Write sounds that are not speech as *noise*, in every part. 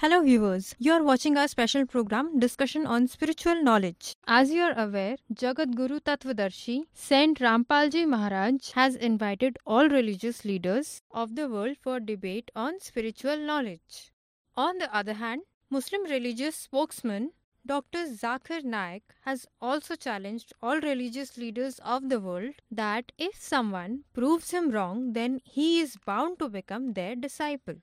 Hello, viewers. You are watching our special program Discussion on Spiritual Knowledge. As you are aware, Jagat Guru Tattvadarshi, Saint Rampalji Maharaj, has invited all religious leaders of the world for debate on spiritual knowledge. On the other hand, Muslim religious spokesman Dr. Zakir Naik has also challenged all religious leaders of the world that if someone proves him wrong, then he is bound to become their disciple.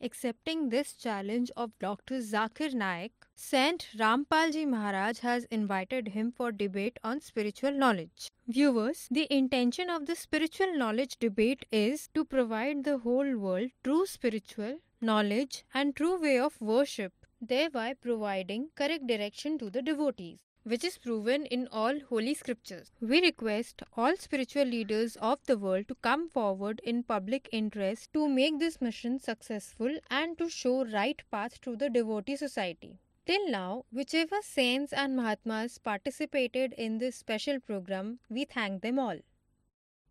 Accepting this challenge of Dr. Zakir Naik, Saint Rampalji Maharaj has invited him for debate on spiritual knowledge. Viewers, the intention of the spiritual knowledge debate is to provide the whole world true spiritual knowledge and true way of worship thereby providing correct direction to the devotees, which is proven in all holy scriptures. We request all spiritual leaders of the world to come forward in public interest to make this mission successful and to show right path to the devotee society. Till now, whichever saints and Mahatmas participated in this special program, we thank them all.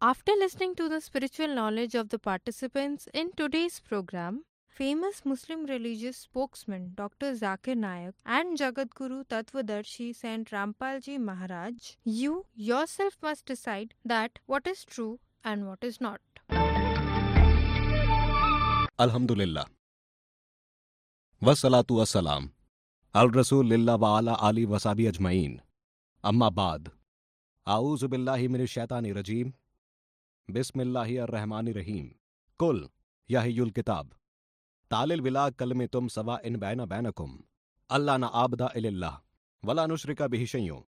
After listening to the spiritual knowledge of the participants in today's program, famous Muslim religious spokesman Dr. Zakir Naik and Jagadguru Tattvadarshi Saint Rampalji Maharaj, you yourself must decide that what is true and what is not. Alhamdulillah. Wassalatu wassalam. Al Rasul lillah wa ala ali wasabi ajmain. Amma bad. A'udhu billahi minash shaitani rajim. Bismillahi ar-Rahmani Rahim. तालिल विला कल में तुम सवा इन बैना बैनकुम। अल्लाह न आबदा इल्लाह वला नुशरिका बिही शय्यों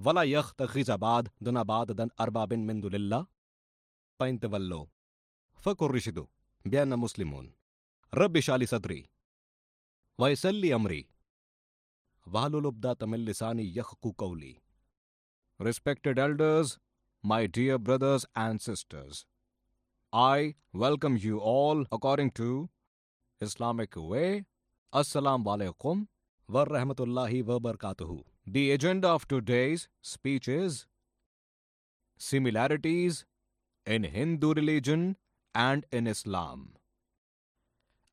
वला यख तखीजाबाद दुनाबाद दन अरबाबिन मिन दुलिल्ला पैंत वल्लो फकुर रिशिदु। ब्यान मुस्लिमून। रब शाली सदरी। वयसल्ली अमरी। वाहलुलुब्दा तमिल लिसानी यखकु कौली। Respected elders, my dear brothers and sisters, I welcome you all according to Islamic way. Assalamu alaikum wa rahmatullahi wa barakatuhu. The agenda of today's speech is similarities in Hindu religion and in Islam.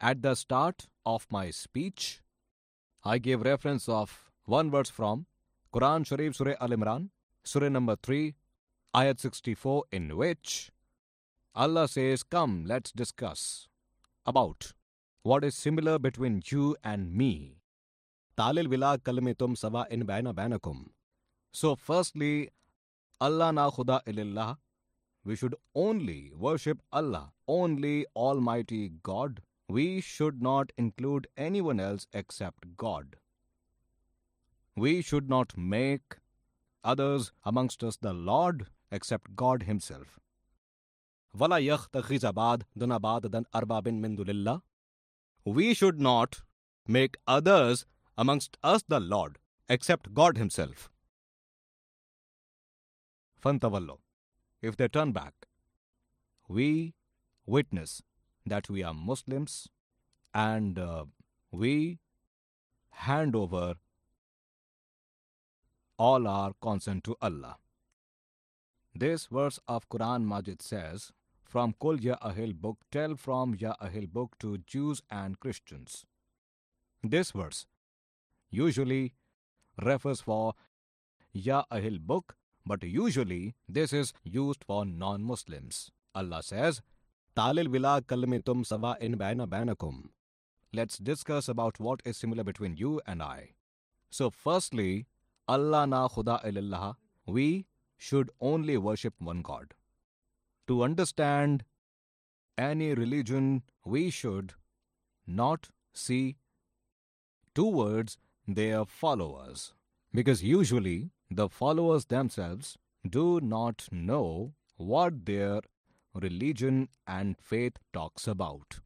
At the start of my speech, I gave reference of one verse from Quran Sharif Surah Al Imran, Surah number 3, Ayat 64, in which Allah says, Come, let's discuss about what is similar between you and me. Talil vila kalme tum sawa in baina bainakum. So, firstly, Allah na khuda ilillah. We should only worship Allah, only Almighty God. We should not include anyone else except God. We should not make others amongst us the Lord except God Himself. Wala yakh takhizabad dunabad dan arbabin min dulillah we should not make others amongst us the Lord, except God Himself. Fantavallo. If they turn back, we witness that we are Muslims and uh, we hand over all our consent to Allah. This verse of Quran Majid says, from Kul Ya Ahil book, tell from Ya Ahil book to Jews and Christians. This verse usually refers for Ya Ahil book, but usually this is used for non-Muslims. Allah says, Talil vila kalmitum sawa in baina bainakum. Let's discuss about what is similar between you and I. So firstly, Allah na khuda illallah, we should only worship one God. To understand any religion, we should not see towards their followers. Because usually the followers themselves do not know what their religion and faith talks about.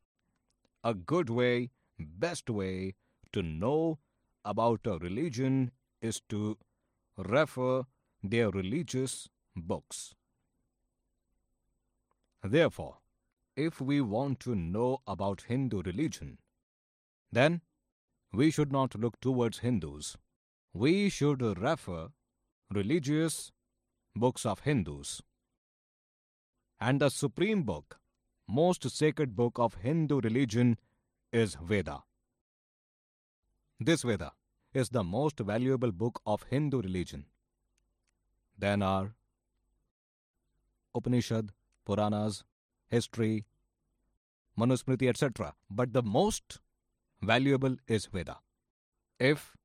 A good way, best way to know about a religion is to refer their religious books. Therefore, if we want to know about Hindu religion, then we should not look towards Hindus. We should refer religious books of Hindus. And the supreme book, most sacred book of Hindu religion is Veda. This Veda is the most valuable book of Hindu religion. Then are Upanishad, Puranas, history, Manusmriti, etc. But the most valuable is Veda. If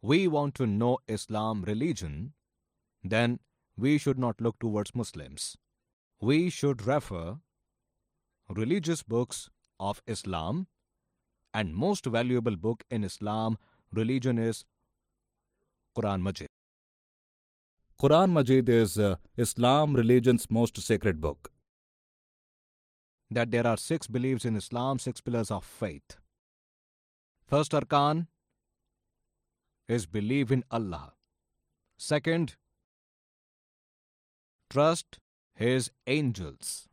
we want to know Islam religion, then we should not look towards Muslims. We should refer religious books of Islam and most valuable book in Islam religion is Quran Majid. Quran Majid is uh, Islam religion's most sacred book. That there are six beliefs in Islam, six pillars of faith. First arkan is believe in Allah. Second, trust His angels.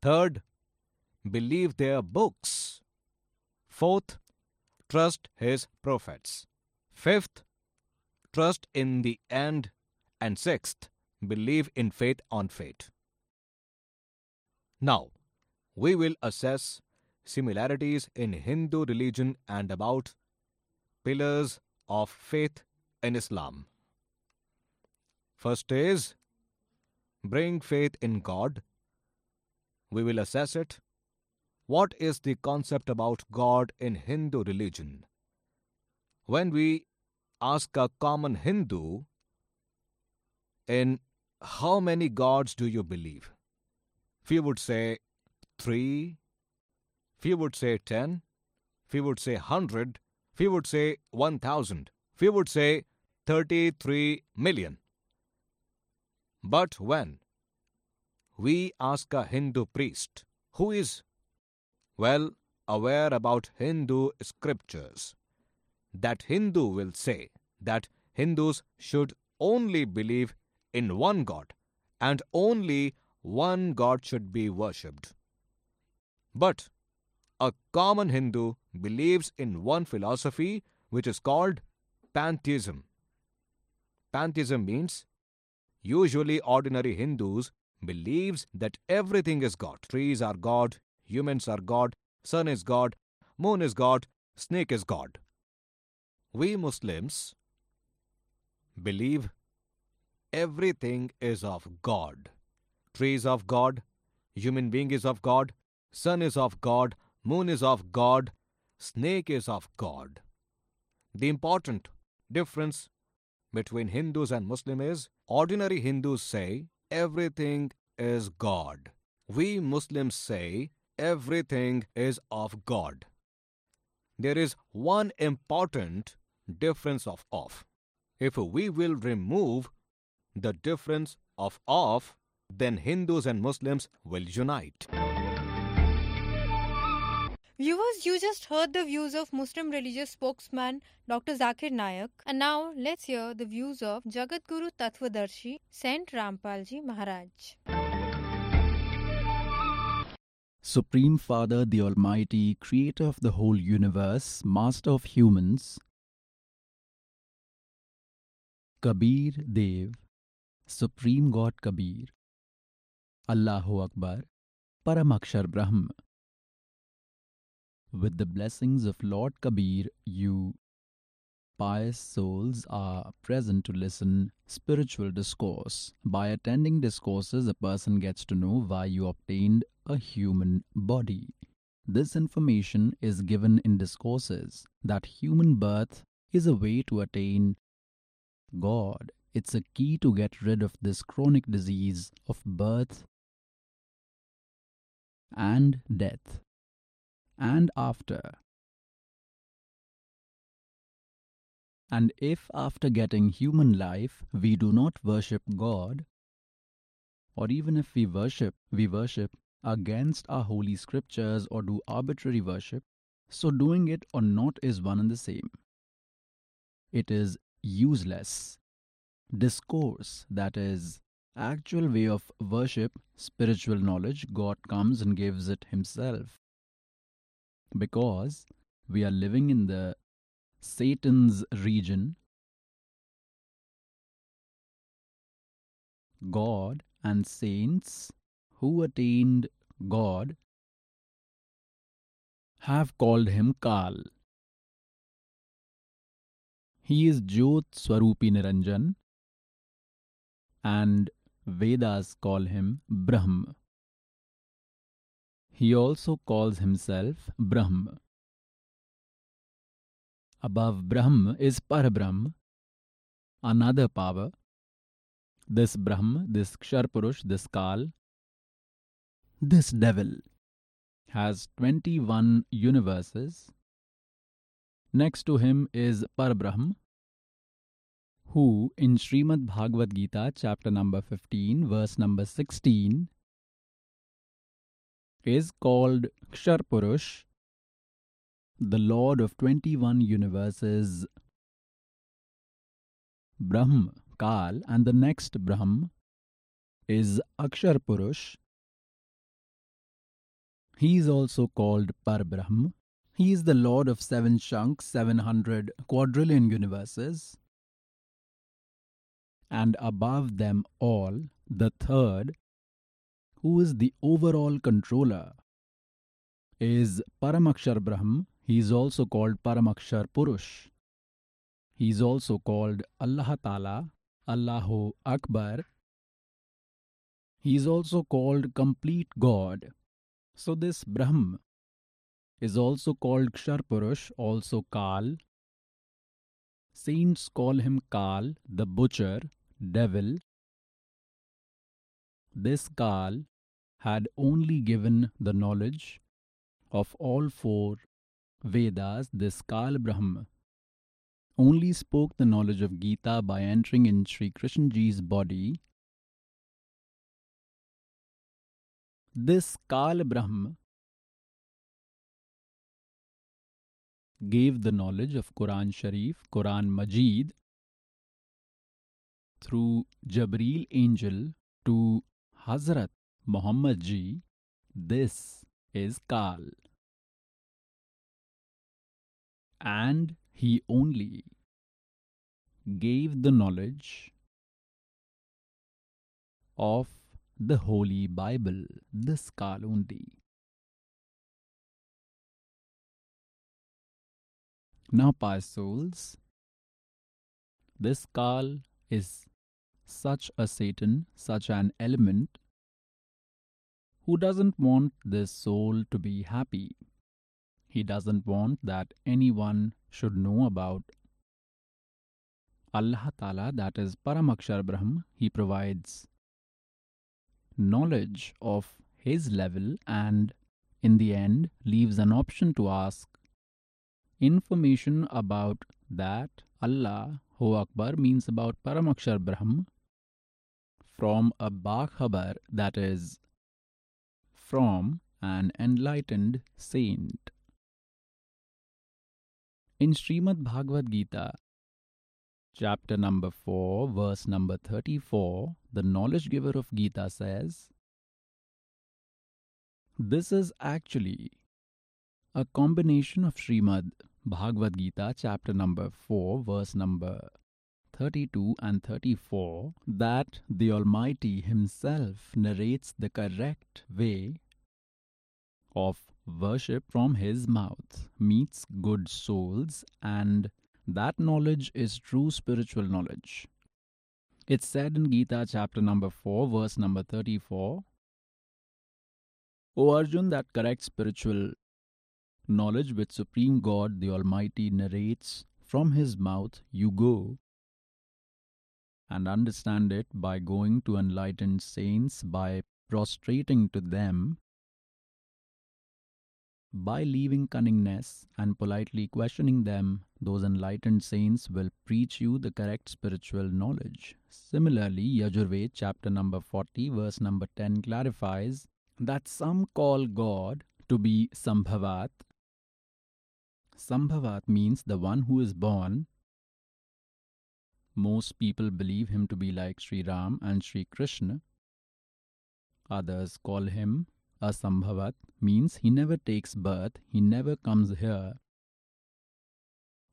Third, believe their books. Fourth, trust His prophets. Fifth, trust in the end. And sixth, believe in faith on faith. Now, we will assess similarities in Hindu religion and about pillars of faith in Islam. First is bring faith in God. We will assess it. What is the concept about God in Hindu religion? When we ask a common Hindu, in how many gods do you believe? Few would say three, few would say ten, few would say hundred, few would say one thousand, few would say thirty-three million. But when we ask a Hindu priest who is well aware about Hindu scriptures, that Hindu will say that Hindus should only believe in one God and only one God should be worshipped. But a common Hindu believes in one philosophy which is called pantheism. Pantheism means usually ordinary Hindus believes that everything is God. Trees are God, humans are God, sun is God, moon is God, snake is God. We Muslims believe everything is of God. Trees of God, human being is of God, sun is of God, moon is of God, snake is of God. The important difference between Hindus and Muslim is ordinary Hindus say everything is God. We Muslims say everything is of God. There is one important difference of of. If we will remove the difference of of, then Hindus and Muslims will unite. Viewers, you just heard the views of Muslim religious spokesman Dr. Zakir Naik. And now let's hear the views of Jagat Guru Tattvadarshi Saint Rampalji Maharaj. Supreme Father, the Almighty, Creator of the whole universe, Master of humans, Kabir Dev, Supreme God Kabir, Allahu Akbar, Paramakshar Brahm. With the blessings of Lord Kabir, you pious souls are present to listen spiritual discourse. By attending discourses, a person gets to know why you obtained a human body. This information is given in discourses that human birth is a way to attain God. It's a key to get rid of this chronic disease of birth and death and after. And if after getting human life we do not worship God, or even if we worship, we worship against our holy scriptures or do arbitrary worship, so doing it or not is one and the same. It is useless. Discourse, that is, actual way of worship, spiritual knowledge, God comes and gives it Himself because we are living in the Satan's region, God and saints who attained God have called him Kal. He is Jyot Swarupi Niranjan and Vedas call him Brahm. He also calls himself Brahm. Above Brahm is Parabrahm, another power. This Brahm, this Ksharpurush, this Kal, this devil has 21 universes. Next to him is Parabrahm, who in Srimad Bhagavad Gita, chapter number 15, verse number 16, is called Ksharpurush, the Lord of 21 universes. Brahm, Kal, and the next Brahm is Akshar Purush. He is also called Parbrahm. He is the Lord of seven chunks, 700 quadrillion universes. And above them all, the third, who is the overall controller, is Paramakshar Brahm. He is also called Paramakshar Purush. He is also called Allah Ta'ala, Allahu Akbar. He is also called complete God. So this Brahm is also called Kshar Purush, also Kal. Saints call him Kal, the butcher, devil. This Kal had only given the knowledge of all four Vedas, this Kal Brahm only spoke the knowledge of Gita by entering in Sri Krishnaji's body. This Kal Brahm gave the knowledge of Quran Sharif, Quran Majid through Jabreel angel to Hazrat Muhammad ji. This is Kal. And he only gave the knowledge of the Holy Bible, this Kal only. Now, pious souls, this Kal is such a Satan, such an element who doesn't want this soul to be happy. He doesn't want that anyone should know about Allah Ta'ala, that is Paramakshar Brahm. He provides knowledge of his level and in the end leaves an option to ask information about that Allah Ho Akbar means about Paramakshar Brahm from a Bakhabar that is from an enlightened saint. In Srimad Bhagavad Gita, chapter number 4, verse number 34, the knowledge giver of Gita says, This is actually a combination of Srimad Bhagavad Gita, chapter number 4, verse number 32 and 34, that the Almighty Himself narrates the correct way of worship from his mouth meets good souls, and that knowledge is true spiritual knowledge. It's said in Gita chapter number 4, verse number 34. O Arjun, that correct spiritual knowledge which Supreme God the Almighty narrates from his mouth, you go and understand it by going to enlightened saints, by prostrating to them by leaving cunningness and politely questioning them, those enlightened saints will preach you the correct spiritual knowledge. Similarly, Yajurved chapter number 40 verse number 10 clarifies that some call God to be Sambhavat. Sambhavat means the one who is born. Most people believe him to be like Sri Ram and Sri Krishna. Others call him Asambhavat means he never takes birth, he never comes here.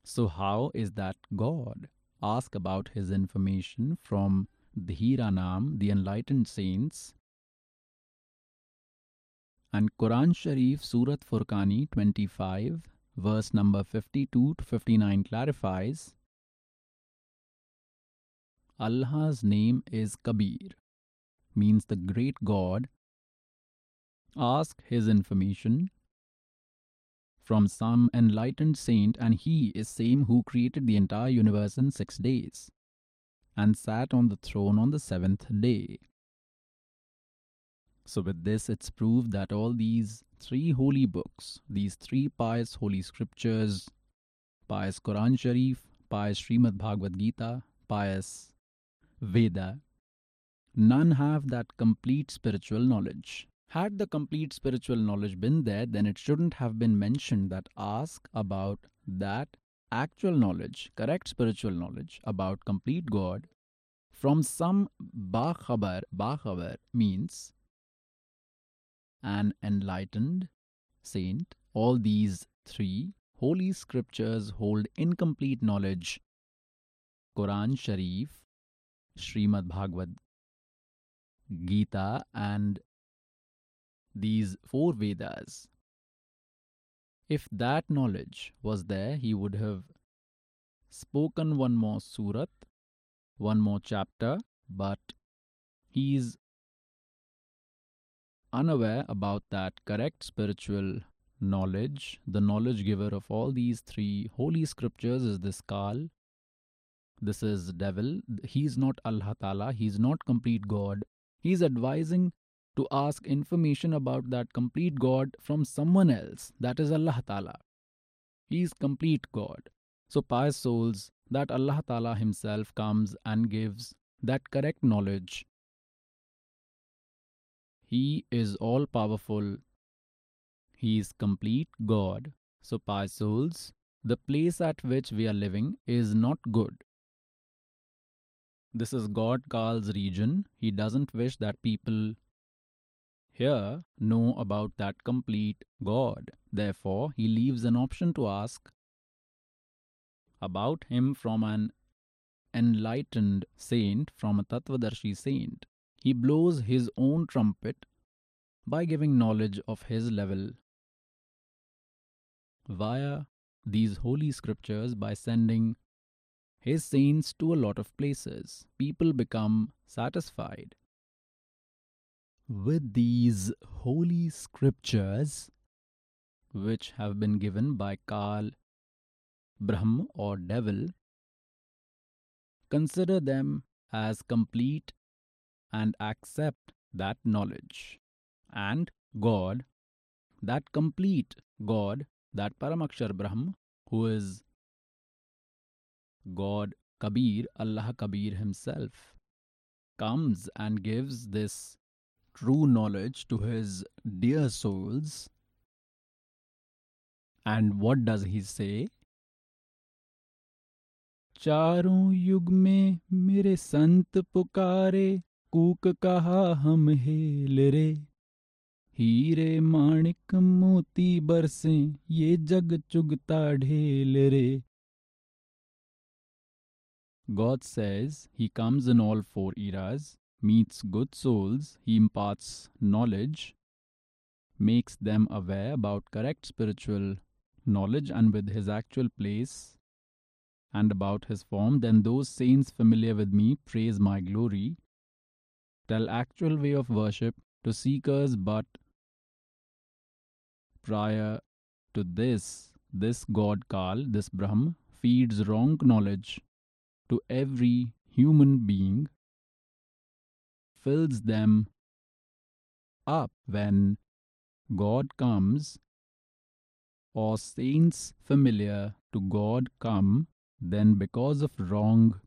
So, how is that God? Ask about his information from Dhiranam, the enlightened saints, and Quran Sharif Surat Furqani 25, verse number 52 to 59 clarifies Allah's name is Kabir, means the great God. Ask his information from some enlightened saint, and he is same who created the entire universe in six days and sat on the throne on the seventh day. So, with this, it's proved that all these three holy books, these three pious holy scriptures, pious Quran Sharif, pious Srimad Bhagavad Gita, pious Veda, none have that complete spiritual knowledge. Had the complete spiritual knowledge been there, then it shouldn't have been mentioned that ask about that actual knowledge, correct spiritual knowledge about complete God from some Bakhabar. Bakhabar means an enlightened saint. All these three holy scriptures hold incomplete knowledge. Quran Sharif, Srimad Bhagavad Gita, and these four Vedas. If that knowledge was there, he would have spoken one more surat, one more chapter, but he is unaware about that correct spiritual knowledge. The knowledge giver of all these three holy scriptures is this Kal. This is devil. He's not Allah Ta'ala. He's not complete God. He's advising to ask information about that complete God from someone else. That is Allah Ta'ala. He is complete God. So, pious souls, that Allah Ta'ala Himself comes and gives that correct knowledge he is all powerful. He is complete God. So, pious souls, the place at which we are living is not good. This is God Kal's region. He doesn't wish that people here know about that complete God. Therefore, he leaves an option to ask about him from an enlightened saint, from a Tattvadarshi saint. He blows his own trumpet by giving knowledge of his level via these holy scriptures by sending his saints to a lot of places. People become satisfied with these holy scriptures which have been given by Kal, Brahm or Devil. Consider them as complete and accept that knowledge. And God, that complete God, that Paramakshar Brahm, who is God Kabir, Allah Kabir himself, comes and gives this true knowledge to his dear souls. And what does he say? चारों युग में मेरे संत पुकारे कूक कहा हम hello रे हीरे माणिक मोती बरसे ये जग चुगता ढेल रे God says He comes in all four eras, meets good souls, He imparts knowledge, makes them aware about correct spiritual knowledge and with His actual place and about His form, then those saints familiar with me praise my glory tell actual way of worship to seekers, but prior to this, this god Kal, this Brahm, feeds wrong knowledge to every human being, fills them up when God comes, or saints familiar to God come, then because of wrong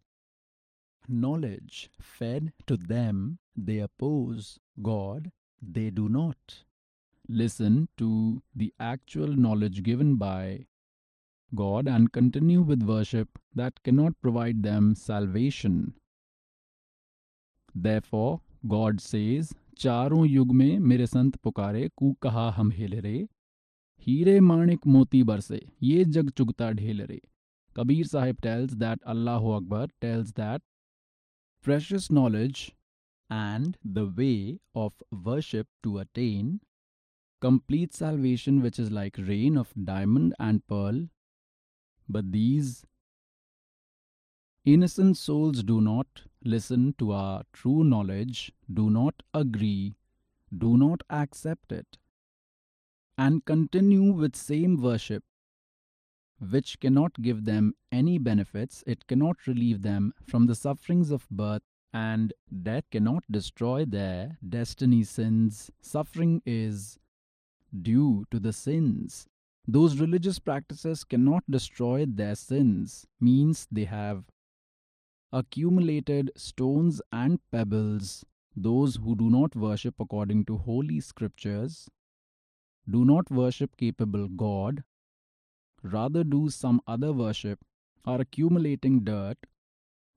knowledge fed to them, they oppose God, they do not listen to the actual knowledge given by God and continue with worship that cannot provide them salvation. Therefore, God says, चारों युग में मेरे संत पुकारे कू कहा हम hello रे हीरे माणिक मोती बरसे ये जग चुगता ढेल रे Kabir Sahib tells that Allahu Akbar tells that precious knowledge and the way of worship to attain complete salvation, which is like rain of diamond and pearl. but these innocent souls do not listen to our true knowledge, do not agree, do not accept it, and continue with same worship, which cannot give them any benefits, it cannot relieve them from the sufferings of birth and death, cannot destroy their destiny sins. Suffering is due to the sins. Those religious practices cannot destroy their sins, means they have accumulated stones and pebbles. Those who do not worship according to holy scriptures do not worship capable God, rather do some other worship, are accumulating dirt,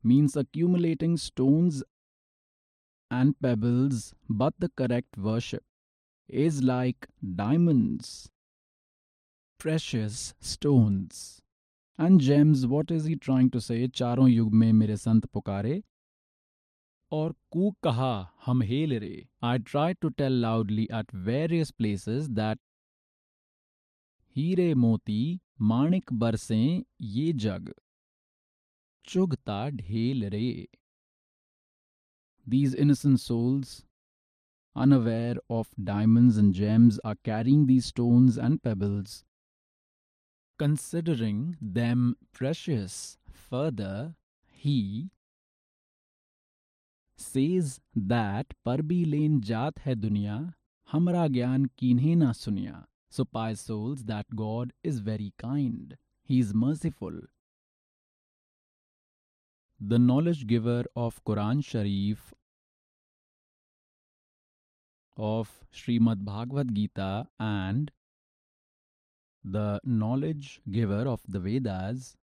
means accumulating stones and pebbles, but the correct worship is like diamonds, precious stones. And gems, what is he trying to say? चारों युग में मेरे संत पुकारे और कू कहा हम hello रे I tried to tell loudly at various places that हीरे मोती माणिक बरसें ये जग चुगता ढेल रे These innocent souls, unaware of diamonds and gems, are carrying these stones and pebbles, considering them precious. Further, he says that पर भी लेन जात है दुनिया हमरा ज्ञान कीन्हे ना सुनिया so pious souls that God is very kind he is merciful the knowledge giver of Quran Sharif of Srimad Bhagavad Gita and the knowledge giver of the Vedas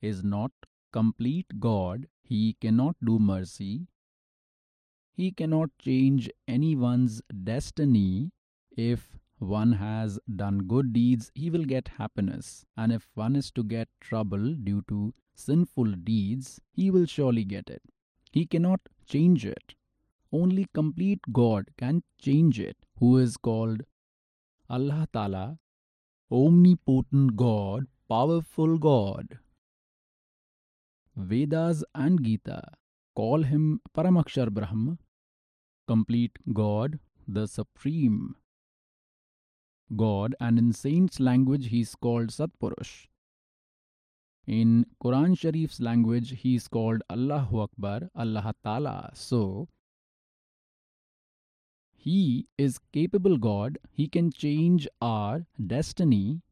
is not complete God. He cannot do mercy. He cannot change anyone's destiny. If one has done good deeds, he will get happiness. And if one is to get trouble due to sinful deeds, he will surely get it. He cannot change it. Only complete God can change it, who is called Allah Ta'ala, omnipotent God, powerful God. Vedas and Gita call him Paramakshar Brahma, complete God, the supreme God, and in saints' language he is called Satpurush. In Quran Sharif's language, he is called Allahu Akbar, Allah Ta'ala. So, he is capable God. He can change our destiny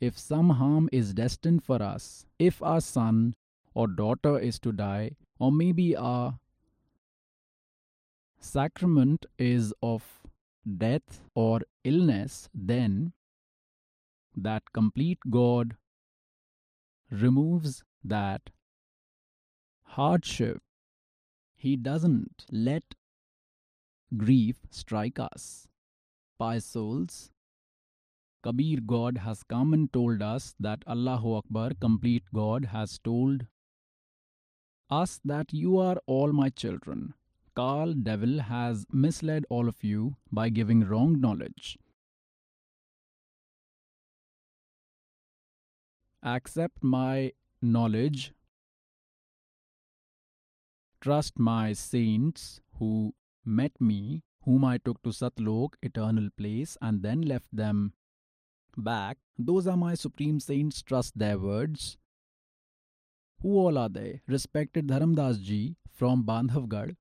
if some harm is destined for us. If our son or daughter is to die, or maybe our sacrament is of death or illness, then that complete God removes that hardship. He doesn't let grief strike us. Pious souls, Kabir God has come and told us that Allahu Akbar, complete God, has told us that you are all my children. Kal devil has misled all of you by giving wrong knowledge. Accept my knowledge. Trust my saints who met me, whom I took to Satlok, eternal place, and then left them back. Those are my supreme saints, trust their words. Who all are they? Respected Dharamdas ji from Bandhavgarh,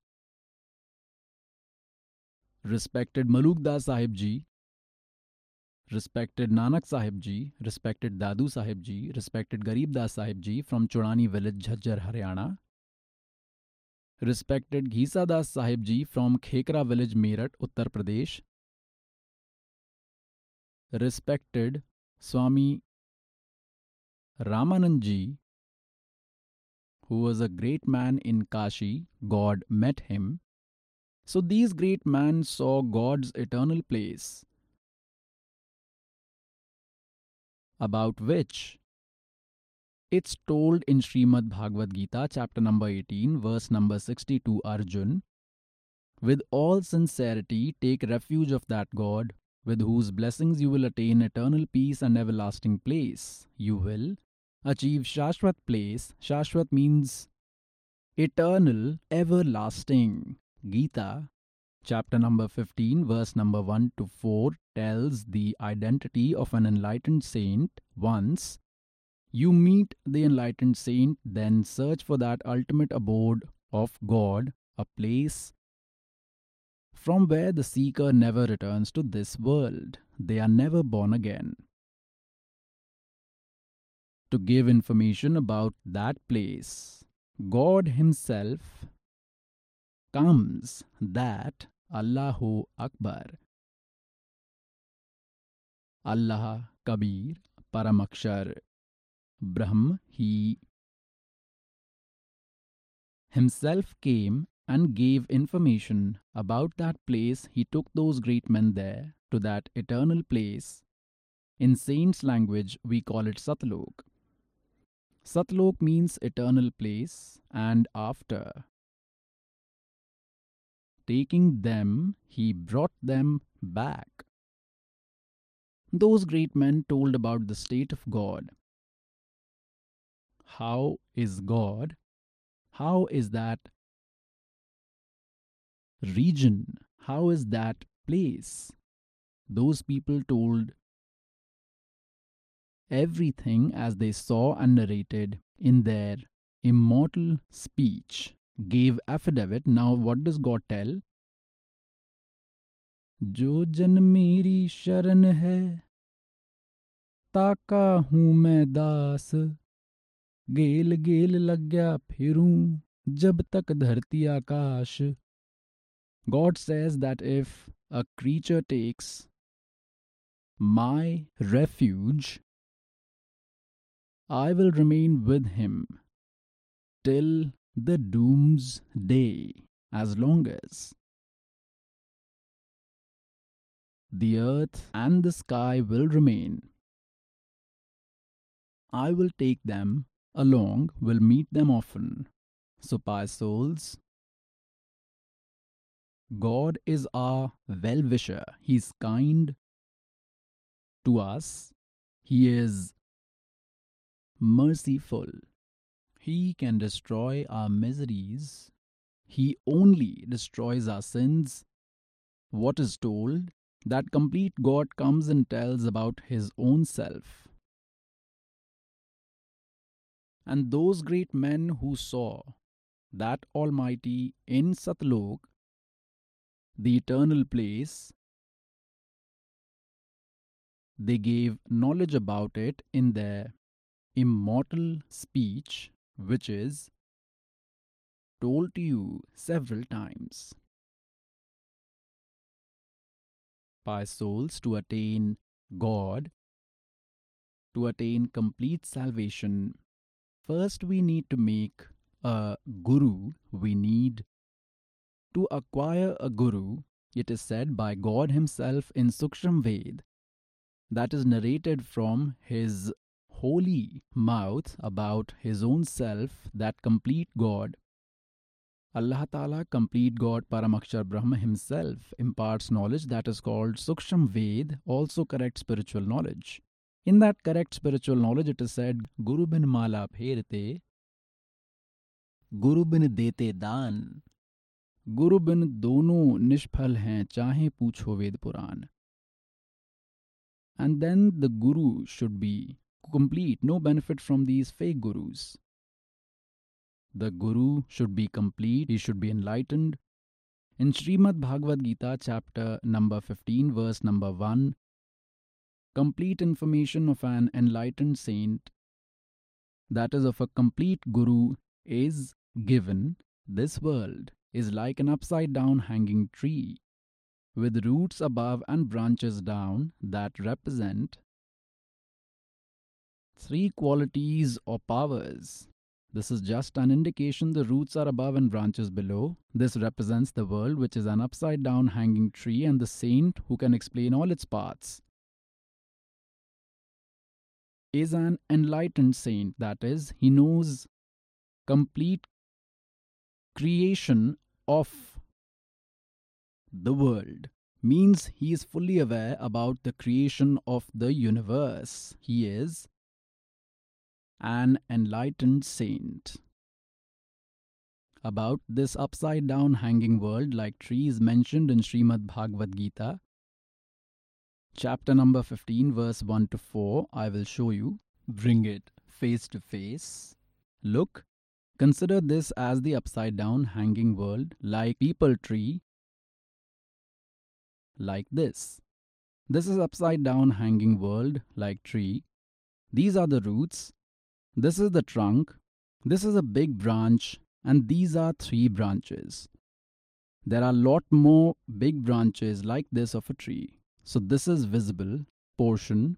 respected Malukdas Sahib ji, respected Nanak Sahib ji, respected Dadu Sahib ji, respected Garibdas Sahib ji from Churani village, Jhajjar, Haryana, respected Ghisa Das Sahib ji from Khekra village, Meerut, Uttar Pradesh, respected Swami Ramanand ji, who was a great man in Kashi, God met him. So these great men saw God's eternal place, about which it's told in Srimad Bhagavad Gita, chapter number 18, verse number 62 Arjun. With all sincerity, take refuge of that God, with whose blessings you will attain eternal peace and everlasting place. You will achieve Shashwat place. Shashwat means eternal, everlasting. Gita, chapter number 15, verse number 1 to 4, tells the identity of an enlightened saint once you meet the enlightened saint, then search for that ultimate abode of God, a place from where the seeker never returns to this world. They are never born again. To give information about that place, God Himself comes that Allahu Akbar. Allah Kabir Paramakshar Brahm He himself came and gave information about that place. He took those great men there to that eternal place. In saints' language, we call it Satlok. Satlok means eternal place, and after taking them, he brought them back. Those great men told about the state of God How is God? How is that region? How is that place? Those people told everything as they saw and narrated in their immortal speech, gave affidavit. Now, what does God tell? जो जन मेरी शरण है ताका हूं मैं दास गेल गेल लग गया फिरूं जब तक धरती आकाश God says that if a creature takes my refuge, I will remain with him till the doomsday, as long as the earth and the sky will remain. I will take them along, will meet them often. So, pious souls, God is our well wisher. He's kind to us. He is merciful. He can destroy our miseries. He only destroys our sins. What is told? That complete God comes and tells about his own self. And those great men who saw that Almighty in Satlok the eternal place, they gave knowledge about it in their immortal speech, which is told to you several times. By souls to attain God, to attain complete salvation, first we need to make a guru, we need to acquire a guru, it is said by God Himself in Suksham Ved, that is narrated from His holy mouth about His own self, that complete God. Allah Ta'ala, complete God, Paramakshar Brahma Himself, imparts knowledge that is called Suksham Ved, also correct spiritual knowledge. In that correct spiritual knowledge, it is said, Guru bin mala pherte, Guru bin dete dan, गुरु बिन दोनों निष्फल हैं चाहे पूछो Veda Purana and then the guru should be complete no benefit from these fake gurus the guru should be complete he should be enlightened in Srimad Bhagavad Gita chapter number 15 verse number 1 complete information of an enlightened saint that is of a complete guru is given this world is like an upside down hanging tree, with roots above and branches down that represent three qualities or powers. This is just an indication the roots are above and branches below. This represents the world, which is an upside down hanging tree, and the saint who can explain all its parts is an enlightened saint. That is, he knows complete creation of the world means he is fully aware about the creation of the universe. He is an enlightened saint. about this upside down hanging world like trees mentioned in Srimad Bhagavad Gita. Chapter number 15, verse 1 to 4, I will show you. Bring it face to face. Look, consider this as the upside down hanging world like peepal tree like this. This is upside down hanging world like tree. These are the roots. This is the trunk. This is a big branch and these are three branches. There are lot more big branches like this of a tree. So this is visible portion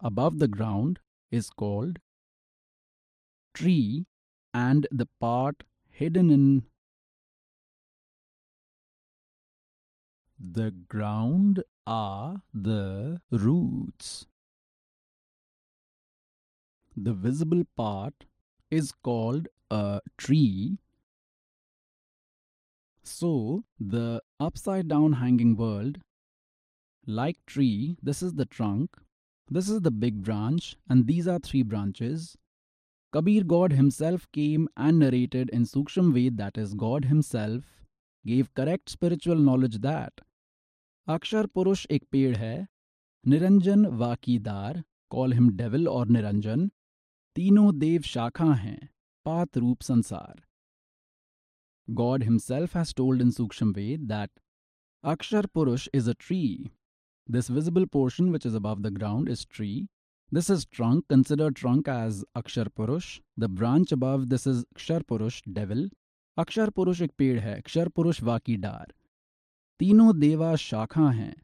above the ground is called tree and the part hidden in the ground are the roots. The visible part is called a tree. So, the upside down hanging world, like tree, this is the trunk, this is the big branch, and these are three branches. Kabir God himself came and narrated in Suksham Ved, that is, God himself gave correct spiritual knowledge that अक्षर पुरुष एक पेड़ है निरंजन वाकीदार call him devil और निरंजन तीनों देव शाखा हैं पात रूप संसार God himself has told in Suksham Ved that Akshar Purush is a tree. This visible portion, which is above the ground, is tree. This is trunk, consider trunk as Akshar Purush. The branch above this is Akshar Purush, devil. Akshar Purush ek ped hai, Kshar Purush vaki dar. Tino deva shakha hai.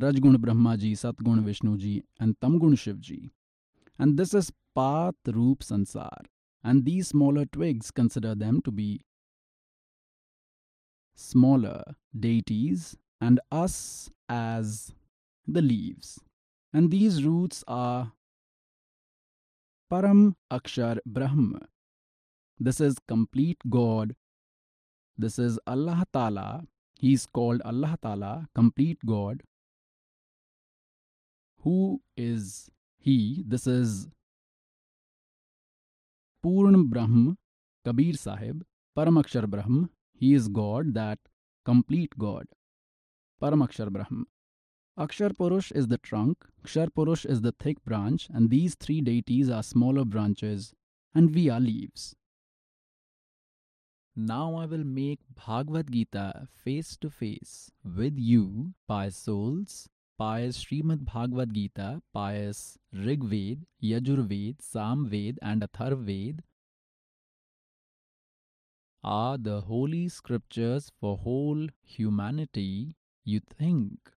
Rajgun Brahma ji, Satgun Vishnu and Tamgun Shiv. And this is path roop sansar. And these smaller twigs, consider them to be smaller deities. And us as the leaves. And these roots are Param Akshar Brahma. This is complete God. This is Allah Ta'ala. He is called Allah Ta'ala, complete God. Who is He? This is Purn Brahm, Kabir Sahib, Paramakshar Brahm. He is God, that complete God. Paramakshar Brahm. Akshar Purush is the trunk, Kshar Purush is the thick branch, and these three deities are smaller branches, and we are leaves. Now I will make Bhagavad Gita face to face with you, pious souls, pious Srimad Bhagavad Gita, pious Rig Ved, Yajur Ved, Sam Ved, and Athar Ved are the holy scriptures for whole humanity. You think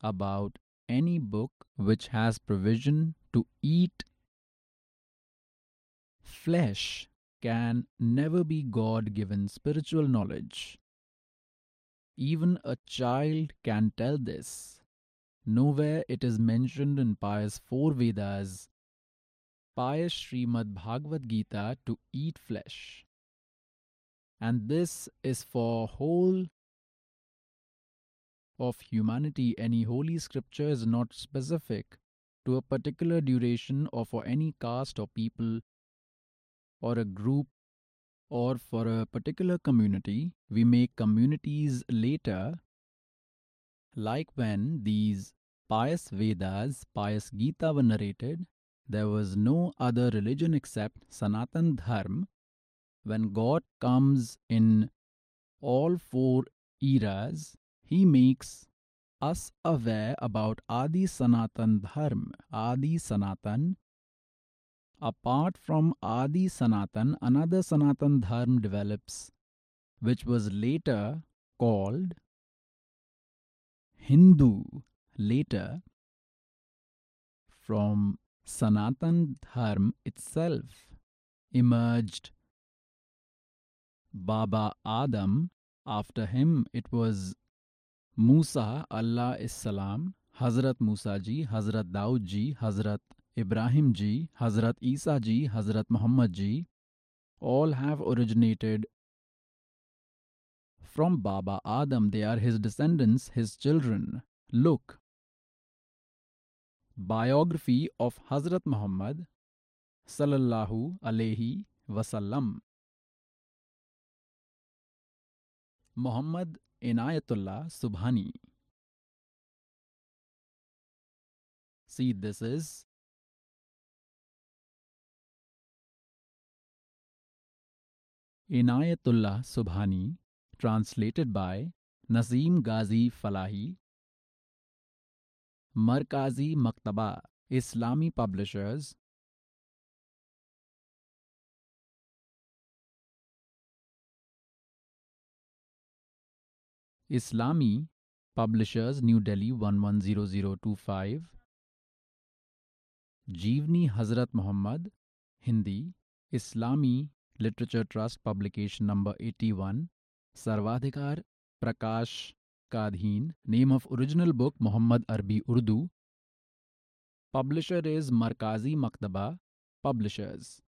about any book which has provision to eat flesh can never be God given spiritual knowledge. Even a child can tell this. Nowhere it is mentioned in pious four Vedas, pious Srimad Bhagavad Gita to eat flesh. And this is for whole of humanity. Any holy scripture is not specific to a particular duration or for any caste or people or a group or for a particular community. We make communities later, like when these pious Vedas, pious Gita were narrated, there was no other religion except Sanatan Dharma. When God comes in all four eras, He makes us aware about Adi Sanatan Dharma. Adi Sanatan apart from Adi Sanatan, another Sanatan Dharma develops, which was later called Hindu. Later, from Sanatan Dharma itself emerged Baba Adam. After him, it was Musa, Alaihis Salam, Hazrat Musa ji, Hazrat Daud ji, Hazrat Ibrahim ji, Hazrat Isa ji, Hazrat Muhammad ji, all have originated from Baba Adam. They are his descendants, his children. Look. Biography of Hazrat Muhammad sallallahu alaihi wasallam. Muhammad Inayatullah Subhani. See, this is Inayatullah Subhani, translated by Naseem Ghazi Falahi, Markazi Maktaba, Islami Publishers, Islami Publishers, New Delhi 110025. Jeevni Hazrat Muhammad, Hindi, Islami Literature Trust, publication number 81. Sarvadhikar Prakash Kadhin, name of original book Muhammad Arbi Urdu. Publisher is Markazi Maktaba Publishers.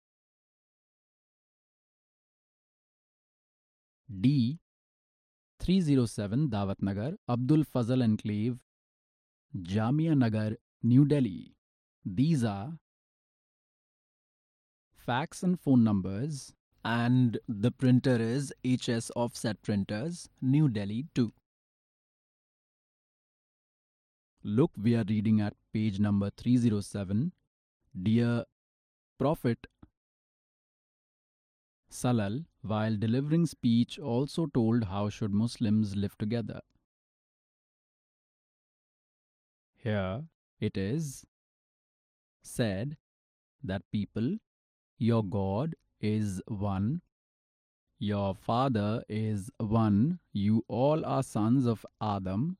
D 307 Dawat Nagar, Abul Fazal Enclave, Jamia Nagar, New Delhi. These are fax and phone numbers, and the printer is HS Offset Printers, New Delhi 2. Look, we are reading at page number 307. Dear Prophet Salal, while delivering speech, also told how should Muslims live together. Here it is said that people, your God is one, your Father is one, you all are sons of Adam,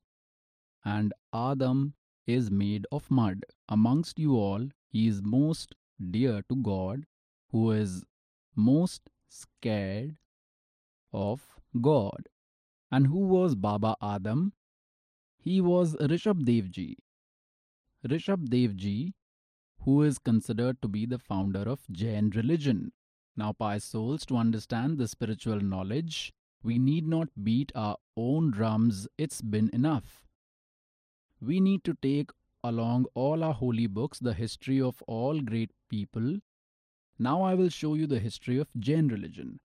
and Adam is made of mud. Amongst you all, he is most dear to God, who is most scared of God. And who was Baba Adam? He was Rishabh Devji. Rishabh Devji, who is considered to be the founder of Jain religion. Now, pious souls, to understand the spiritual knowledge, we need not beat our own drums, it's been enough. We need to take along all our holy books the history of all great people. Now, I will show you the history of Jain religion.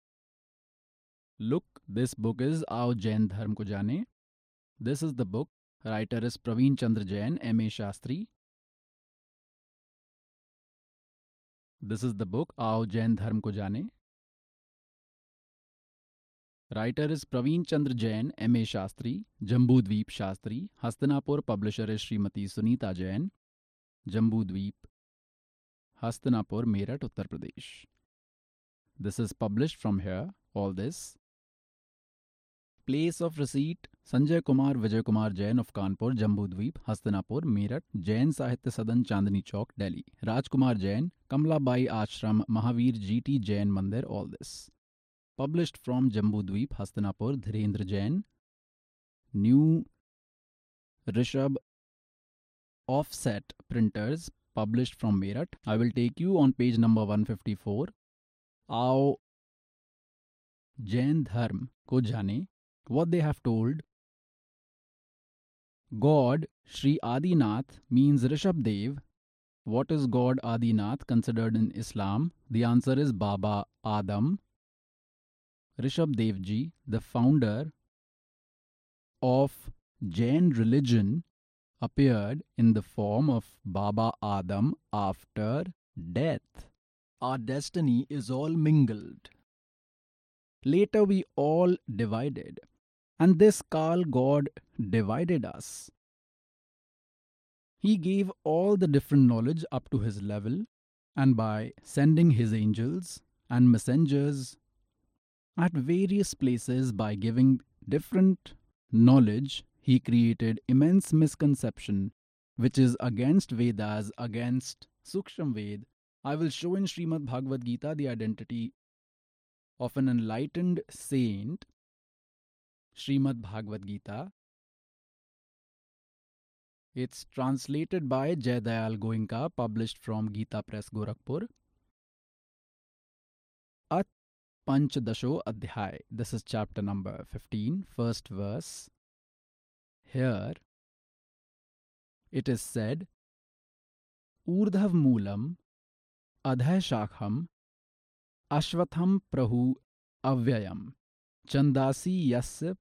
Look, this book is Ao Jain Dharm Ko Jane. This is the book. Writer is Praveen Chandra Jain, M.A. Shastri. This is the book Ao Jain Dharm Ko Jane. Writer is Praveen Chandra Jain, M.A. Shastri, Jambudweep Shastri. Hastinapur publisher is Srimati Sunita Jain, Jambudweep, Hastinapur, Meerut, Uttar Pradesh. This is published from here, all this. Place of receipt Sanjay Kumar Vijay Kumar Jain of Kanpur, Jambudweep, Hastinapur, Meerut, Jain Sahitya Sadan, Chandni Chowk, Delhi. Rajkumar Jain, Kamla Bai Ashram, Mahavir GT Jain Mandir, all this. Published from Jambudweep, Hastinapur, Dhirendra Jain. New Rishabh Offset Printers, published from Meerut. I will take you on page number 154. Ao Jain Dharm ko jane what they have told. God, Sri Adinath, means Rishabh Dev. What is God Adinath considered in Islam? The answer is Baba Adam. Rishabh Dev Ji, the founder of Jain religion, appeared in the form of Baba Adam after death. Our destiny is all mingled. Later we all divided, and this Kal God divided us. He gave all the different knowledge up to his level, and by sending his angels and messengers at various places by giving different knowledge, he created immense misconception which is against Vedas, against Suksham Ved. I will show in Srimad Bhagavad Gita the identity of an enlightened saint, Srimad Bhagavad Gita. It's translated by Jayadayal Goenka, published from Gita Press, Gorakhpur. At Panchadasho Adhyay. This is chapter number 15, first verse. Here it is said, Urdhav Moolam Adhay Shakham Ashwatham Prahu Avyayam Chandasi Yasya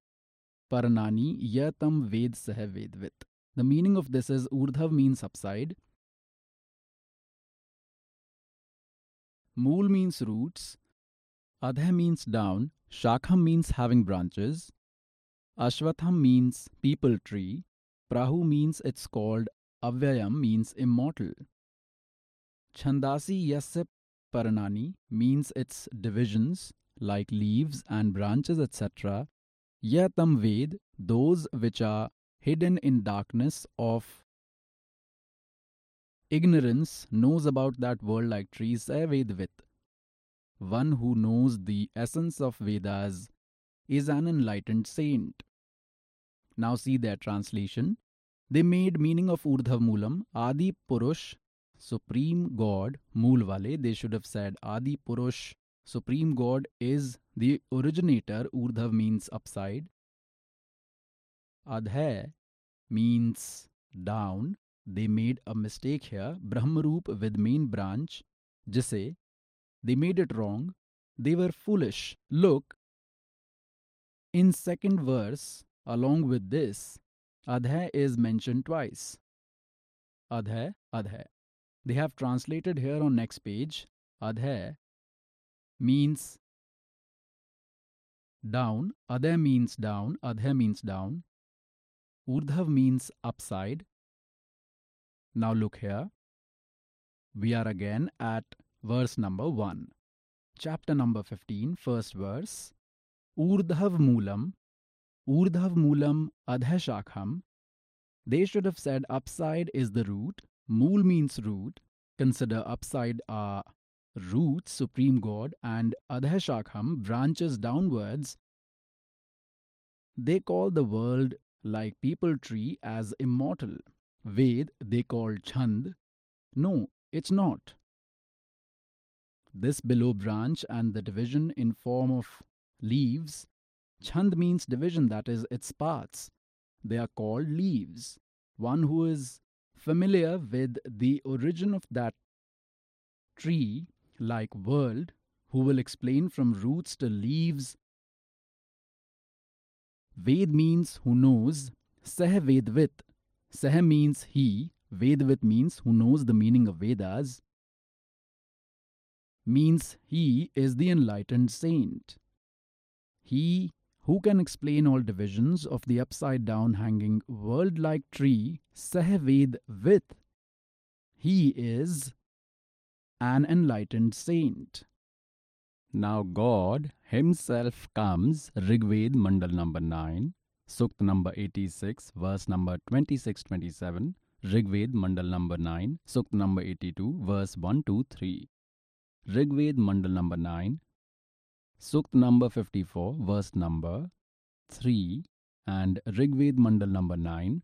Parnani Yatam Ved Sah Vedvit. The meaning of this is Urdhav means upside, Mool means roots, Adha means down, Shakham means having branches, Ashwatham means peepal tree, Prahu means it's called, Avyayam means immortal. Chandasi Yasya Paranani means its divisions like leaves and branches, etc. Yatam Ved, those which are hidden in darkness of ignorance, knows about that world like trees, eh, Vedvit. One who knows the essence of Vedas is an enlightened saint. Now see their translation. They made meaning of Urdhav Moolam, Adi Purush, Supreme God, Mool Wale. They should have said Adi Purush, Supreme God is the originator. Urdhav means upside. Adha means down. They made a mistake here. Brahmaroop with main branch. Jise. They made it wrong. They were foolish. Look, in second verse, along with this, Adha is mentioned twice. Adha, Adha. They have translated here on next page. Adha means down. Adha means down. Adha means down. Urdhav means upside. Now look here. We are again at verse number 1. Chapter number 15, first verse. Urdhav Moolam. Urdhav Moolam Adhashakham. They should have said upside is the root. Mool means root. Consider upside are roots, supreme God, and Adhashakham, branches downwards. They call the world like peepal tree as immortal. Ved they call Chand. No, it's not. This below branch and the division in form of leaves. Chand means division, that is, its parts. They are called leaves. One who is familiar with the origin of that tree, like world, who will explain from roots to leaves. Ved means who knows, Sah Vedvit. Sah means he, Vedvit means who knows the meaning of Vedas, means he is the enlightened saint. He who can explain all divisions of the upside down hanging world like tree, Sah Vedvit. He is an enlightened saint. Now God Himself comes, Rigved Mandal number 9, Sukta number 86, verse number 26 27, Rigved Mandal number 9, Sukta number 82, verse 1 2 3. Rigved Mandal number 9, Sukt number 54, verse number 3, and Rigved Mandal number 9,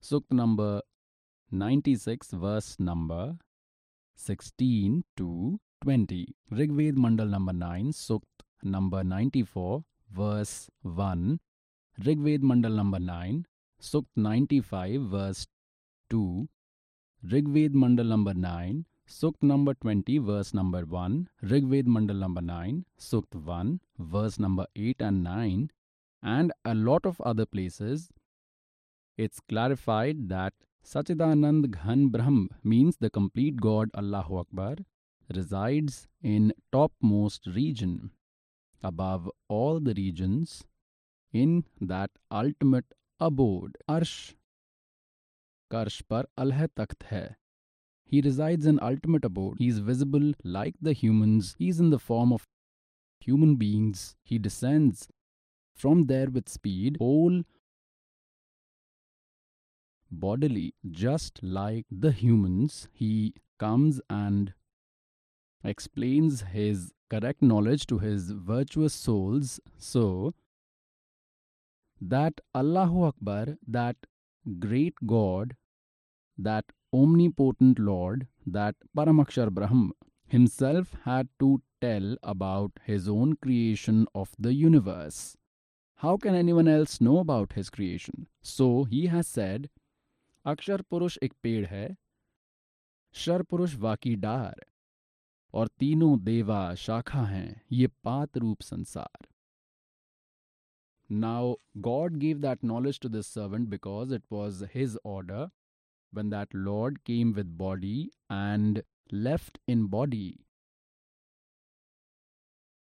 Sukt number 96, verse number 16 to 20. Rigved Mandal number 9, Sukt number 94, verse 1, Rigved Mandal number 9, Sukt 95, verse 2, Rigved Mandal number 9, Sukt number 20, verse number 1, Rigved Mandal number 9, Sukt 1, verse number 8 and 9, and a lot of other places, it's clarified that Sachidanand Ghan Brahm means the complete God Allahu Akbar resides in topmost region above all the regions in that ultimate abode arsh. Karsh par alh takht hai he resides in ultimate abode. He is visible like the humans. He is in the form of human beings. He descends from there with speed, whole bodily, just like the humans. He comes and explains his correct knowledge to his virtuous souls so that Allahu Akbar, that great God, that omnipotent Lord, that Paramakshar Brahm, himself had to tell about his own creation of the universe. How can anyone else know about his creation? So he has said, अक्षर पुरुष एक पेड़ है sir पुरुष वाकी डार और तीनों देवा शाखा हैं ये पात रूप संसार Now, God gave that knowledge to this servant because it was his order when that Lord came with body and left in body.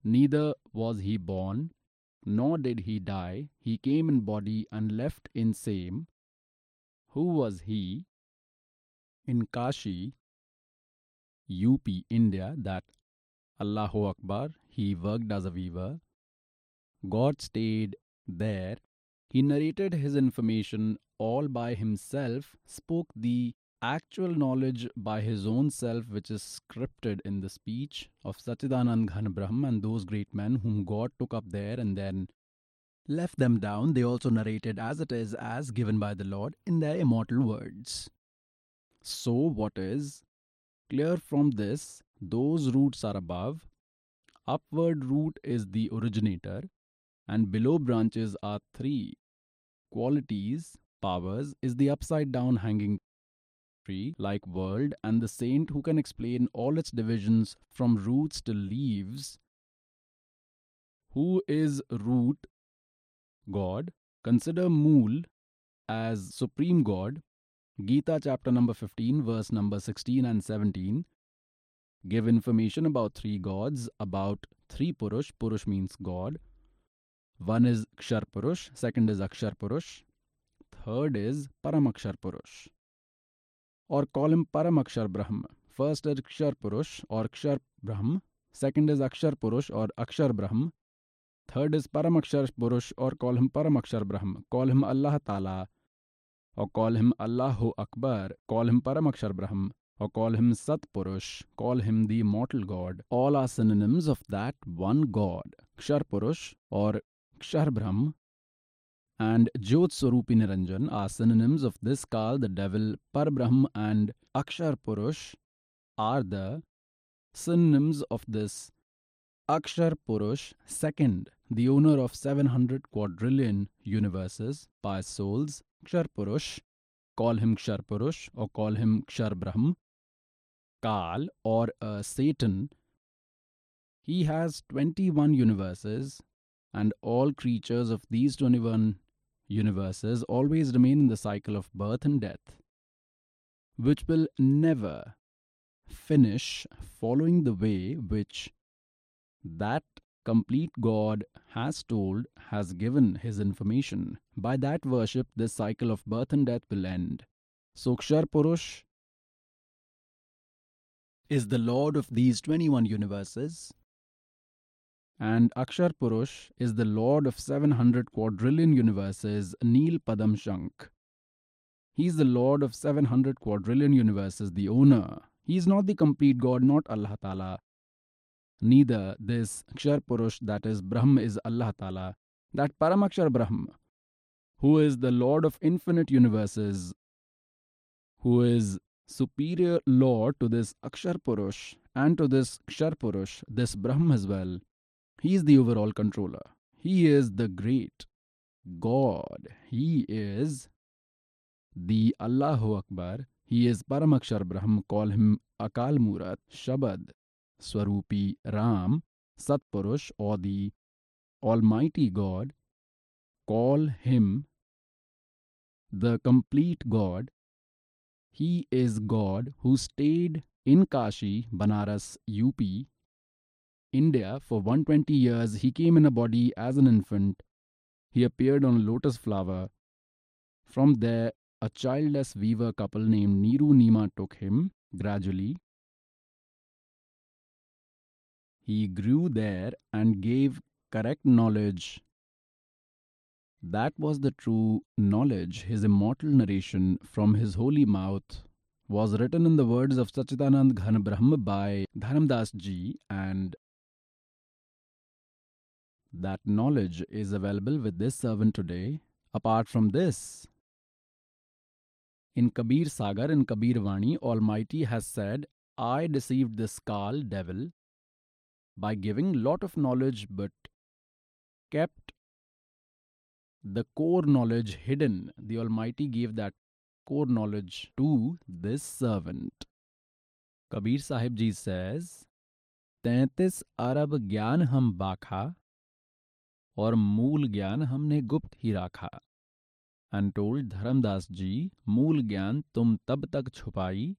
Neither was he born, nor did he die. He came in body and left in same. Who was he? In Kashi, UP, India, that Allahu Akbar, he worked as a weaver. God stayed there. He narrated his information all by himself, spoke the actual knowledge by his own self, which is scripted in the speech of Sachidanand Ghan and those great men whom God took up there and then left them down. They also narrated as it is, as given by the Lord in their immortal words. So, what is clear from this? Those roots are above. Upward root is the originator, and below branches are three qualities, powers, is the upside down hanging tree like world, and the saint who can explain all its divisions from roots to leaves. Who is root? God. Consider Mool as supreme God. Gita chapter number 15, verse number 16 and 17 give information about three gods, about three Purush. Purush means God. One is Kshar Purush, second is Akshar Purush, third is Paramakshar Purush. Or call him Paramakshar Brahm. First is Kshar Purush or Kshar Brahm, second is Akshar Purush or Akshar Brahm, third is Paramakshar Purush or call him Paramakshar Brahm, call him Allah Ta'ala or call him Allahu Akbar, call him Paramakshar Brahm, or call him Sat Purush, call him the immortal God. All are synonyms of that one God, Kshar Purush or Kshar Brahm, and Jyot Swarupi Niranjan are synonyms of this Kal, the devil, Parbrahm and Akshar Purush are the synonyms of this Akshar Purush, second, the owner of 700 quadrillion universes, by souls, Kshar Purush, call him Kshar Purush or call him Kshar Brahm, Kal or uh, Satan, he has 21 universes, and all creatures of these 21 universes always remain in the cycle of birth and death, which will never finish following the way which that complete God has told, has given his information. By that worship, this cycle of birth and death will end. Sokshar Purush is the lord of these 21 universes, and Akshar Purush is the lord of 700 quadrillion universes, Neel Padam Shank. He is the lord of 700 quadrillion universes, the owner. He is not the complete God, not Allah Ta'ala. Neither this Akshar Purush, that is Brahm, is Allah Ta'ala. That Paramakshar Brahm, who is the lord of infinite universes, who is superior lord to this Akshar Purush and to this Akshar Purush, this Brahm as well. He is the overall controller. He is the great God. He is the Allahu Akbar. He is Paramakshar Brahm. Call him Akal Murat, Shabad, Swarupi Ram, Satpurush, or the Almighty God. Call him the complete God. He is God who stayed in Kashi, Banaras, UP, India for 120 years. He came in a body as an infant. He appeared on a lotus flower. From there, a childless weaver couple named Niru Nima took him gradually. He grew there and gave correct knowledge. That was the true knowledge. His immortal narration from his holy mouth was written in the words of Sachidanand Ghan Brahm by Dharamdas ji, and that knowledge is available with this servant today. Apart from this, in Kabir Sagar in Kabir Vani, Almighty has said, I deceived this Kal devil by giving lot of knowledge but kept the core knowledge hidden. The Almighty gave that core knowledge to this servant. Kabir Sahib Ji says, तैतीस अरब ज्ञान हम बाखा और मूल ज्ञान हमने गुप्त ही रखा। अनटोल्ड धर्मदास जी, मूल ज्ञान तुम तब तक छुपाई,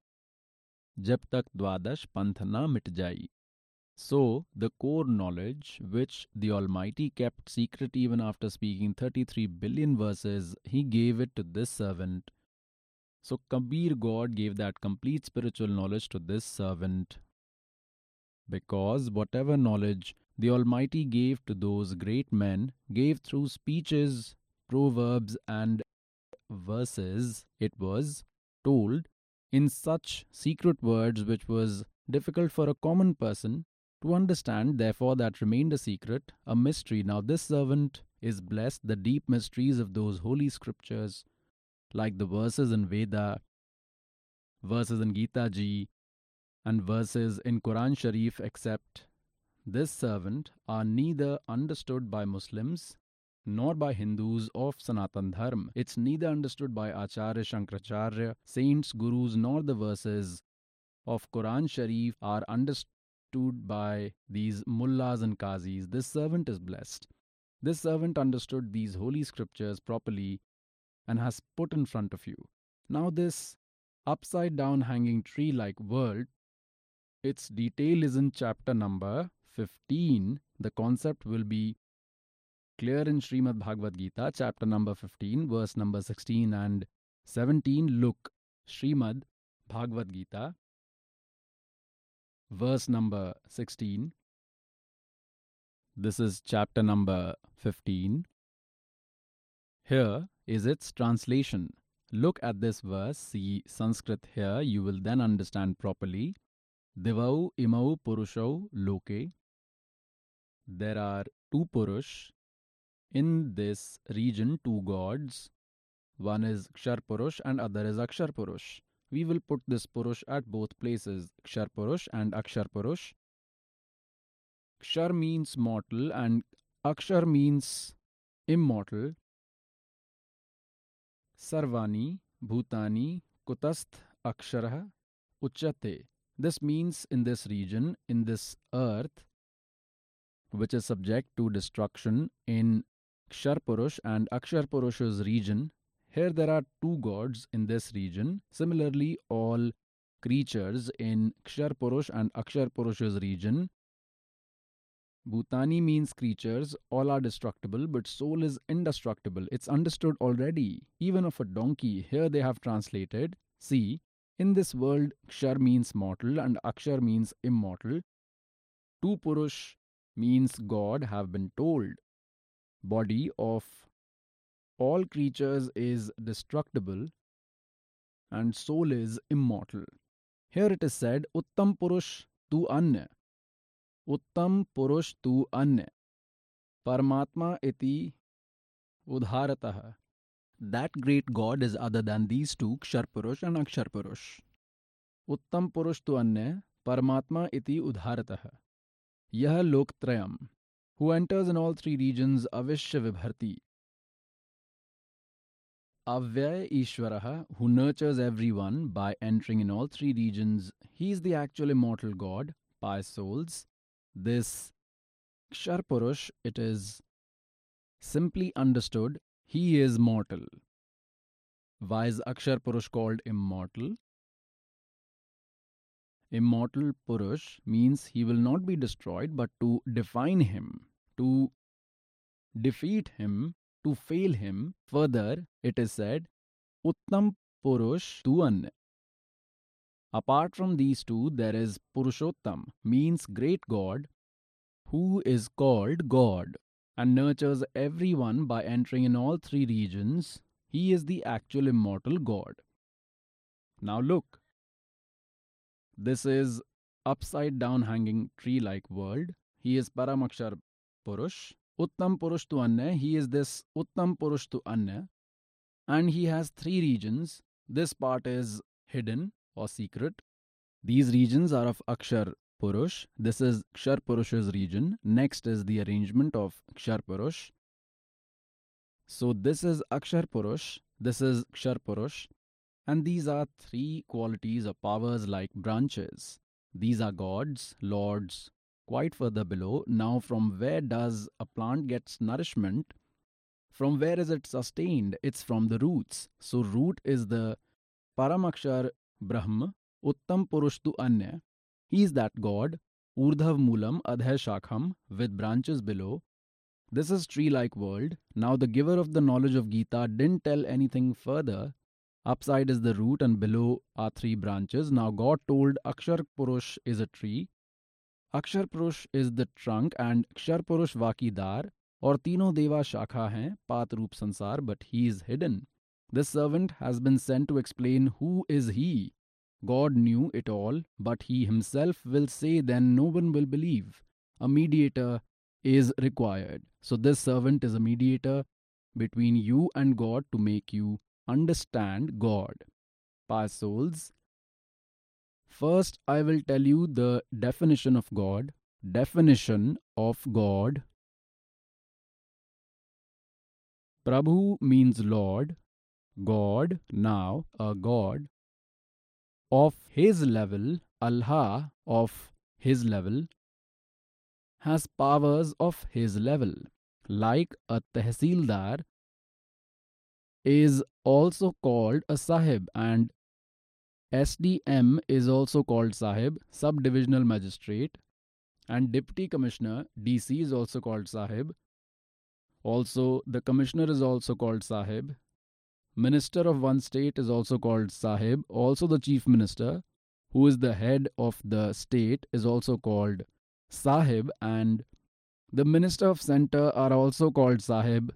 जब तक द्वादश पंथ ना मिट जाई। So the core knowledge which the almighty kept secret even after speaking thirty three billion verses he gave it to this servant so Kabir God gave that complete spiritual knowledge to this servant because whatever knowledge the Almighty gave to those great men, gave through speeches, proverbs, and verses, it was told in such secret words which was difficult for a common person to understand, therefore, that remained a secret, a mystery. Now, this servant is blessed the deep mysteries of those holy scriptures, like the verses in Veda, verses in Gita Ji, and verses in Quran Sharif, except this servant are neither understood by Muslims nor by Hindus of Sanatan Dharma. It's neither understood by Acharya Shankaracharya, saints, gurus, nor the verses of Quran Sharif are understood by these mullahs and qazis. This servant is blessed. This servant understood these holy scriptures properly and has put in front of you. Now, this upside down hanging tree like world, its detail is in chapter number 15. The concept will be clear in Srimad Bhagavad Gita, chapter number 15, verse number 16 and 17. Look, Srimad Bhagavad Gita, verse number 16. This is chapter number 15. Here is its translation. Look at this verse, see Sanskrit here, you will then understand properly. Divau imau purushau loke. There are two Purush. In this region, two gods. One is Kshar Purush and other is Akshar Purush we will put this Purush at both places, Kshar Purush and Akshar Purush. Kshar means mortal and Akshar means immortal. Sarvani, Bhutani, Kutast, Aksharah, Uchate. This means in this region, in this earth, which is subject to destruction in Kshar Purush and Akshar Purush's region, here there are two gods in this region. Similarly, all creatures in Kshar Purush and Akshar Purush's region. Bhutani means creatures, all are destructible, but soul is indestructible. It's understood already. Even of a donkey, here they have translated. See, in this world, Kshar means mortal and Akshar means immortal. Two Purush means God have been told. Body of all creatures is destructible and soul is immortal. Here it is said, Uttam Purush tu Anya. Uttam Purush tu Anya. Paramatma iti Udharataha. That great God is other than these two, Kshar Purush and Akshar Purush. Uttam Purush tu Anya. Paramatma iti Udharatah. Yah Loktrayam. Who enters in all three regions Avishya Vibharti Avyaya Ishvaraha, who nurtures everyone by entering in all three regions, he is the actual immortal God, pious souls. This Kshar Purush, it is simply understood, he is mortal. Why is Akshar Purush called immortal? Immortal Purush means he will not be destroyed, but to define him, to defeat him, to fail him. Further, it is said, Uttam Purush Tuan. Apart from these two, there is Purushottam, means great God, who is called God and nurtures everyone by entering in all three regions. He is the actual immortal God. Now look. This is upside down hanging tree like world. He is Paramakshar Purush, Uttam Purush to Anya. He is this Uttam Purush to Anya. And he has three regions. This part is hidden or secret. These regions are of Akshar Purush. This is Kshar Purush's region. Next is the arrangement of Kshar Purush. So this is Akshar Purush. This is Kshar Purush. And these are three qualities or powers like branches. These are gods, lords, quite further below. Now, from where does a plant gets nourishment? From where is it sustained? It's from the roots. So, root is the Paramakshar Brahma, Uttam Purushtu Anya. He is that God, Urdhav Moolam Adhay Shakham, with branches below. This is tree like world. Now, the giver of the knowledge of Gita didn't tell anything further. Upside is the root and below are three branches. Now God told Akshar Purush is a tree. Akshar Purush is the trunk and Kshar Purush Vaki Dar or Tino Deva Shakha hai, path roop sansar, but he is hidden. This servant has been sent to explain who is he. God knew it all, but he himself will say then no one will believe. A mediator is required. So this servant is a mediator between you and God to make you understand God. Souls, first I will tell you the definition of God. Definition of God. Prabhu means Lord, God, now a God of his level, Allah of his level, has powers of his level, like a tehsildar is also called a sahib and SDM is also called sahib, subdivisional magistrate, and deputy commissioner DC is also called sahib. Also, the commissioner is also called sahib, minister of one state is also called Sahib. Also, the chief minister, who is the head of the state, is also called Sahib, and the minister of center are also called Sahib.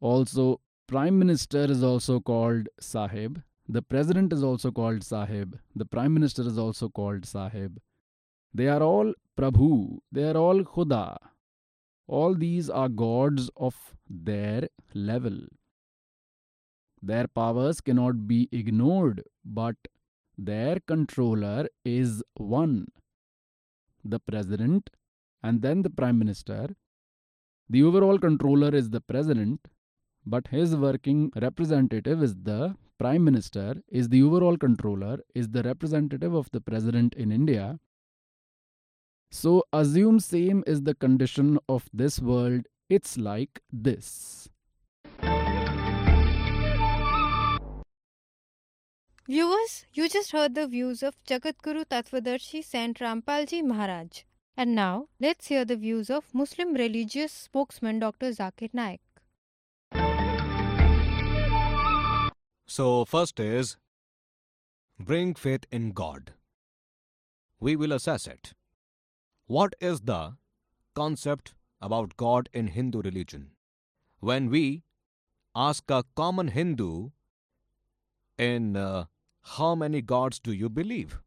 Also, prime minister is also called Sahib. The president is also called Sahib. The prime minister is also called Sahib. They are all Prabhu. They are all Khuda. All these are gods of their level. Their powers cannot be ignored, but their controller is one the president and then the prime minister. The overall controller is the president, but his working representative is the prime minister, is the overall controller, is the representative of the president in India. So assume same is the condition of this world. It's like this. Viewers, you just heard the views of Jagatguru Tattvadarshi Sant Rampalji Maharaj. And now, let's hear the views of Muslim religious spokesman Dr. Zakir Naik. So, first is bring faith in God. We will assess it. What is the concept about God in Hindu religion? When we ask a common Hindu in uh, how many gods do you believe?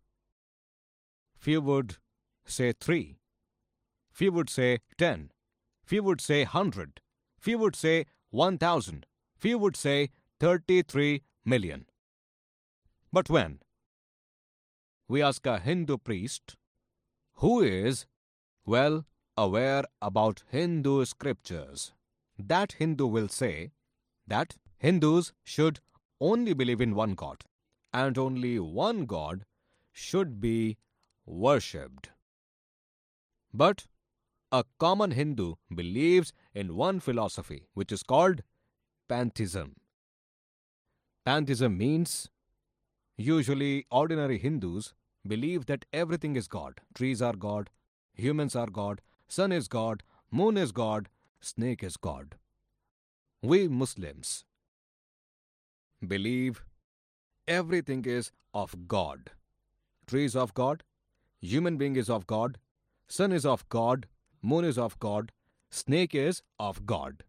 Few would say three. Few would say ten. Few would say hundred. Few would say one thousand. Few would say thirty-three million. But when we ask a Hindu priest who is well aware about Hindu scriptures, that Hindu will say that Hindus should only believe in one God and only one God should be worshipped. But a common Hindu believes in one philosophy which is called pantheism. Pantheism means usually ordinary Hindus believe that everything is God. Trees are God, humans are God, sun is God, moon is God, snake is God. We Muslims believe everything is of God. Trees of God, human being is of God, sun is of God, moon is of God, snake is of God.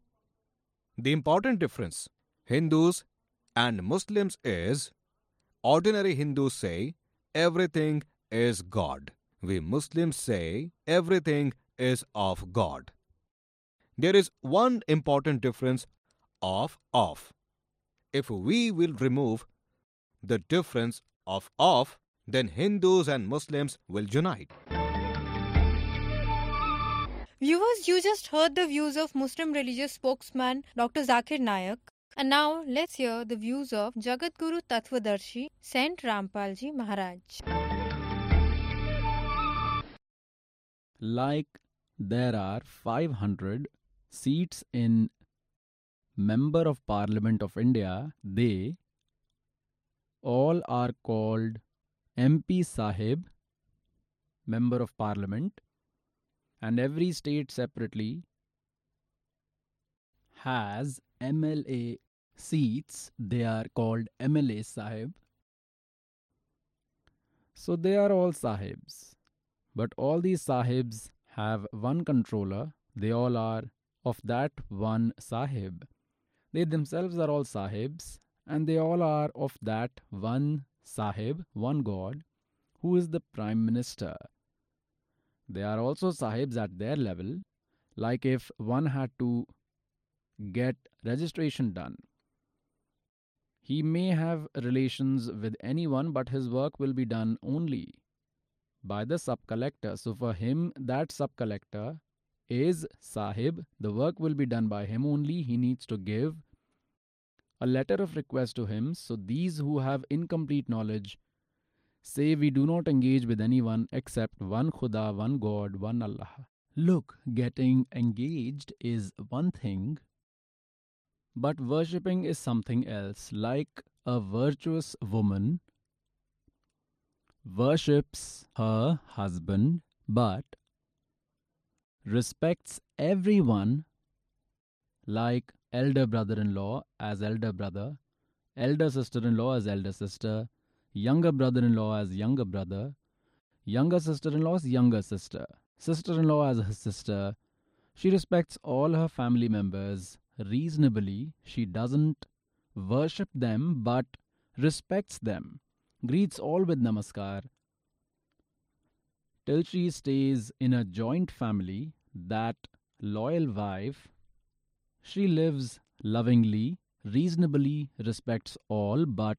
The important difference Hindus and Muslims is ordinary Hindus say everything is God. We Muslims say everything is of God. There is one important difference of of. If we will remove the difference of of, then Hindus and Muslims will unite. Viewers, you just heard the views of Muslim religious spokesman Dr. Zakir Naik. And now let's hear the views of Jagatguru Tattvadarshi Sant Rampalji Maharaj. like there are 500 seats in member of parliament of india they all are called mp sahib member of parliament and every state separately has mla seats they are called mla sahib so they are all sahibs but all these sahibs have one controller, they all are of that one sahib. They themselves are all sahibs, and they all are of that one sahib, one god, who is the prime minister. They are also sahibs at their level, like if one had to get registration done. He may have relations with anyone, but his work will be done only by the sub collector. So for him, that sub collector is Sahib. The work will be done by him only. He needs to give a letter of request to him. So these who have incomplete knowledge say we do not engage with anyone except one Khuda, one God, one Allah. Look, getting engaged is one thing, but worshipping is something else. Like a virtuous woman worships her husband but respects everyone like elder brother-in-law as elder brother elder sister-in-law as elder sister younger brother-in-law as younger brother younger sister-in-law as younger sister sister-in-law as her sister she respects all her family members reasonably she doesn't worship them but respects them greets all with namaskar. Till she stays in a joint family, that loyal wife, she lives lovingly, reasonably respects all, but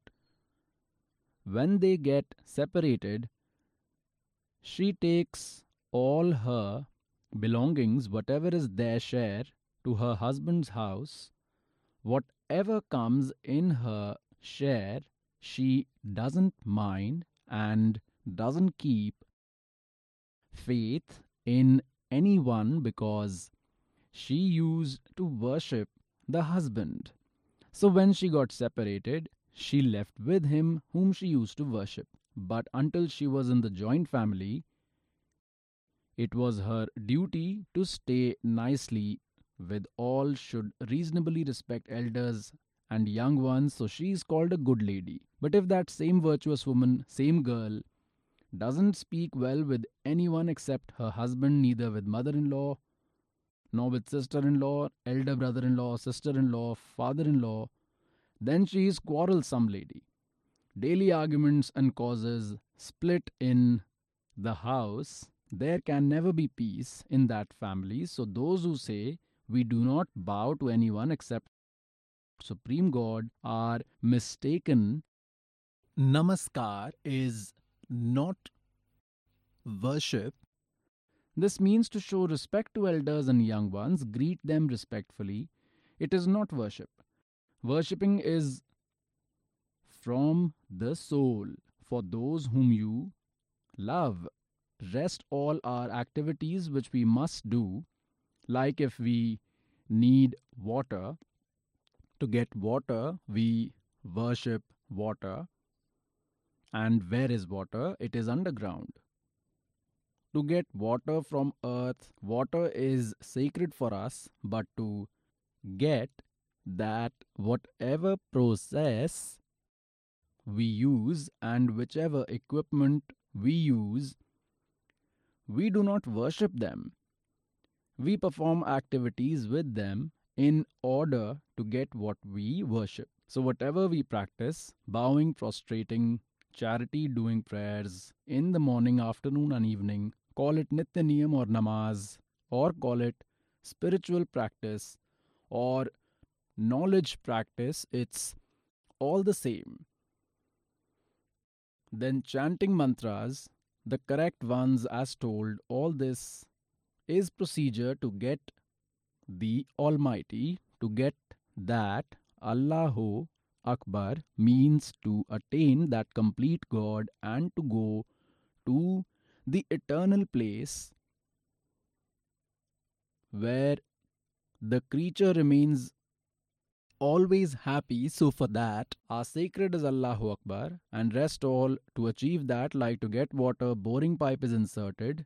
when they get separated, she takes all her belongings, whatever is their share, to her husband's house. Whatever comes in her share, she doesn't mind and doesn't keep faith in anyone because she used to worship the husband. So when she got separated, she left with him whom she used to worship. But until she was in the joint family, it was her duty to stay nicely with all, should reasonably respect elders and young ones, so she is called a good lady. But if that same virtuous woman, same girl, doesn't speak well with anyone except her husband, neither with mother in law, nor with sister in law, elder brother in law, sister in law, father in law, then she is quarrelsome lady. Daily arguments and causes split in the house. There can never be peace in that family. So, those who say we do not bow to anyone except Supreme God are mistaken. Namaskar is not worship. This means to show respect to elders and young ones, greet them respectfully. It is not worship. Worshipping is from the soul for those whom you love. Rest all our activities which we must do, like if we need water, to get water, we worship water. And where is water? It is underground. To get water from earth, water is sacred for us, but to get that whatever process we use and whichever equipment we use, we do not worship them. We perform activities with them in order to get what we worship. So, whatever we practice, bowing, prostrating, charity, doing prayers in the morning, afternoon, and evening, call it Nitya Niyam or Namaz, or call it spiritual practice or knowledge practice, it's all the same. Then, chanting mantras, the correct ones as told, all this is procedure to get the Almighty to get that Allahu Akbar means to attain that complete God and to go to the eternal place where the creature remains always happy. So for that, our sacred is Allahu Akbar, and rest all to achieve that, like to get water, boring pipe is inserted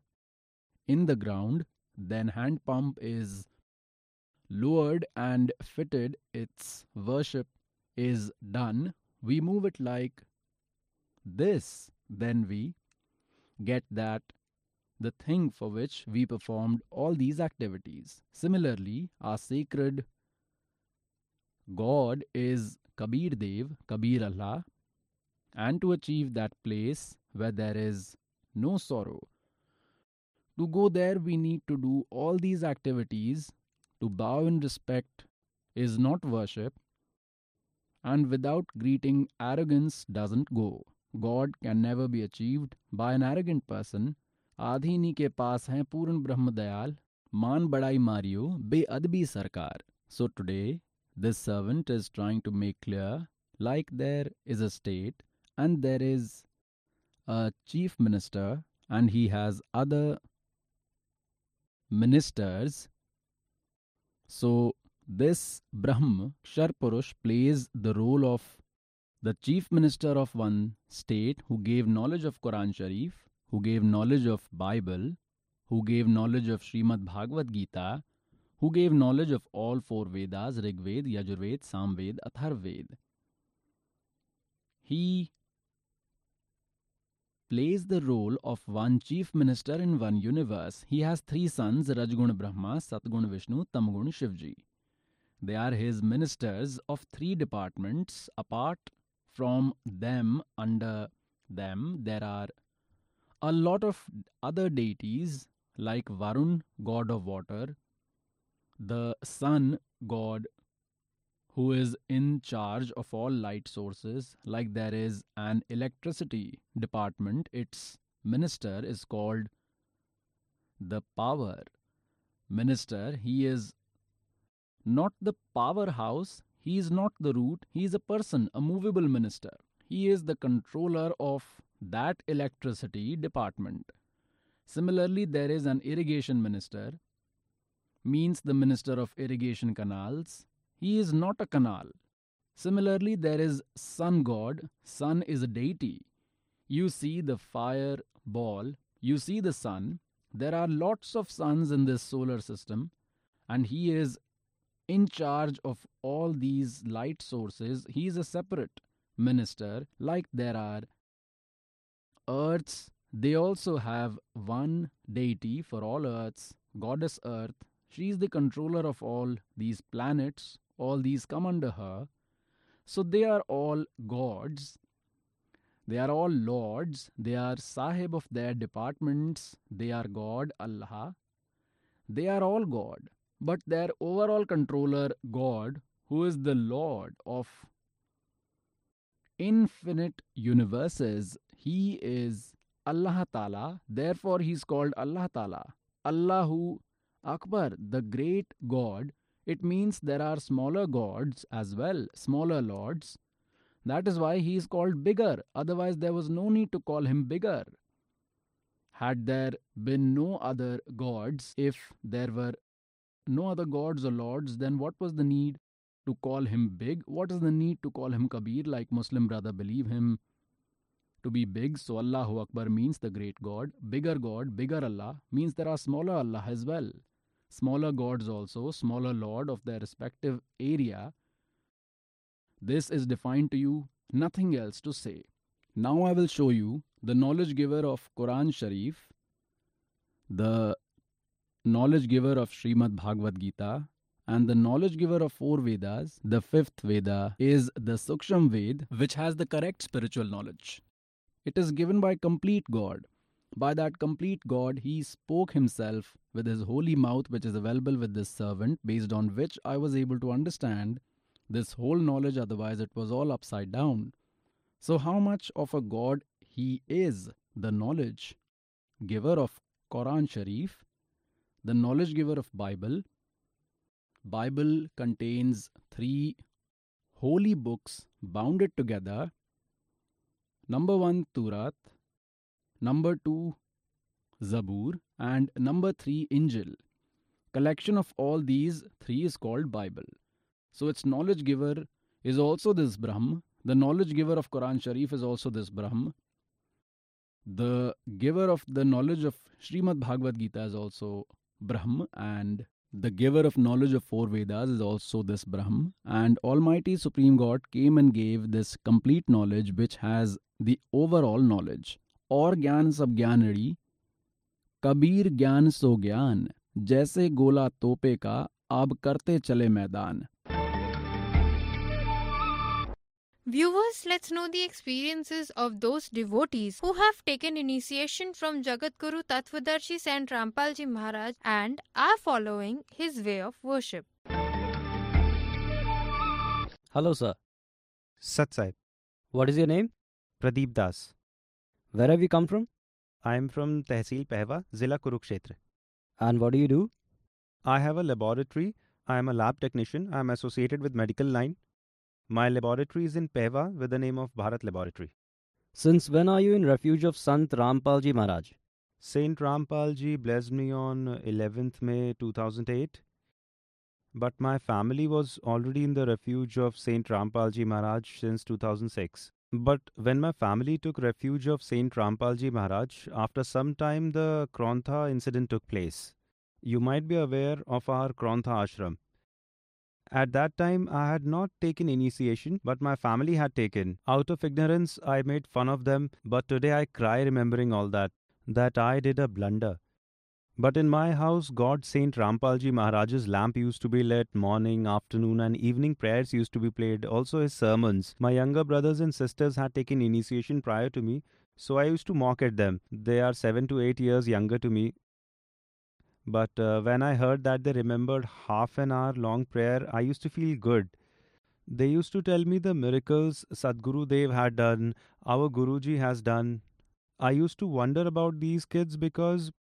in the ground, then hand pump is lowered and fitted, its worship is done. We move it like this, then we get that the thing for which we performed all these activities. Similarly, our sacred God is Kabir Dev, Kabir Allah, and to achieve that place where there is no sorrow. To go there, we need to do all these activities. To bow in respect is not worship, and without greeting, arrogance doesn't go. God can never be achieved by an arrogant person. आधीनी के पास हैं पूर्ण ब्रह्म दयाल मान बड़ाई Mario बेअदबी सरकार So today this servant is trying to make clear like there is a state and there is a chief minister and he has other ministers. So this Brahm Kshar Purush plays the role of the chief minister of one state who gave knowledge of Quran Sharif, who gave knowledge of Bible, who gave knowledge of Srimad Bhagavad Gita, who gave knowledge of all four Vedas Rig Ved, Yajurved, Samved, Atharved. He plays the role of one chief minister in one universe. He has three sons Rajgun Brahma, Satgun Vishnu, Tamgun Shivji. They are his ministers of three departments. Apart from them, under them, there are a lot of other deities like Varun, god of water, the sun god who is in charge of all light sources like there is an electricity department its minister is called the power minister. He is not the powerhouse he is not the root he is a person a movable minister. He is the controller of that electricity department. Similarly there is an irrigation minister means the Minister of Irrigation Canals. He is not a canal. Similarly, there is Sun God. Sun is a deity. You see the fire ball, you see the sun. There are lots of suns in this solar system, and he is in charge of all these light sources. He is a separate minister, like there are earths. They also have one deity for all earths, goddess Earth, she is the controller of all these planets, all these come under her. So they are all gods. They are all lords. They are sahib of their departments. They are God, Allah. They are all God. But their overall controller, God, who is the Lord of infinite universes, He is Allah Ta'ala. Therefore, He is called Allah Ta'ala. Allahu Akbar, the great god, it means there are smaller gods as well, smaller lords. That is why he is called bigger, otherwise, there was no need to call him bigger. Had there been no other gods, if there were no other gods or lords, then what was the need to call him big? What is the need to call him Kabir, like Muslim brother believe him to be big? So Allahu Akbar means the great God. Bigger God, bigger Allah means there are smaller Allah as well smaller gods also, smaller lord of their respective area. This is defined to you, nothing else to say. Now I will show you the knowledge giver of Quran Sharif, the knowledge giver of Srimad Bhagavad Gita, and the knowledge giver of four Vedas, the fifth Veda, is the Suksham Ved, which has the correct spiritual knowledge. It is given by complete God, by that complete God, he spoke himself with his holy mouth, which is available with this servant, based on which I was able to understand this whole knowledge, otherwise, it was all upside down. So, how much of a God he is, the knowledge giver of Quran Sharif, the knowledge giver of Bible. Bible contains three holy books bounded together. Number one, Turat, number 2 Zabur, and number 3 Injil. collection of all these three is called Bible. So its knowledge giver is also this Brahm. The knowledge giver of Quran Sharif is also this Brahm. The giver of the knowledge of Srimad Bhagavad Gita is also Brahm and the giver of knowledge of four Vedas is also this Brahm, and Almighty Supreme God came and gave this complete knowledge which has the overall knowledge. और ज्ञान सब ज्ञानड़ी कबीर ज्ञान सो ज्ञान जैसे गोला तोपे का अब करते चले मैदान Viewers, let's know the experiences of those devotees who have taken initiation from Jagat Guru Tattvadarshi Sant Rampalji Maharaj and are following his way of worship. Hello, sir. Sat Sahib, What is your name? Pradeep Das. Where have you come from? I am from Tehsil Pehwa, Zilla Kurukshetra. And what do you do? I have a laboratory. I am a lab technician. I am associated with medical line. My laboratory is in Pehwa with the name of Bharat Laboratory. Since when are you in refuge of Sant Rampalji Maharaj? Saint Rampal ji blessed me on 11th May 2008. But my family was already in the refuge of Saint Rampal ji Maharaj since 2006. But when my family took refuge of Saint Rampal ji Maharaj, after some time the Karontha incident took place. You might be aware of our Karontha ashram. At that time, I had not taken initiation, but my family had taken. Out of ignorance, I made fun of them, but today I cry remembering all that, that I did a blunder. But in my house, God Saint Rampalji Maharaj's lamp used to be lit morning, afternoon, and evening prayers used to be played, also his sermons. My younger brothers and sisters had taken initiation prior to me, so I used to mock at them. They are seven to eight years younger to me, but uh, when I heard that they remembered half an hour long prayer, I used to feel good. They used to tell me the miracles Sadguru Dev had done, our Guruji has done. I used to wonder about these kids because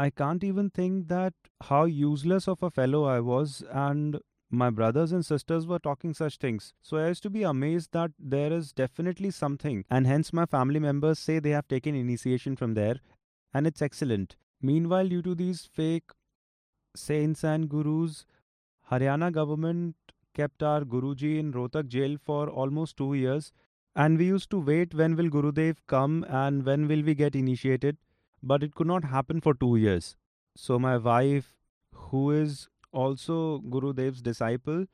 I can't even think that how useless of a fellow I was and my brothers and sisters were talking such things. So I used to be amazed that there is definitely something and hence my family members say they have taken initiation from there and it's excellent. Meanwhile, due to these fake saints and gurus, Haryana government kept our Guruji in Rohtak jail for almost two years. And we used to wait when will Gurudev come and when will we get initiated. But it could not happen for two years. So my wife, who is also Gurudev's disciple,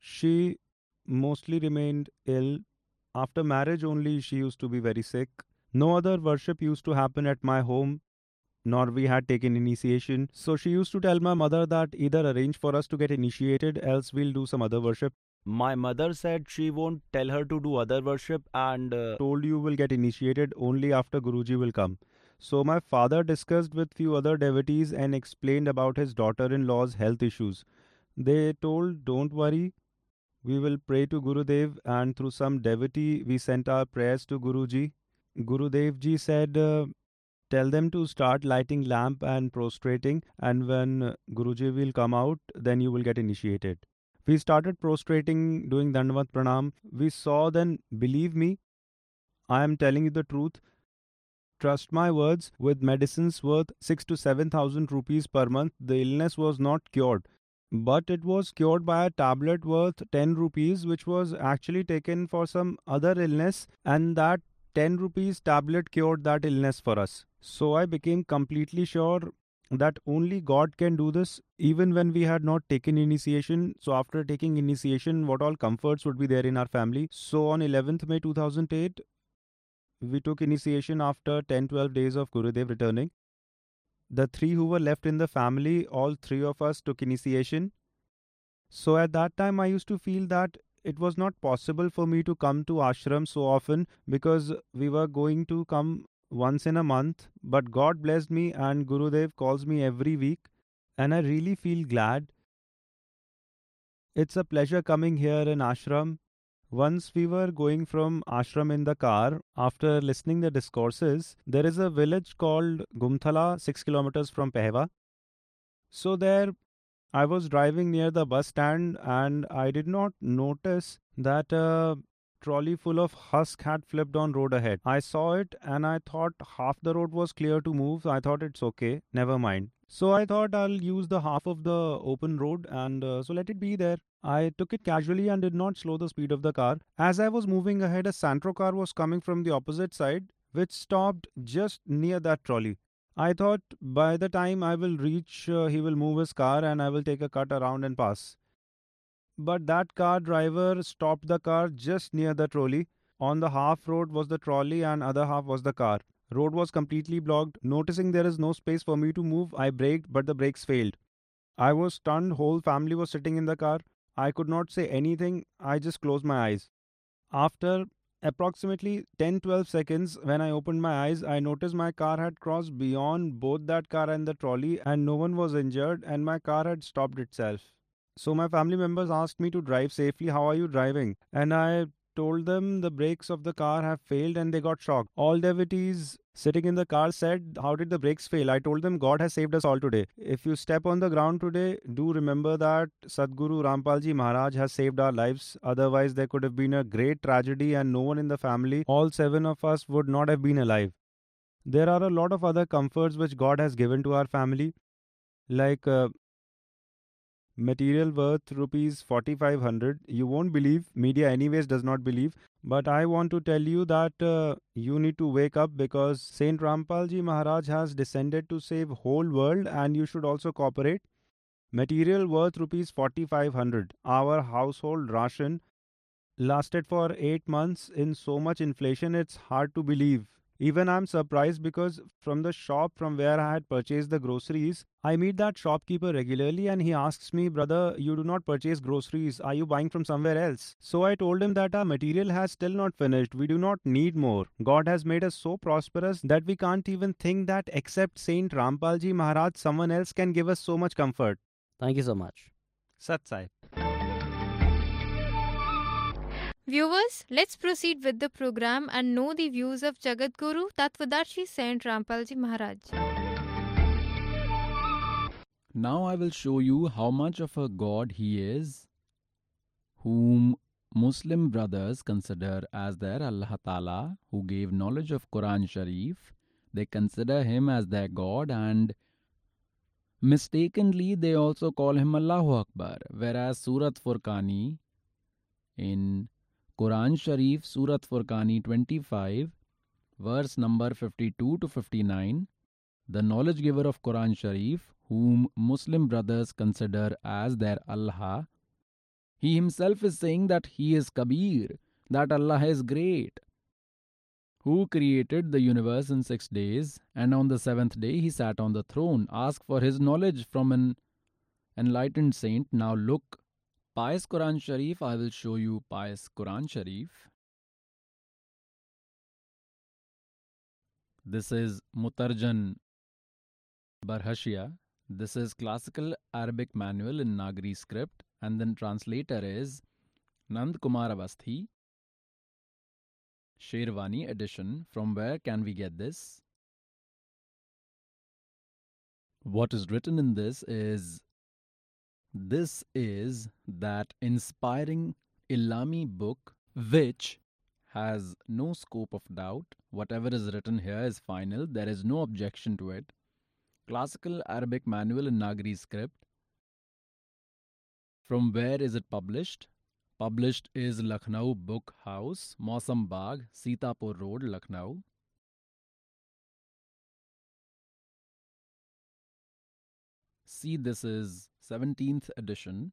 she mostly remained ill. After marriage only she used to be very sick. No other worship used to happen at my home nor we had taken initiation. So she used to tell my mother that either arrange for us to get initiated, else we'll do some other worship. My mother said she won't tell her to do other worship and uh, Told you will get initiated only after Guruji will come. So my father discussed with few other devotees and explained about his daughter-in-law's health issues. They told, don't worry, we will pray to Gurudev and through some devotee we sent our prayers to Guruji. Gurudev ji said, uh, tell them to start lighting lamp and prostrating and when Guruji will come out, then you will get initiated. We started prostrating, doing Dandavat Pranam. We saw then, believe me, I am telling you the truth. Trust my words, with medicines worth 6 to 7000 rupees per month, the illness was not cured. But it was cured by a tablet worth 10 rupees, which was actually taken for some other illness, and that 10 rupees tablet cured that illness for us. So I became completely sure that only God can do this, even when we had not taken initiation. So, after taking initiation, what all comforts would be there in our family? So, on 11th May 2008, we took initiation after 10 12 days of Gurudev returning. The three who were left in the family, all three of us took initiation. So, at that time, I used to feel that it was not possible for me to come to ashram so often because we were going to come once in a month, but God blessed me and Gurudev calls me every week, and I really feel glad. It's a pleasure coming here in ashram. Once we were going from ashram in the car, after listening the discourses, there is a village called Gumthala, 6 kilometers from Pehwa. So there I was driving near the bus stand and I did not notice that a trolley full of husk had flipped on road ahead. I saw it and I thought half the road was clear to move. I thought it's okay, never mind. So I thought I'll use the half of the open road and uh, so let it be there. I took it casually and did not slow the speed of the car. As I was moving ahead, a Santro car was coming from the opposite side, which stopped just near that trolley. I thought by the time I will reach, uh, he will move his car and I will take a cut around and pass. But that car driver stopped the car just near the trolley. On the half road was the trolley and other half was the car. Road was completely blocked. Noticing there is no space for me to move, I braked, but the brakes failed. I was stunned. Whole family was sitting in the car. I could not say anything. I just closed my eyes. After approximately 10 12 seconds, when I opened my eyes, I noticed my car had crossed beyond both that car and the trolley, and no one was injured, and my car had stopped itself. So my family members asked me to drive safely. How are you driving? And I told them the brakes of the car have failed and they got shocked. All devotees sitting in the car said, How did the brakes fail? I told them, God has saved us all today. If you step on the ground today, do remember that Sadguru Rampalji Maharaj has saved our lives. Otherwise, there could have been a great tragedy and no one in the family, all seven of us, would not have been alive. There are a lot of other comforts which God has given to our family, like uh, material worth rupees 4500 you won't believe media anyways does not believe but i want to tell you that uh, you need to wake up because saint rampalji maharaj has descended to save whole world and you should also cooperate. Material worth rupees 4500 our household ration lasted for 8 months in so much inflation it's hard to believe even I'm surprised because from the shop from where I had purchased the groceries, I meet that shopkeeper regularly and he asks me, Brother, you do not purchase groceries. Are you buying from somewhere else? So I told him that our material has still not finished. We do not need more. God has made us so prosperous that we can't even think that except Saint Rampalji Maharaj, someone else can give us so much comfort. Thank you so much. Sat Sahib. Viewers, let's proceed with the program and know the views of Jagat Guru Tattvadarshi Saint Rampalji Maharaj. Now I will show you how much of a god he is, whom Muslim brothers consider as their Allah Ta'ala, who gave knowledge of Quran Sharif. They consider him as their god and mistakenly they also call him Allahu Akbar, whereas Surat Furqani in Quran Sharif, Surat Furqani 25, verse number 52 to 59, the knowledge giver of Quran Sharif, whom Muslim brothers consider as their Allah, he himself is saying that he is Kabir, that Allah is great, who created the universe in six days, and on the seventh day he sat on the throne. Ask for his knowledge from an enlightened saint. Now look Pious Quran Sharif, I will show you Pious Quran Sharif. This is Mutarjan Barhashia. This is classical Arabic manual in Nagari script and then translator is Nand Kumar Avasthi. Sherwani edition. From where can we get this? What is written in this is this is that inspiring Ilami book which has no scope of doubt. Whatever is written here is final. There is no objection to it. Classical Arabic Manual in Nagari script. From where is it published? Published is Lucknow Book House, Mausam Bagh, Sitapur Road, Lucknow. See, this is 17th edition,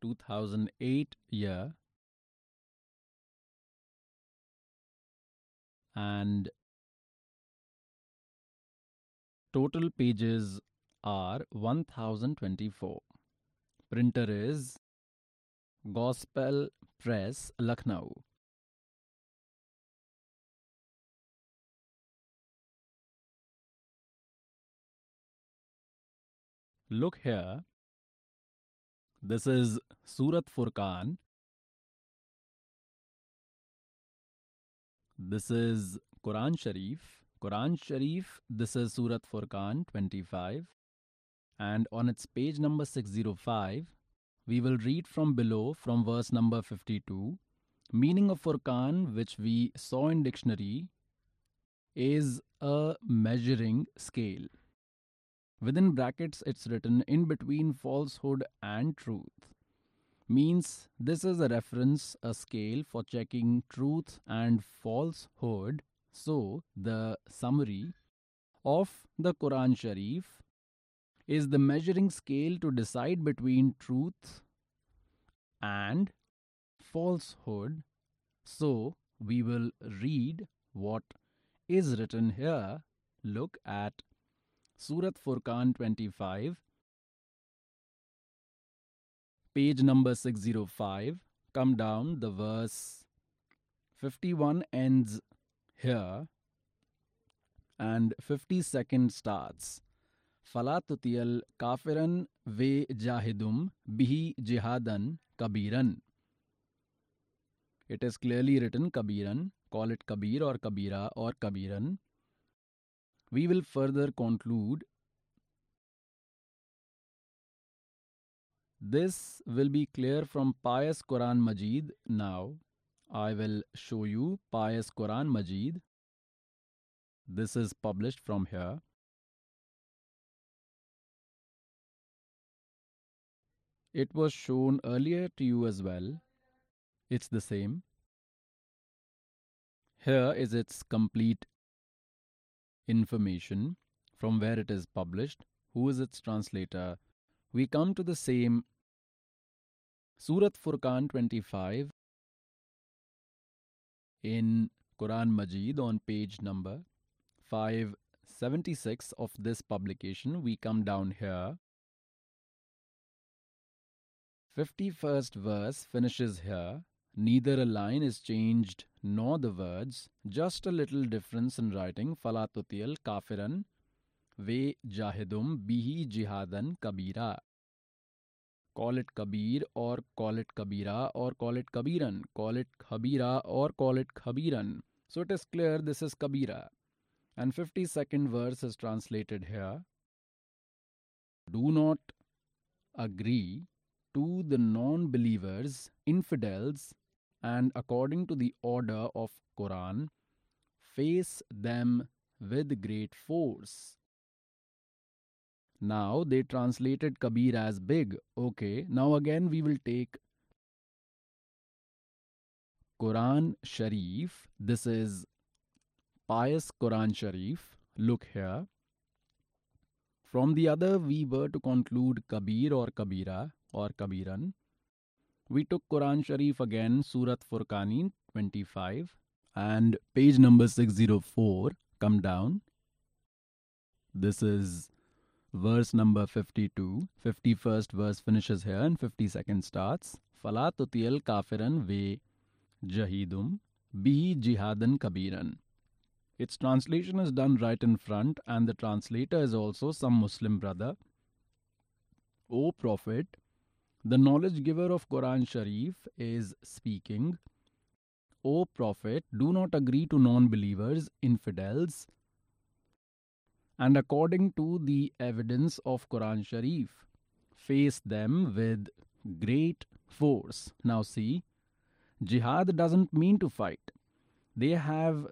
2008 year, and total pages are 1024. Printer is Gospel Press, Lucknow. Look here. This is Surat Furqan. This is Quran Sharif. Quran Sharif, this is Surat Furqan 25. And on its page number 605, we will read from below from verse number 52. Meaning of Furqan, which we saw in dictionary, is a measuring scale. Within brackets, it's written in between falsehood and truth. Means this is a reference, a scale for checking truth and falsehood. So, the summary of the Quran Sharif is the measuring scale to decide between truth and falsehood. So, we will read what is written here. Look at Surat Furqan 25, page number 605. Come down, the verse 51 ends here and 52nd starts. Fala tutiyal kafiran ve jahidum bihi jihadan kabiran. It is clearly written kabiran. Call it kabir or kabira or kabiran. We will further conclude. This will be clear from Pious Quran Majid now. I will show you Pious Quran Majid. This is published from here. It was shown earlier to you as well. It's the same. Here is its complete information from where it is published, who is its translator. We come to the same Surat Furqan 25 in Quran Majid on page number 576 of this publication. We come down here. 51st verse finishes here. Neither a line is changed nor the words, just a little difference in writing. Falatutiyal kafiran ve jahidum bihi jihadan kabira. Call it kabir or call it kabira or call it kabiran. Call it khabira or call it khabiran. So it is clear this is kabira. And 52nd verse is translated here. Do not agree to the non believers, infidels, and according to the order of Quran, face them with great force. Now they translated Kabir as big. Okay, now again we will take Quran Sharif. This is pious Quran Sharif. Look here. From the other, we were to conclude Kabir or Kabira or Kabiran. We took Quran Sharif again, Surat Furqani 25 and page number 604. Come down. This is verse number 52. 51st verse finishes here and 52nd starts. Fala tutiyal kafiran ve jahidum bihi jihadan kabiran. Its translation is done right in front, and the translator is also some Muslim brother. O Prophet, the knowledge giver of Quran Sharif is speaking. O Prophet, do not agree to non believers, infidels, and according to the evidence of Quran Sharif, face them with great force. Now, see, jihad doesn't mean to fight. They have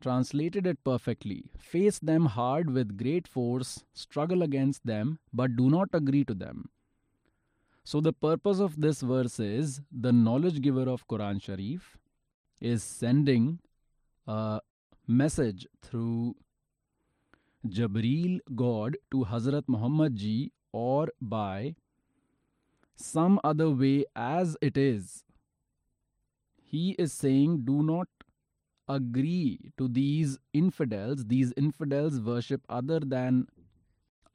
translated it perfectly. Face them hard with great force, struggle against them, but do not agree to them. So, the purpose of this verse is the knowledge giver of Quran Sharif is sending a message through Jabril God to Hazrat Muhammad ji or by some other way as it is. He is saying, Do not agree to these infidels. These infidels worship other than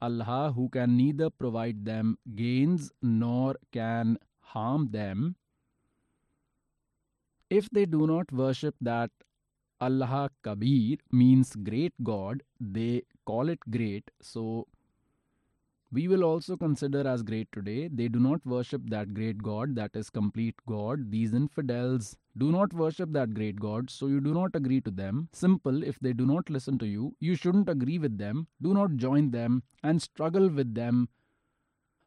Allah, who can neither provide them gains nor can harm them. If they do not worship that Allah Kabir means great God, they call it great. So we will also consider as great today. They do not worship that great God, that is complete God. These infidels do not worship that great God, so you do not agree to them. Simple, if they do not listen to you, you shouldn't agree with them. Do not join them and struggle with them.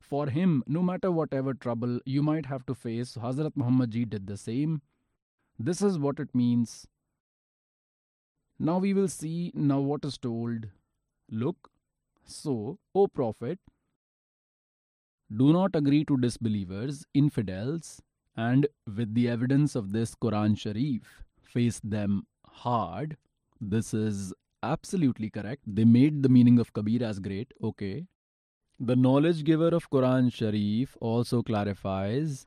For him, no matter whatever trouble you might have to face, Hazrat Muhammad ji did the same. This is what it means. Now we will see now what is told. Look, So, O Prophet, do not agree to disbelievers, infidels, and with the evidence of this Quran Sharif, face them hard. This is absolutely correct. They made the meaning of Kabir as great. Okay. The knowledge giver of Quran Sharif also clarifies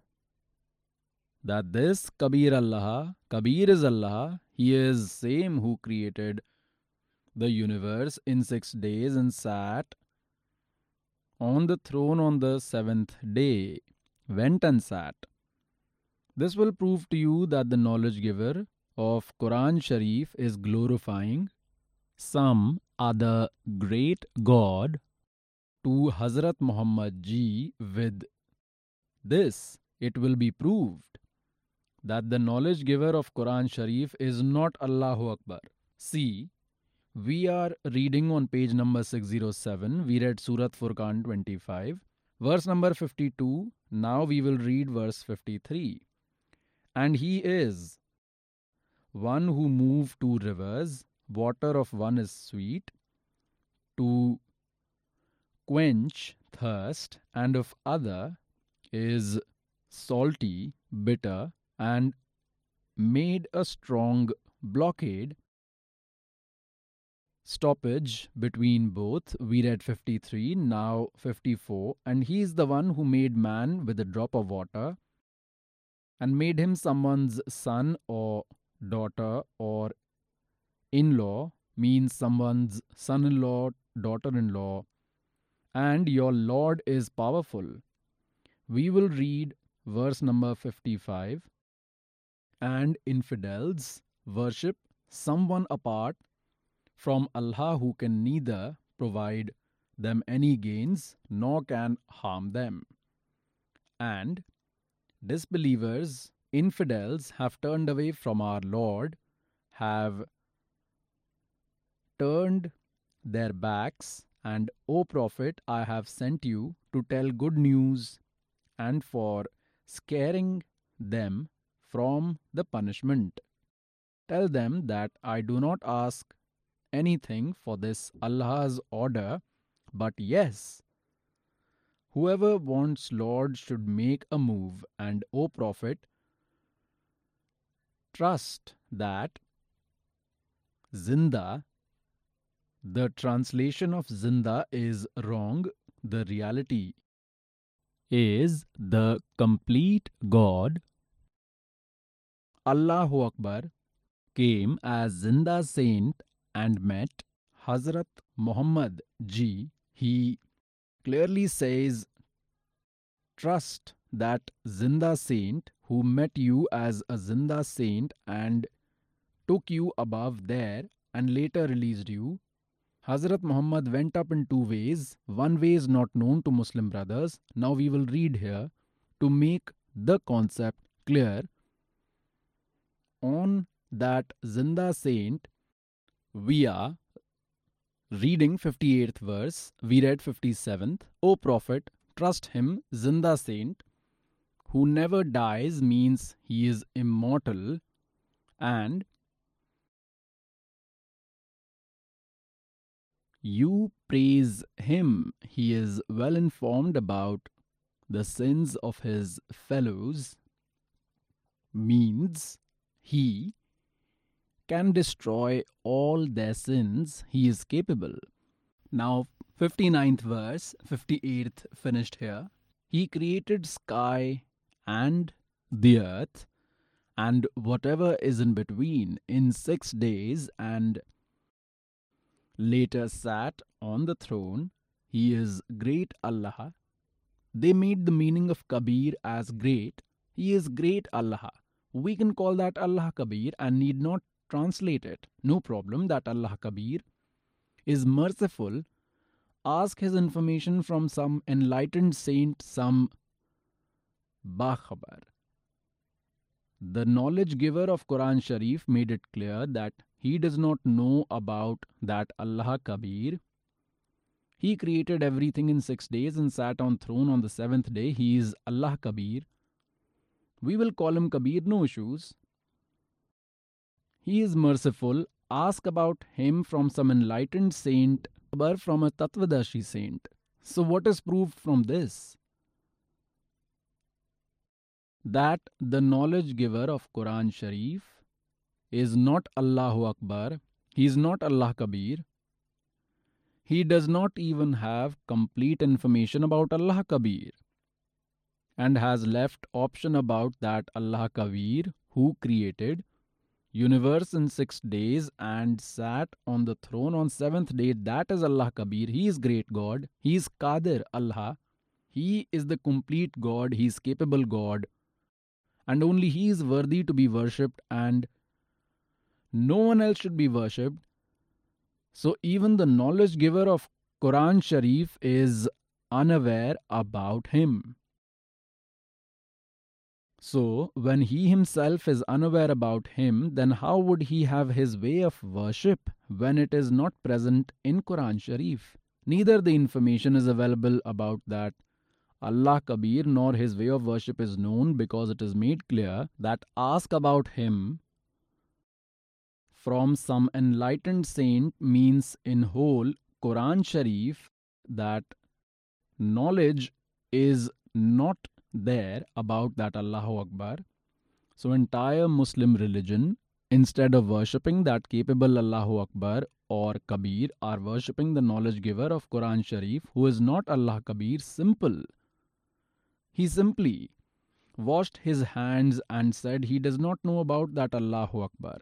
that this Kabir Allah, Kabir is Allah, He is same who created the universe in six days and sat on the throne on the seventh day, went and sat. This will prove to you that the knowledge giver of Quran Sharif is glorifying some other great God to Hazrat Muhammad ji with this it will be proved that the knowledge giver of Quran Sharif is not Allahu Akbar. See, we are reading on page number 607. We read Surat Furqan 25, verse number 52. Now we will read verse 53. And he is one who moved two rivers, water of one is sweet, to quench thirst, and of other is salty, bitter, and made a strong blockade stoppage between both. We read 53, now 54. And he is the one who made man with a drop of water and made him someone's son or daughter or in law, means someone's son in law, daughter in law. And your Lord is powerful. We will read verse number 55. And infidels worship someone apart from Allah who can neither provide them any gains nor can harm them. And disbelievers, infidels, have turned away from our Lord, have turned their backs, and, O Prophet, I have sent you to tell good news and for scaring them from the punishment. Tell them that I do not ask anything for this Allah's order, but yes, whoever wants Lord should make a move, and O Prophet, trust that Zinda, the translation of Zinda is wrong, the reality is the complete God. Allahu Akbar came as Zinda saint and met Hazrat Muhammad ji, he clearly says, Trust that Zinda saint who met you as a Zinda saint and took you above there and later released you. Hazrat Muhammad went up in two ways. One way is not known to Muslim brothers. Now we will read here to make the concept clear. On that Zinda saint, we are reading 58th verse. We read 57th. O Prophet, trust him, Zinda saint, who never dies means he is immortal and you praise him. He is well informed about the sins of his fellows means he can destroy all their sins, he is capable. Now, 59th verse, 58th finished here. He created sky and the earth and whatever is in between in six days and later sat on the throne. He is great Allah. They made the meaning of Kabir as great. He is great Allah. We can call that Allah Kabir and need not translate it. No problem that Allah Kabir is merciful. Ask his information from some enlightened saint, some Bakhabar. The knowledge giver of Quran Sharif made it clear that he does not know about that Allah Kabir. He created everything in six days and sat on throne on the seventh day. He is Allah Kabir. We will call him Kabir, no issues. He is merciful. Ask about him from some enlightened saint, Akbar from a Tattvadarshi saint. So, what is proved from this? That the knowledge giver of Quran Sharif is not Allahu Akbar, he is not Allah Kabir. He does not even have complete information about Allah Kabir and has left option about that Allah Kabir who created universe in 6 days and sat on the throne on 7th day that is Allah Kabir. He is great god. He is Qadir Allah. He is the complete god. He is capable god. And only he is worthy to be worshipped and no one else should be worshipped. So even the knowledge giver of Quran Sharif is unaware about him so, when he himself is unaware about him, then how would he have his way of worship when it is not present in Quran Sharif? Neither the information is available about that Allah Kabir nor his way of worship is known because it is made clear that ask about him from some enlightened saint means in whole Quran Sharif that knowledge is not there about that Allahu Akbar. So, entire Muslim religion, instead of worshipping that capable Allahu Akbar or Kabir, are worshipping the knowledge giver of Quran Sharif, who is not Allah Kabir, simple. He simply washed his hands and said he does not know about that Allahu Akbar.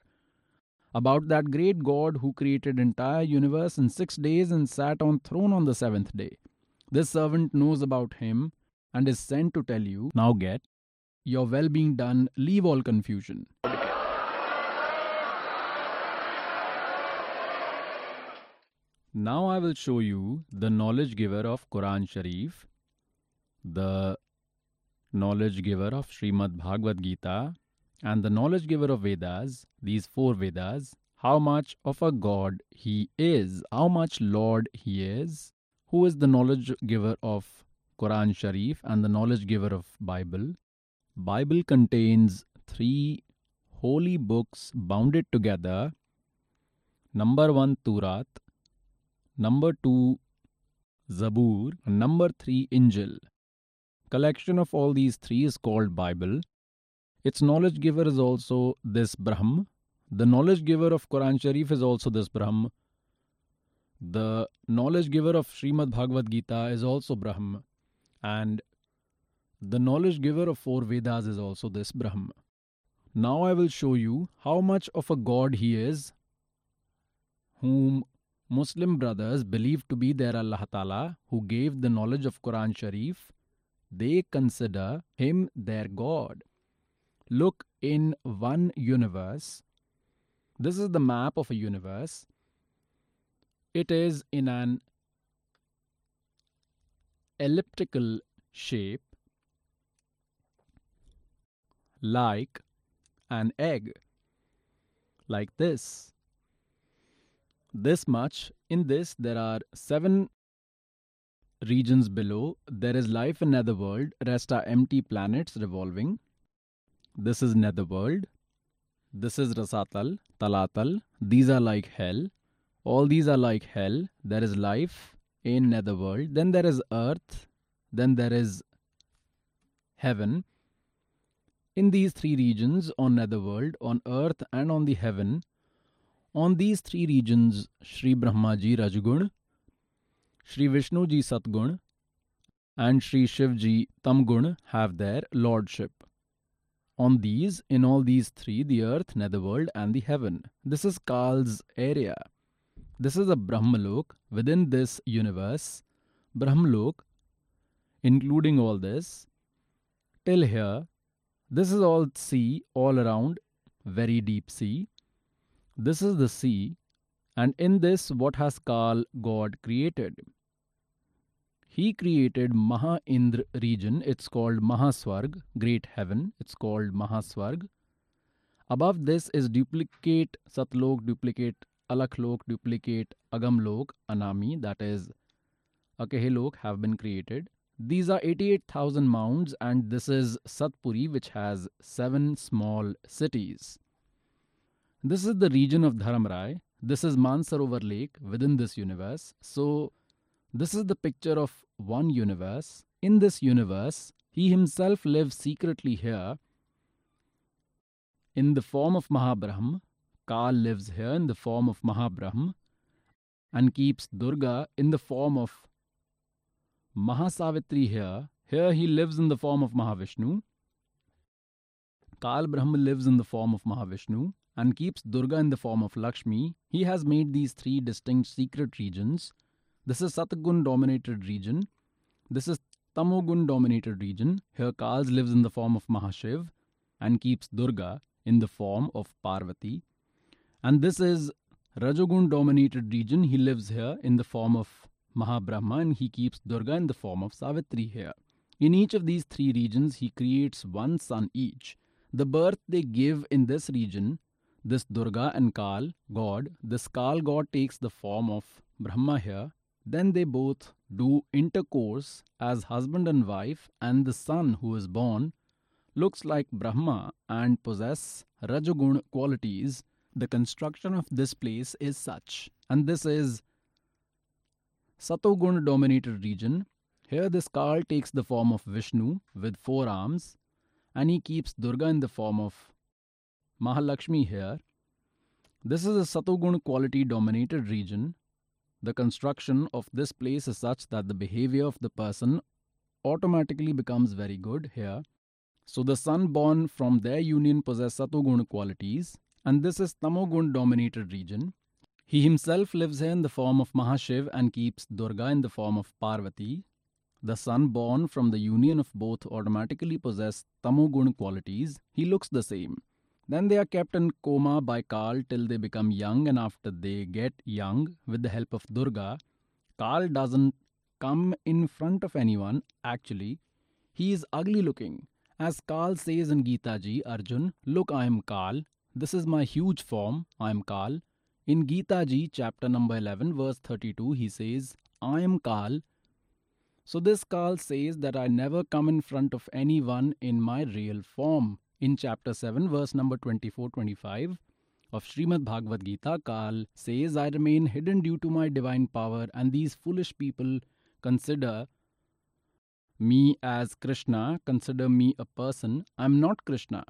About that great God who created entire universe in six days and sat on throne on the seventh day. This servant knows about him and is sent to tell you, now get your well being done, leave all confusion. Now I will show you the knowledge giver of Quran Sharif, the knowledge giver of Srimad Bhagavad Gita, and the knowledge giver of Vedas, these four Vedas, how much of a God he is, how much Lord he is, who is the knowledge giver of Quran Sharif and the knowledge giver of Bible. Bible contains three holy books bounded together. Number 1 Turat, number 2 Zabur, number 3 Injil. Collection of all these three is called Bible. Its knowledge giver is also this Brahm. The knowledge giver of Quran Sharif is also this Brahm. The knowledge giver of Srimad Bhagavad Gita is also Brahm. And the knowledge giver of four Vedas is also this Brahma. Now I will show you how much of a God he is, whom Muslim brothers believe to be their Allah Ta'ala, who gave the knowledge of Quran Sharif. They consider him their God. Look in one universe. This is the map of a universe. It is in an elliptical shape like an egg like this. This much. In this there are seven regions below. There is life in netherworld rest are empty planets revolving. This is netherworld this is rasatal talatal. These are like hell. All these are like hell. There is life in netherworld. Then there is earth. Then there is heaven. In these three regions, on netherworld, on earth, and on the heaven, on these three regions, Sri Brahmaji Rajgun, Sri Vishnuji Satgun, and Sri Shivji Tamgun have their lordship. On these, in all these three, the earth, netherworld, and the heaven. This is Kal's area. This is a Brahmalok within this universe. Brahmalok, including all this, till here, this is all sea all around, very deep sea. This is the sea, and in this, what has Kal God created? He created Maha Indra region, it's called Mahaswarg, great heaven, it's called Mahaswarg. Above this is duplicate Satlok, duplicate Alakhlok duplicate Agamlok Anami, that is Akehelok, have been created. These are 88,000 mounds, and this is Satpuri, which has seven small cities. This is the region of Dharamrai. This is Mansarovar Lake within this universe. So, this is the picture of one universe. In this universe, he himself lives secretly here in the form of Mahabrahm. Kal lives here in the form of Mahabrahm and keeps Durga in the form of Mahasavitri here. Here he lives in the form of Mahavishnu. Kal Brahma lives in the form of Mahavishnu and keeps Durga in the form of Lakshmi. He has made these three distinct secret regions. This is Satgun dominated region. This is Tamogun dominated region. Here Kals lives in the form of Mahashiv and keeps Durga in the form of Parvati. And this is Rajogun dominated region. He lives here in the form of Mahabrahma and he keeps Durga in the form of Savitri here. In each of these three regions, he creates one son each. The birth they give in this region, this Durga and Kal god, this Kal god takes the form of Brahma here. Then they both do intercourse as husband and wife, and the son who is born looks like Brahma and possess Rajagun qualities. The construction of this place is such, and this is Satogun dominated region. Here this Kal takes the form of Vishnu with four arms and he keeps Durga in the form of Mahalakshmi here. This is a Satogun quality dominated region. The construction of this place is such that the behavior of the person automatically becomes very good here. So the son born from their union possess Satogun qualities, and this is Tamogun dominated region. He himself lives here in the form of Mahashiv and keeps Durga in the form of Parvati. The son born from the union of both automatically possess tamogun qualities. He looks the same. Then they are kept in coma by Kal till they become young, and after they get young, with the help of Durga, Kal doesn't come in front of anyone. Actually, he is ugly looking. As Kal says in Gita Ji, Arjun, look, I am Kal. This is my huge form. I am Kal. In Gita Ji, chapter number 11, verse 32, he says, I am Kal. So this Kal says that I never come in front of anyone in my real form. In chapter 7, verse number 24 25 of Srimad Bhagavad Gita, Kal says, I remain hidden due to my divine power, and these foolish people consider me as Krishna, consider me a person. I am not Krishna.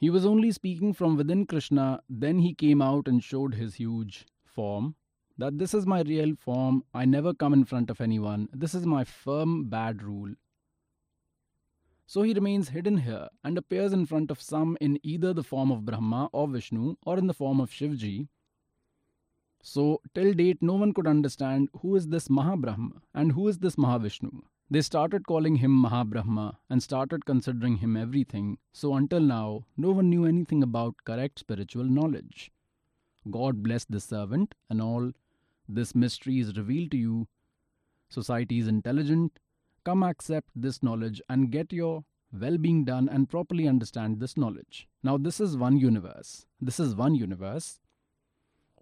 He was only speaking from within Krishna, then he came out and showed his huge form. That this is my real form, I never come in front of anyone, this is my firm bad rule. So he remains hidden here and appears in front of some in either the form of Brahma or Vishnu or in the form of Shivji. So, till date, no one could understand who is this Mahabrahma and who is this Mahavishnu. They started calling him Mahabrahma and started considering him everything, so until now, no one knew anything about correct spiritual knowledge. God bless the servant, and all this mystery is revealed to you. Society is intelligent. Come accept this knowledge and get your well being done and properly understand this knowledge. Now, this is one universe. This is one universe.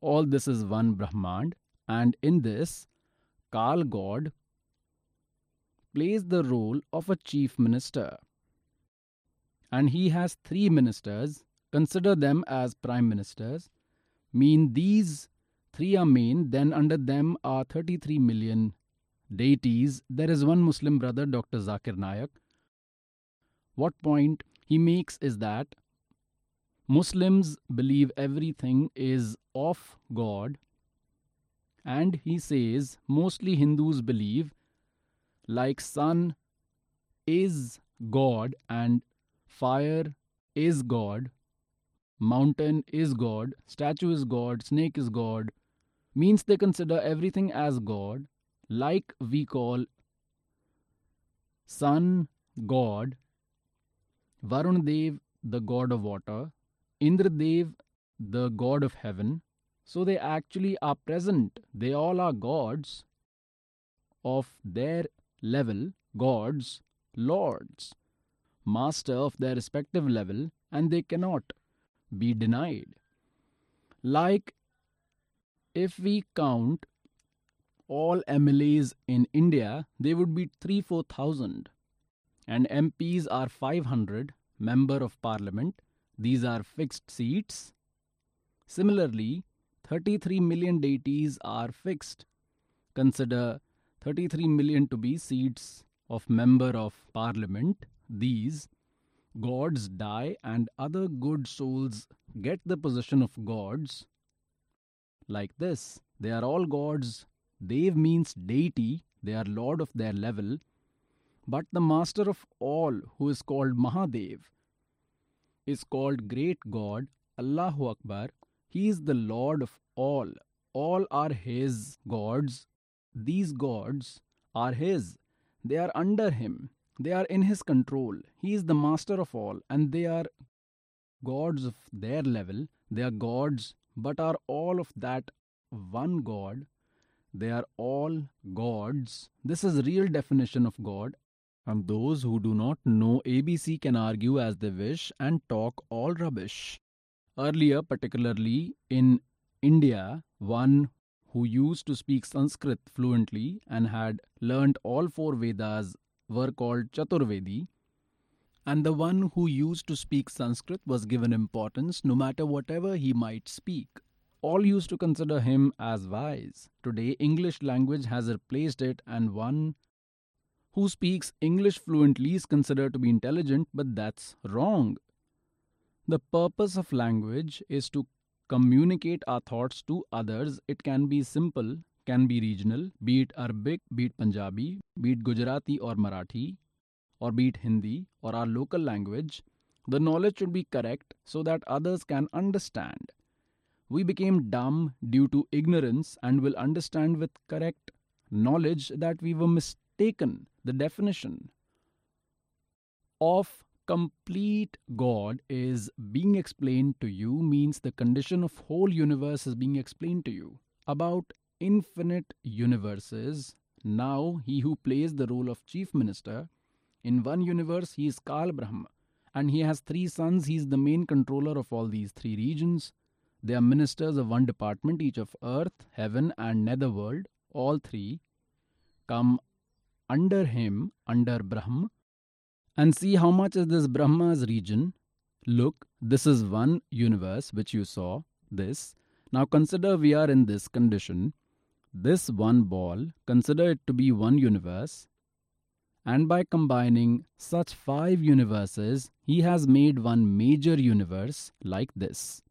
All this is one Brahmand, and in this, Kal God plays the role of a chief minister. And he has three ministers, consider them as prime ministers, mean these three are main, then under them are 33 million deities. There is one Muslim brother, Dr. Zakir Naik. What point he makes is that Muslims believe everything is of God, and he says mostly Hindus believe like sun is God and fire is God, mountain is God, statue is God, snake is God, means they consider everything as God, like we call sun God, Varun Dev the god of water, Indra Dev the god of heaven. So they actually are present. They all are gods of their level, gods, lords, master of their respective level, and they cannot be denied. Like if we count all MLAs in India, they would be 3 4000 and MPs are 500 member of parliament these are fixed seats similarly 33 million deities are fixed. Consider 33 million to be seats of member of parliament. These gods die and other good souls get the position of gods. Like this, they are all gods. Dev means deity, they are lord of their level. But the master of all, who is called Mahadev, is called great God, Allahu Akbar. He is the Lord of all. All are His gods. These gods are His. They are under Him. They are in His control. He is the master of all, and they are gods of their level. They are gods, but are all of that one God. They are all gods. This is real definition of God. And those who do not know ABC can argue as they wish and talk all rubbish. Earlier, particularly in India, one who used to speak Sanskrit fluently and had learnt all four Vedas were called Chaturvedi, and the one who used to speak Sanskrit was given importance no matter whatever he might speak. All used to consider him as wise. Today, English language has replaced it, and one who speaks English fluently is considered to be intelligent, but that's wrong. The purpose of language is to communicate our thoughts to others. It can be simple, can be regional, be it Arabic, be it Punjabi, be it Gujarati or Marathi, or be it Hindi or our local language. The knowledge should be correct so that others can understand. We became dumb due to ignorance and will understand with correct knowledge that we were mistaken. The definition of complete God is being explained to you means the condition of whole universe is being explained to you. About infinite universes, now he who plays the role of chief minister, in one universe he is Kal Brahma and he has three sons, he is the main controller of all these three regions. They are ministers of one department, each of earth, heaven, and netherworld. All three come under him, under Brahma, and see how much is this Brahma's region. Look, this is one universe which you saw, this. Now consider we are in this condition. This one ball, consider it to be one universe. And by combining such five universes, he has made one major universe like this.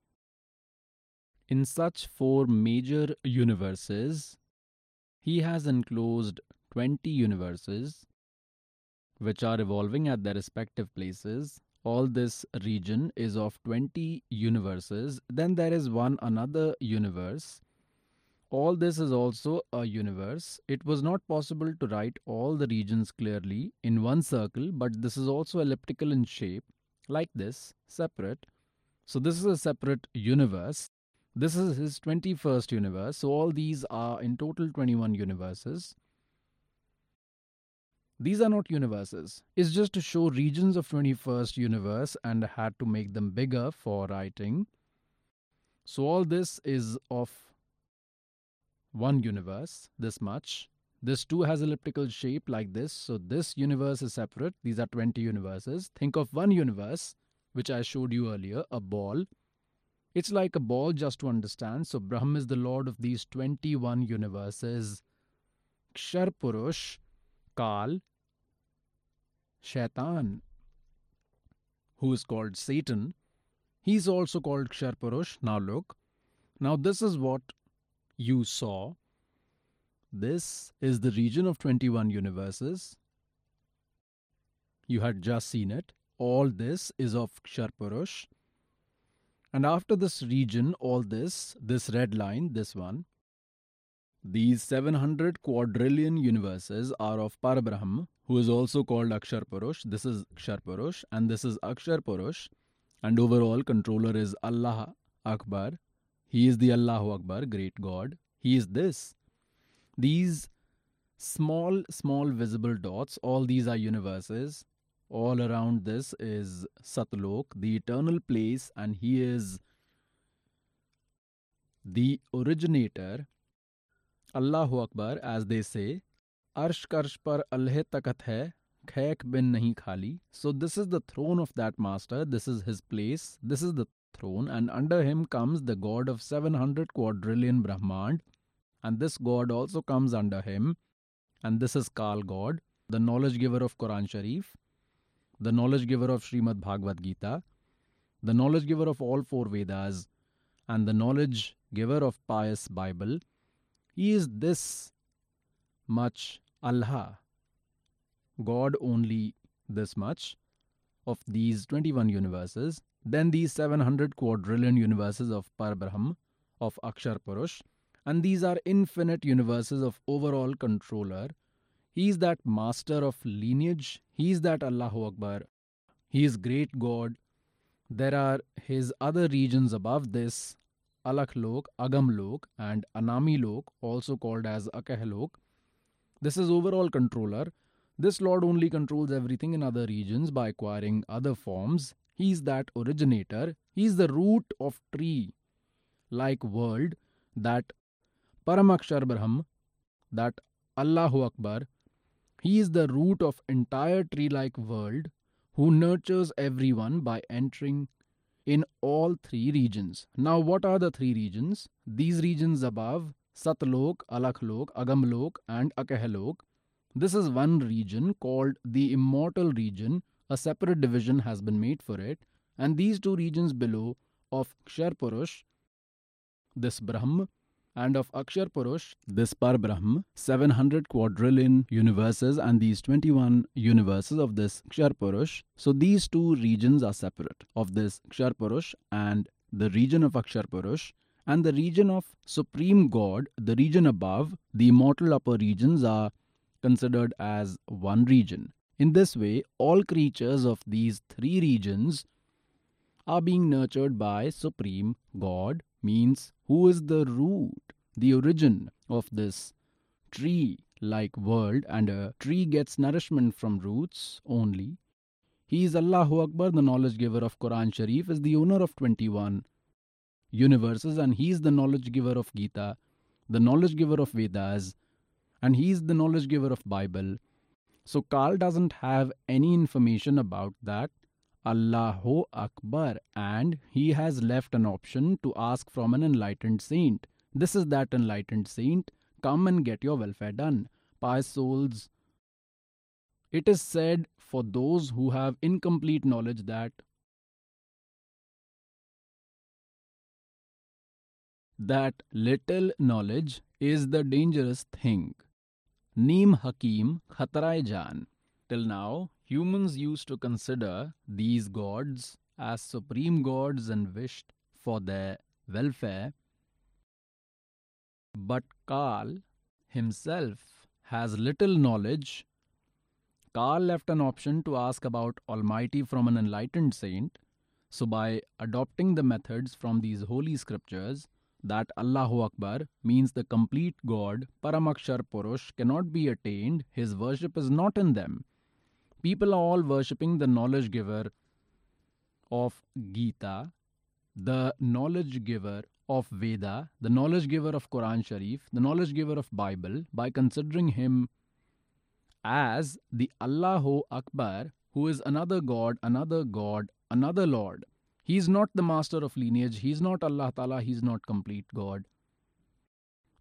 In such four major universes, he has enclosed 20 universes which are evolving at their respective places. All this region is of 20 universes. Then there is one another universe. All this is also a universe. It was not possible to write all the regions clearly in one circle, but this is also elliptical in shape, like this, separate. So, this is a separate universe. This is his 21st universe. So, all these are in total 21 universes. These are not universes. It's just to show regions of 21st universe and had to make them bigger for writing. So all this is of one universe, this much. This too has elliptical shape like this. So this universe is separate. These are 20 universes. Think of one universe, which I showed you earlier, a ball. It's like a ball just to understand. So Brahm is the lord of these 21 universes. Kshar Purush Kal, Shaitan, who is called Satan, He is also called Ksharpurush. Now look, now this is what you saw. This is the region of 21 universes. You had just seen it. All this is of Ksharpurush. And after this region, all this, this red line, this one, these 700 quadrillion universes are of Parabrahm, who is also called Akshar Purush. This is Akshar Purush and this is Akshar Purush. And overall controller is Allah Akbar. He is the Allahu Akbar, great God. He is this. These small, small visible dots, all these are universes. All around this is Satlok, the eternal place, and he is the originator Allahu Akbar, as they say, Arsh Karsh par Allah takat hai, khek bin nahi khali. So this is the throne of that master. This is his place. This is the throne, and under him comes the god of 700 quadrillion Brahmand, and this god also comes under him, and this is Kal God, the knowledge giver of Quran Sharif, the knowledge giver of Srimad Bhagavad Gita, the knowledge giver of all four Vedas, and the knowledge giver of pious Bible. Is this much Allah, God only this much of these 21 universes, then these 700 quadrillion universes of Parbrahm, of Akshar Purush, and these are infinite universes of overall controller. He is that master of lineage, he is that Allahu Akbar, he is great God. There are his other regions above this, Alakh Lok, Agam Lok, and Anami Lok, also called as Akah Lok. This is overall controller. This Lord only controls everything in other regions by acquiring other forms. He is that originator. He is the root of tree, like world, that Paramakshar Brahm, that Allahu Akbar. He is the root of entire tree-like world, who nurtures everyone by entering in all three regions. Now, what are the three regions? These regions above Satlok, Alaklok, Agamlok, and Akahalok. This is one region called the immortal region. A separate division has been made for it, and these two regions below of Kshar Purush, this Brahm, and of Akshar Purush, this Par Brahm, 700 quadrillion universes, and these 21 universes of this Kshar Purush. So these two regions are separate of this Kshar Purush and the region of Akshar Purush and the region of Supreme God, the region above, the immortal upper regions are considered as one region. In this way, all creatures of these three regions are being nurtured by Supreme God, means who is the root, the origin of this tree like world, and a tree gets nourishment from roots only. He is Allahu Akbar, the knowledge giver of Quran Sharif, is the owner of 21 universes, and he is the knowledge giver of Gita, the knowledge giver of Vedas, and he is the knowledge giver of Bible. So Kal doesn't have any information about that. Allahu Akbar, and he has left an option to ask from an enlightened saint. This is that enlightened saint. Come and get your welfare done. Pious souls. It is said for those who have incomplete knowledge that that little knowledge is the dangerous thing. Neem Hakim Khatrai Jan. Till now, humans used to consider these gods as supreme gods and wished for their welfare. But Kal himself has little knowledge. Kal left an option to ask about Almighty from an enlightened saint. So, by adopting the methods from these holy scriptures, that Allahu Akbar means the complete God, Paramakshar Purush, cannot be attained, his worship is not in them. People are all worshipping the knowledge giver of Gita, the knowledge giver of Veda, the knowledge giver of Quran Sharif, the knowledge giver of Bible, by considering him as the Allahu Akbar, who is another God, another God, another Lord. He is not the master of lineage. He is not Allah Ta'ala. He is not complete God.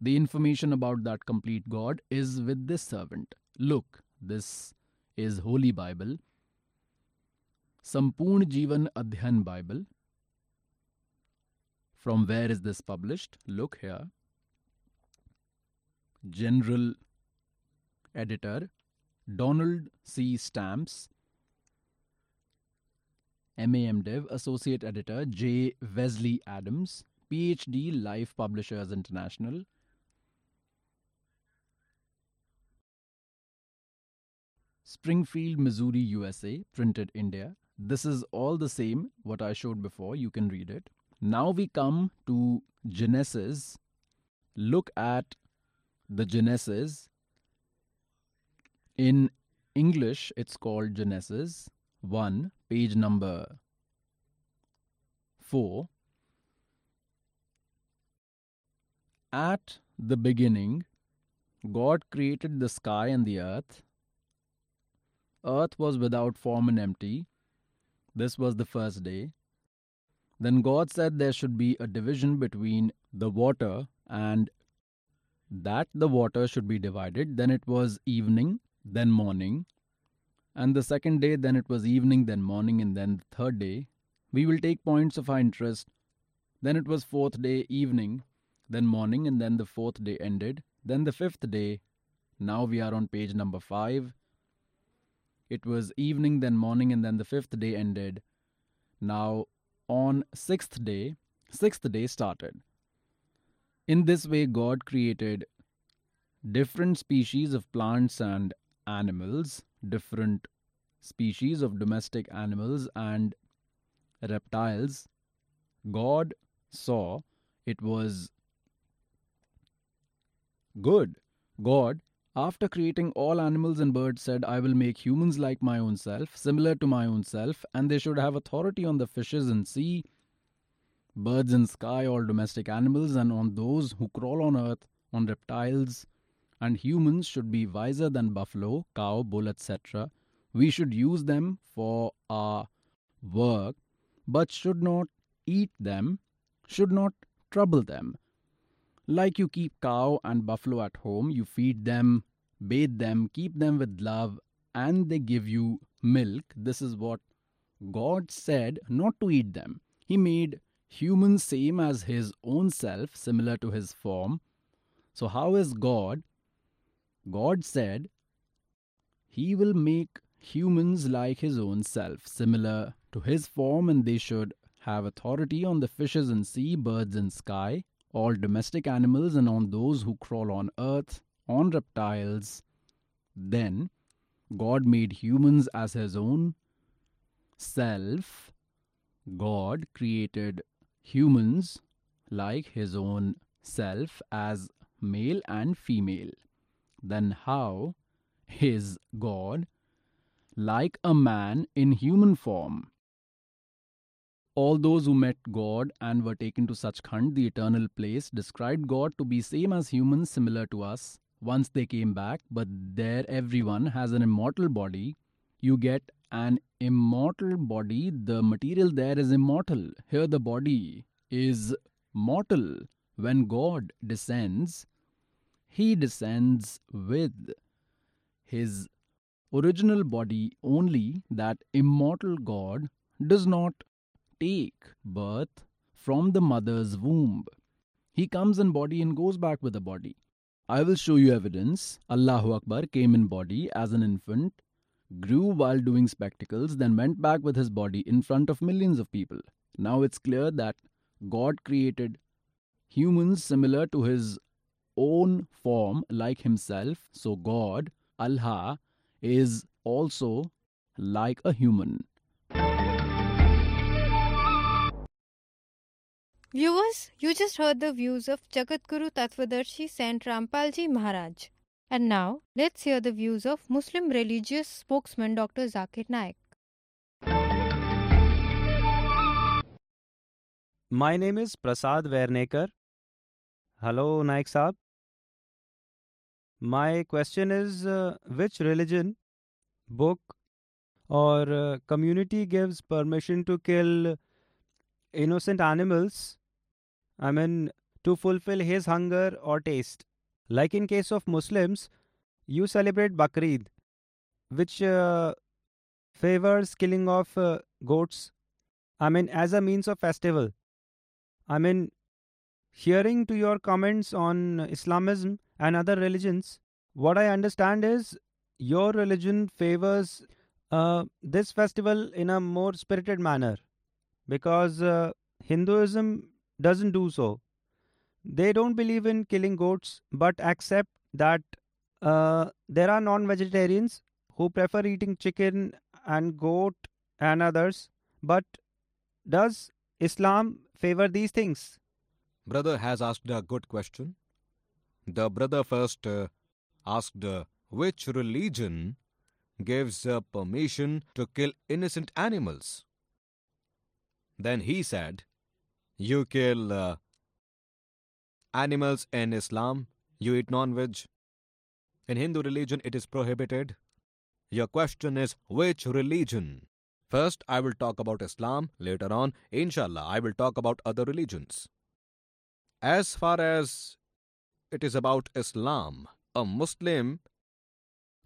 The information about that complete God is with this servant. Look, this is Holy Bible. Sampurn Jivan Adhyan Bible. From where is this published? Look here. General Editor Donald C. Stamps MAM Div, Associate Editor J. Wesley Adams, PhD Life Publishers International. Springfield, Missouri, USA, printed India. This is all the same what I showed before, you can read it. Now we come to Genesis. Look at the Genesis. In English, it's called Genesis. 1, page number 4. At the beginning, God created the sky and the earth. Earth was without form and empty. This was the first day. Then God said there should be a division between the water and that the water should be divided. Then it was evening, then morning. And the second day, then it was evening, then morning, and then the third day. We will take points of our interest. Then it was fourth day, evening, then morning, and then the fourth day ended. Then the fifth day. Now we are on page number five. It was evening, then morning, and then the fifth day ended. Now on sixth day, sixth day started. In this way, God created different species of plants and animals, different species of domestic animals and reptiles. God saw it was good. God, after creating all animals and birds, said, I will make humans like my own self, similar to my own self, and they should have authority on the fishes in sea, birds in sky, all domestic animals, and on those who crawl on earth, on reptiles, and humans should be wiser than buffalo, cow, bull, etc. We should use them for our work, but should not eat them, should not trouble them. Like you keep cow and buffalo at home, you feed them, bathe them, keep them with love, and they give you milk. This is what God said not to eat them. He made humans same as his own self, similar to his form. So, how is God? God said he will make humans like his own self, similar to his form, and they should have authority on the fishes in sea, birds in sky, all domestic animals, and on those who crawl on earth, on reptiles. Then God made humans as his own self. God created humans like his own self as male and female. Then how is God like a man in human form? All those who met God and were taken to Sachkhand, the eternal place, described God to be same as humans, similar to us. Once they came back, but there everyone has an immortal body. You get an immortal body. The material there is immortal. Here the body is mortal. When God descends, he descends with his original body only that immortal God does not take birth from the mother's womb. He comes in body and goes back with the body. I will show you evidence. Allahu Akbar came in body as an infant, grew while doing spectacles, then went back with his body in front of millions of people. Now it's clear that God created humans similar to his own form like himself. So God, Allah, is also like a human. Viewers, you just heard the views of Jagatguru Tattvadarshi Sant Rampalji Maharaj. And now, let's hear the views of Muslim religious spokesman Dr. Zakir Naik. My name is Prasad Vernekar. Hello, Naik Saab. My question is uh, which religion, book, or uh, community gives permission to kill innocent animals? I mean, to fulfill his hunger or taste. Like in case of Muslims, you celebrate Bakrid, which uh, favors killing of uh, goats. I mean, as a means of festival. I mean, hearing to your comments on Islamism and other religions, what I understand is your religion favors uh, this festival in a more spirited manner because uh, Hinduism doesn't do so. They don't believe in killing goats but accept that uh, there are non vegetarians who prefer eating chicken and goat and others. But does Islam favor these things? Brother has asked a good question. The brother first uh, asked uh, which religion gives uh, permission to kill innocent animals. Then he said, You kill uh, animals in Islam, you eat non veg. In Hindu religion, it is prohibited. Your question is which religion? First, I will talk about Islam. Later on, inshallah, I will talk about other religions. As far as it is about Islam, a Muslim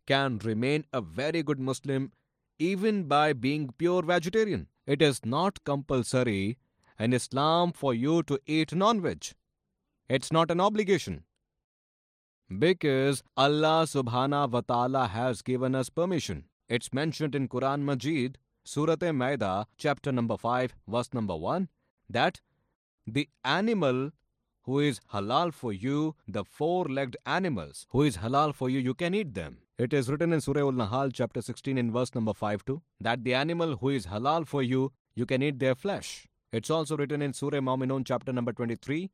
can remain a very good Muslim even by being pure vegetarian. It is not compulsory in Islam for you to eat non veg. It's not an obligation. Because Allah subhanahu wa ta'ala has given us permission. It's mentioned in Quran Majid, Surat Maida, chapter number 5, verse number 1, that the animal who is halal for you, the four legged animals who is halal for you, you can eat them. It is written in Surah Al Nahl, chapter 16, in verse number 5 too, that the animal who is halal for you, you can eat their flesh. It's also written in Surah Mu'minun, chapter number 23,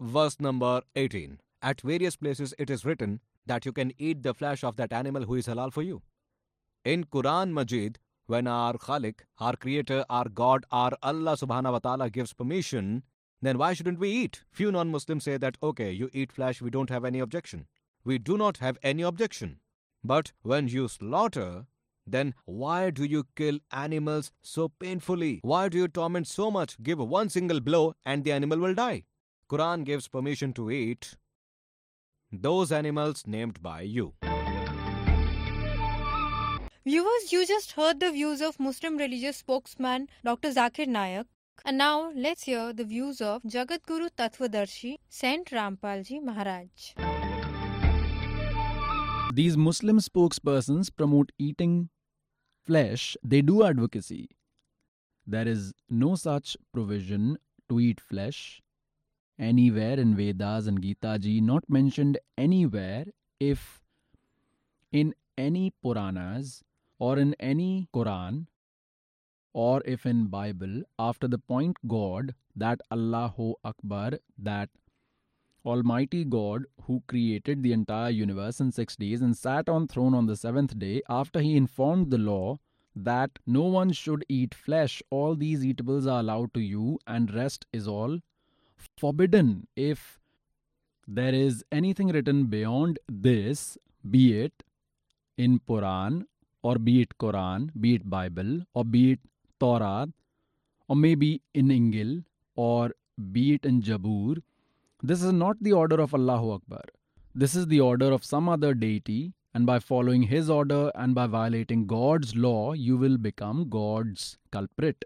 verse number 18. At various places, it is written that you can eat the flesh of that animal who is halal for you. In Quran Majid, when our Khalik, our Creator, our God, our Allah subhanahu wa ta'ala gives permission, then why shouldn't we eat? Few non Muslims say that, okay, you eat flesh, we don't have any objection. We do not have any objection. But when you slaughter, then why do you kill animals so painfully? Why do you torment so much? Give one single blow and the animal will die. Quran gives permission to eat those animals named by you. Viewers, you just heard the views of Muslim religious spokesman Dr. Zakir Naik. And now let's hear the views of Jagat Guru Tattvadarshi Saint Rampalji Maharaj. These Muslim spokespersons promote eating flesh, they do advocacy. There is no such provision to eat flesh anywhere in Vedas and Gita Ji, not mentioned anywhere if in any Puranas or in any Quran or if in Bible after the point God that Allahu Akbar that Almighty God who created the entire universe in 6 days and sat on throne on the 7th day after he informed the law that no one should eat flesh all these eatables are allowed to you and rest is all forbidden. If there is anything written beyond this be it in Quran or be it Quran be it Bible or be it Torah or maybe in Injil or be it in Jabur this is not the order of Allahu Akbar. This is the order of some other deity, and by following his order and by violating God's law, you will become God's culprit.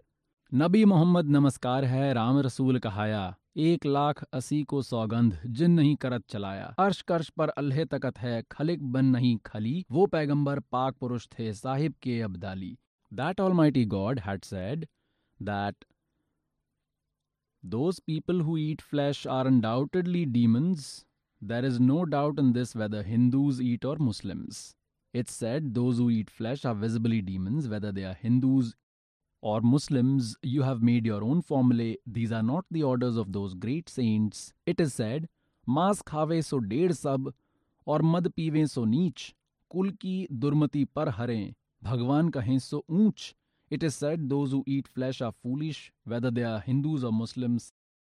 नबी मोहम्मद नमस्कार है राम रसूल कहाया एक लाख अस्सी को सौगंध जिन नहीं करत चलाया अर्श कर्श पर अल्लाह तकत है खलिक बन नहीं खली वो पैगंबर पाक पुरुष थे साहिब के Abdali that Almighty God had said that those people who eat flesh are undoubtedly demons. There is no doubt in this whether Hindus eat or Muslims. It's said those who eat flesh are visibly demons, whether they are Hindus or Muslims. You have made your own formulae. These are not the orders of those great saints. It is said, मांस खावे सो डेढ़ सब और मद पीवे सो नीच कुल की दुर्मति पर हरें भगवान कहें सो ऊंच it is said those who eat flesh are foolish, whether they are Hindus or Muslims,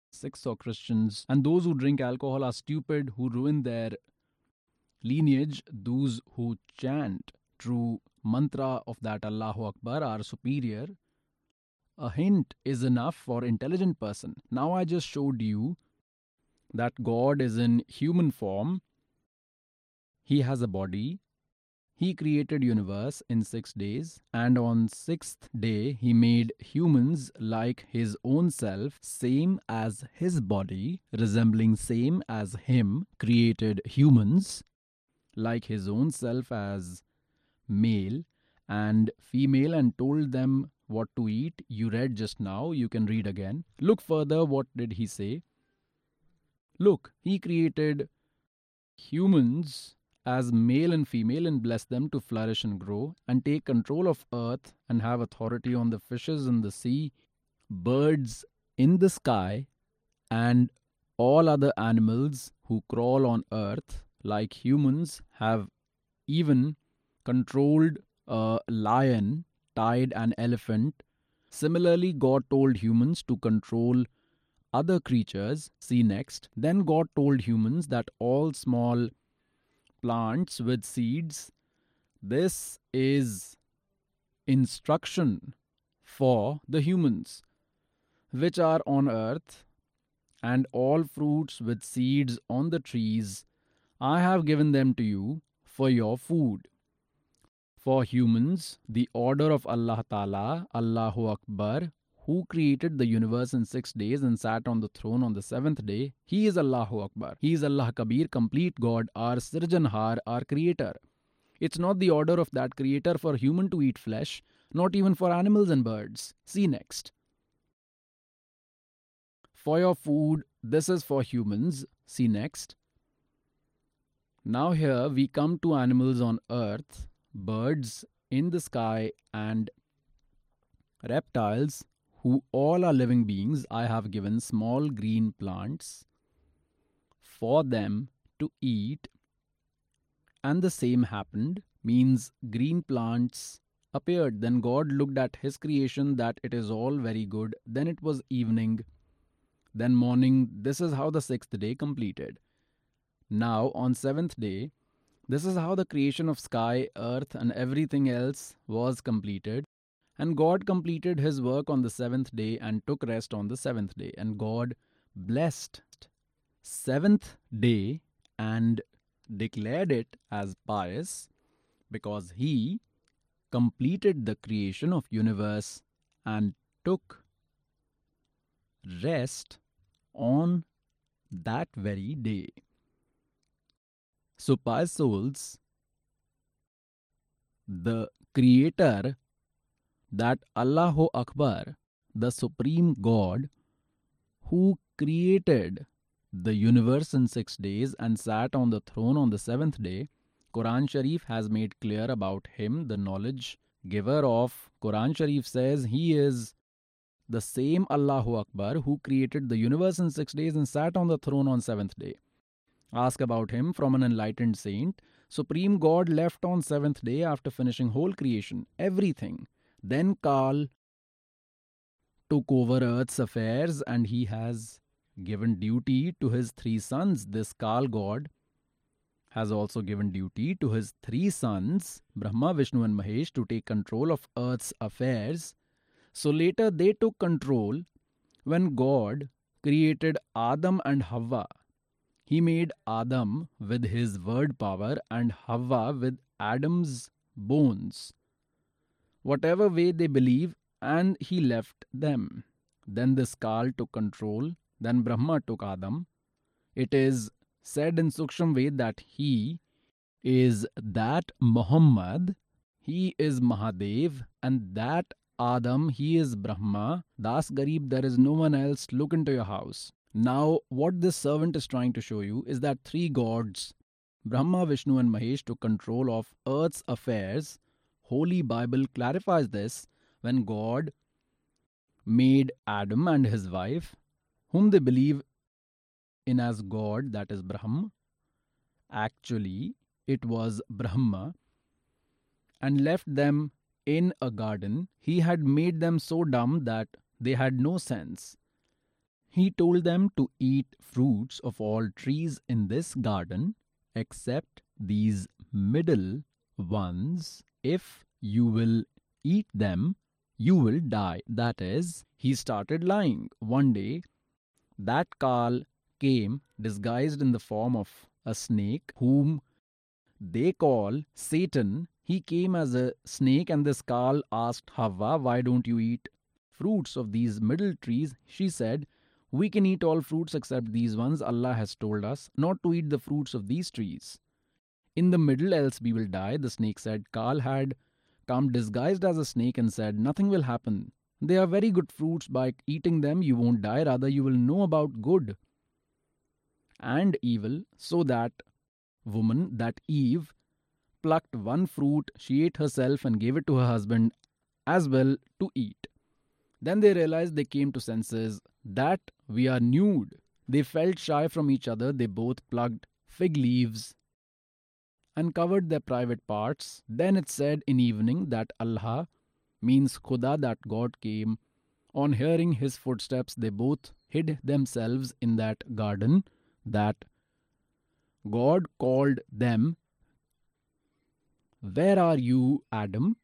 Sikhs or Christians, and those who drink alcohol are stupid, who ruin their lineage. Those who chant true mantra of that Allahu Akbar are superior. A hint is enough for intelligent person. Now I just showed you that God is in human form. He has a body, he created universe in 6 days and on 6th day he made humans like his own self same as his body resembling same as him created humans like his own self as male and female and told them what to eat. You read just now you can read again. Look further what did he say? Look he created humans as male and female and bless them to flourish and grow and take control of earth and have authority on the fishes in the sea, birds in the sky, and all other animals who crawl on earth, like humans, have even controlled a lion, tied an elephant. Similarly, God told humans to control other creatures. See next. Then God told humans that all small plants with seeds. This is instruction for the humans which are on earth, and all fruits with seeds on the trees, I have given them to you for your food. For humans, the order of Allah Ta'ala, Allahu Akbar, who created the universe in six days and sat on the throne on the seventh day, He is Allahu Akbar. He is Allah Kabir, complete God, our Sirjanhar, our Creator. It's not the order of that Creator for human to eat flesh, not even for animals and birds. See next. For your food, this is for humans. See next. Now, here we come to animals on earth, birds in the sky, and reptiles who all are living beings, I have given small green plants for them to eat. And the same happened, means green plants appeared. Then God looked at his creation that it is all very good. Then it was evening, then morning. This is how the sixth day completed. Now, on seventh day, this is how the creation of sky, earth, and everything else was completed. And God completed his work on the seventh day and took rest on the seventh day. And God blessed seventh day and declared it as pious because he completed the creation of universe and took rest on that very day. So pious souls, the creator that Allahu Akbar, the Supreme God, who created the universe in six days and sat on the throne on the seventh day, Quran Sharif has made clear about him, the knowledge giver of Quran Sharif says he is the same Allahu Akbar who created the universe in six days and sat on the throne on seventh day. Ask about him from an enlightened saint. Supreme God left on seventh day after finishing whole creation, everything then Kal took over Earth's affairs and he has given duty to his three sons. This Kal god has also given duty to his three sons, Brahma, Vishnu, and Mahesh, to take control of Earth's affairs. So later they took control when God created Adam and Hawa. He made Adam with his word power and Hawa with Adam's bones whatever way they believe, and he left them. Then the Kal took control, then Brahma took Adam. It is said in Suksham Ved that he is that Muhammad, he is Mahadev, and that Adam, he is Brahma. Das Garib, there is no one else. Look into your house. Now, what this servant is trying to show you is that three gods, Brahma, Vishnu, and Mahesh, took control of earth's affairs Holy Bible clarifies this when God made Adam and his wife, whom they believe in as God, that is Brahma. Actually, it was Brahma, and left them in a garden. He had made them so dumb that they had no sense. He told them to eat fruits of all trees in this garden except these middle ones if you will eat them, you will die. That is, he started lying. One day, that Kal came disguised in the form of a snake, whom they call Satan. He came as a snake, and this Kal asked Hawa, Why don't you eat fruits of these middle trees? She said, We can eat all fruits except these ones. Allah has told us not to eat the fruits of these trees in the middle, else we will die. The snake said. Kal had come disguised as a snake and said, Nothing will happen. They are very good fruits. By eating them, you won't die. Rather, you will know about good and evil. So that woman, that Eve, plucked one fruit, she ate herself and gave it to her husband as well to eat. Then they realized they came to senses that we are nude. They felt shy from each other. They both plucked fig leaves uncovered their private parts. Then it said in evening that Allah means Khuda, that God came. On hearing his footsteps, they both hid themselves in that garden. That God called them, Where are you, Adam?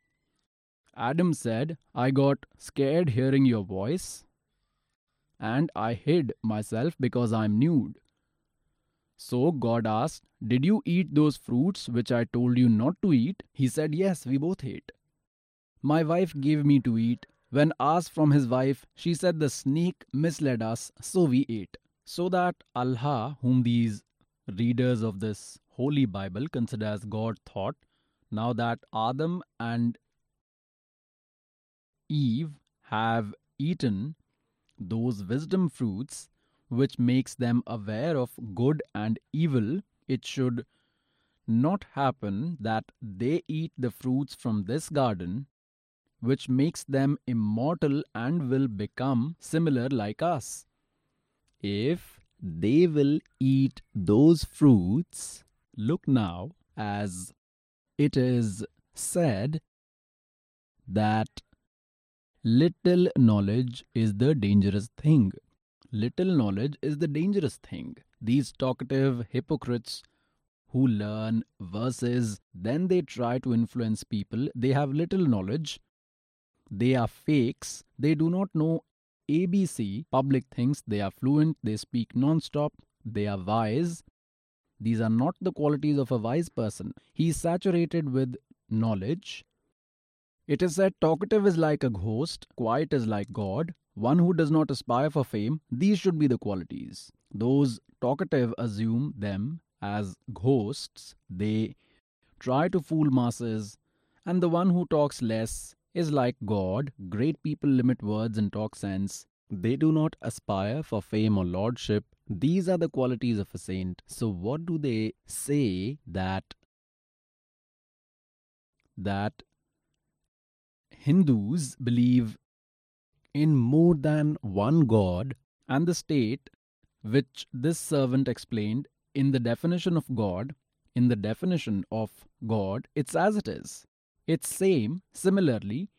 Adam said, I got scared hearing your voice, and I hid myself because I'm nude. So God asked, Did you eat those fruits which I told you not to eat? He said, Yes, we both ate. My wife gave me to eat. When asked from his wife, she said, The snake misled us, so we ate. So that Allah, whom these readers of this Holy Bible consider as God, thought, now that Adam and Eve have eaten those wisdom fruits which makes them aware of good and evil, it should not happen that they eat the fruits from this garden, which makes them immortal and will become similar like us. If they will eat those fruits, look now, as it is said that little knowledge is the dangerous thing. Little knowledge is the dangerous thing. These talkative hypocrites who learn verses, then they try to influence people. They have little knowledge. They are fakes. They do not know ABC. Public things. they are fluent. They speak non stop. They are wise. These are not the qualities of a wise person. He is saturated with knowledge. It is said talkative is like a ghost, quiet is like God, one who does not aspire for fame. These should be the qualities. Those talkative assume them as ghosts. They try to fool masses, and the one who talks less is like God. Great people limit words and talk sense. They do not aspire for fame or lordship. These are the qualities of a saint. So, what do they say that that Hindus believe in more than one God and the state, which this servant explained in the definition of God, in the definition of God, it's as it is. It's same. Similarly,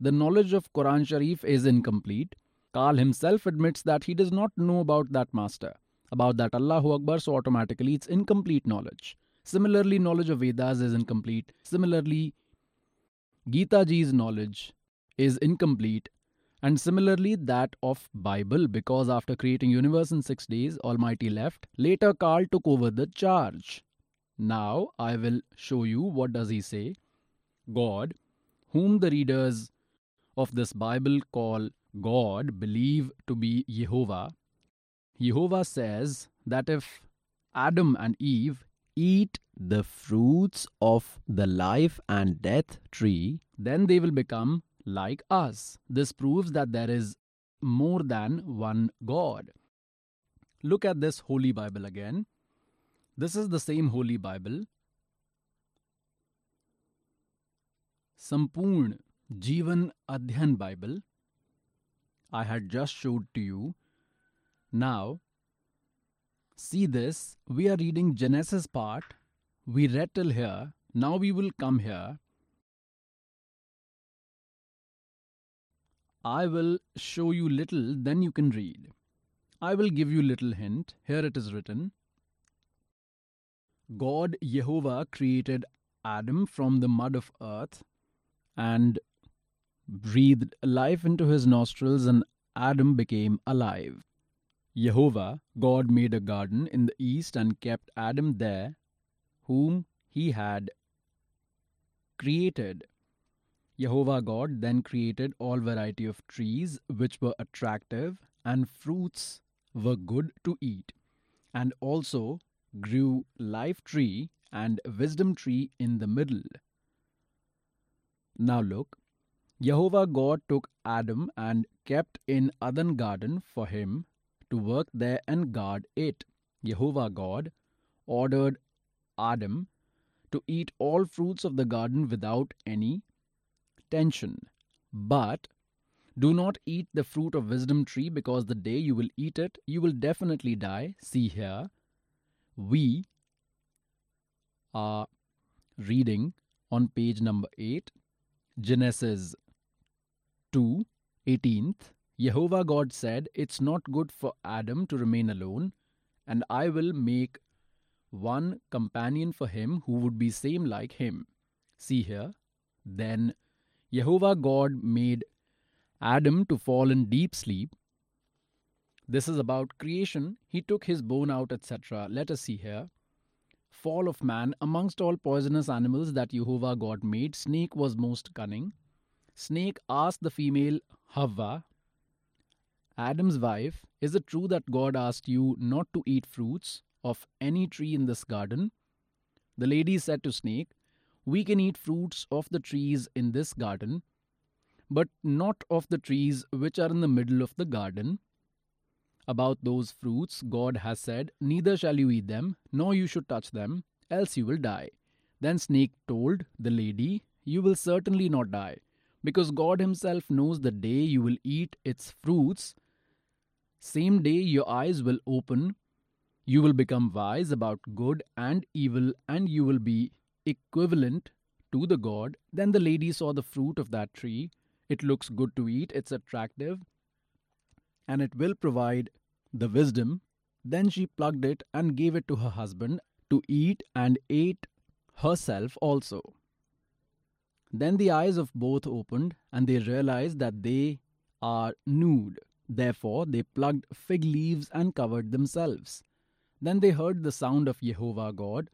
the knowledge of Quran Sharif is incomplete. Kal himself admits that he does not know about that master, about that Allahu Akbar, so automatically it's incomplete knowledge. Similarly, knowledge of Vedas is incomplete. Similarly, Gita Ji's knowledge is incomplete and similarly that of Bible because after creating universe in 6 days Almighty left later Kal took over the charge. Now I will show you what does he say. God whom the readers of this Bible call God believe to be Jehovah Jehovah says that if Adam and Eve eat the fruits of the life and death tree, then they will become like us. This proves that there is more than one God. Look at this Holy Bible again. This is the same Holy Bible. Sampurn Jivan Adhyan Bible. I had just showed to you. Now, see this. We are reading Genesis part. We read till here. Now we will come here. I will show you little, then you can read. I will give you little hint. Here it is written God Jehovah created Adam from the mud of earth and breathed life into his nostrils, and Adam became alive. Jehovah, God, made a garden in the east and kept Adam there, whom he had created. Jehovah God then created all variety of trees which were attractive and fruits were good to eat, and also grew life tree and wisdom tree in the middle. Now look, Jehovah God took Adam and kept in Eden garden for him to work there and guard it. Jehovah God ordered Adam to eat all fruits of the garden without any tension. But do not eat the fruit of wisdom tree because the day you will eat it, you will definitely die. See here, we are reading on page number 8, Genesis 2 18th. Jehovah God said, It's not good for Adam to remain alone, and I will make one companion for him who would be same like him. See here, then Jehovah God made Adam to fall in deep sleep. This is about creation. He took his bone out, etc. Let us see here. Fall of man. Amongst all poisonous animals that Jehovah God made, snake was most cunning. Snake asked the female Havva, Adam's wife, Is it true that God asked you not to eat fruits of any tree in this garden? The lady said to Snake, We can eat fruits of the trees in this garden, but not of the trees which are in the middle of the garden. About those fruits, God has said, Neither shall you eat them, nor you should touch them, else you will die. Then Snake told the lady, You will certainly not die, because God Himself knows the day you will eat its fruits. Same day your eyes will open, you will become wise about good and evil, and you will be equivalent to the God. Then the lady saw the fruit of that tree. It looks good to eat, it's attractive, and it will provide the wisdom. Then she plucked it and gave it to her husband to eat and ate herself also. Then the eyes of both opened, and they realized that they are nude. Therefore, they plucked fig leaves and covered themselves. Then they heard the sound of Jehovah God,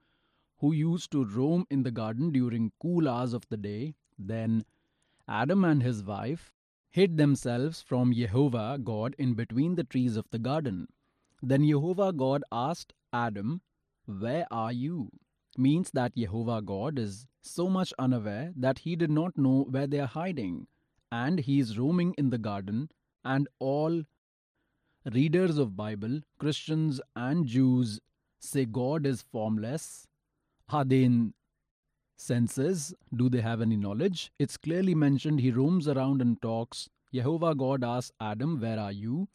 who used to roam in the garden during cool hours of the day. Then Adam and his wife hid themselves from Jehovah God in between the trees of the garden. Then Jehovah God asked Adam, Where are you? Means that Jehovah God is so much unaware that he did not know where they are hiding, and he is roaming in the garden, and all readers of Bible, Christians and Jews say God is formless. Are they in senses? Do they have any knowledge? It's clearly mentioned he roams around and talks. Jehovah God asks Adam, Where are you?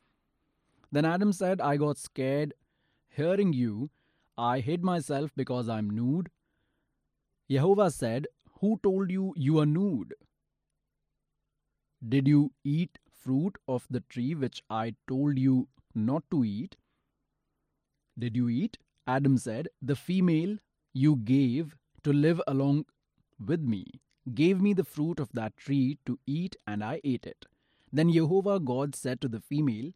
Then Adam said, I got scared hearing you. I hid myself because I'm nude. Jehovah said, Who told you you are nude? Did you eat fruit of the tree which I told you not to eat? Did you eat? Adam said, The female you gave to live along with me gave me the fruit of that tree to eat, and I ate it. Then Jehovah God said to the female,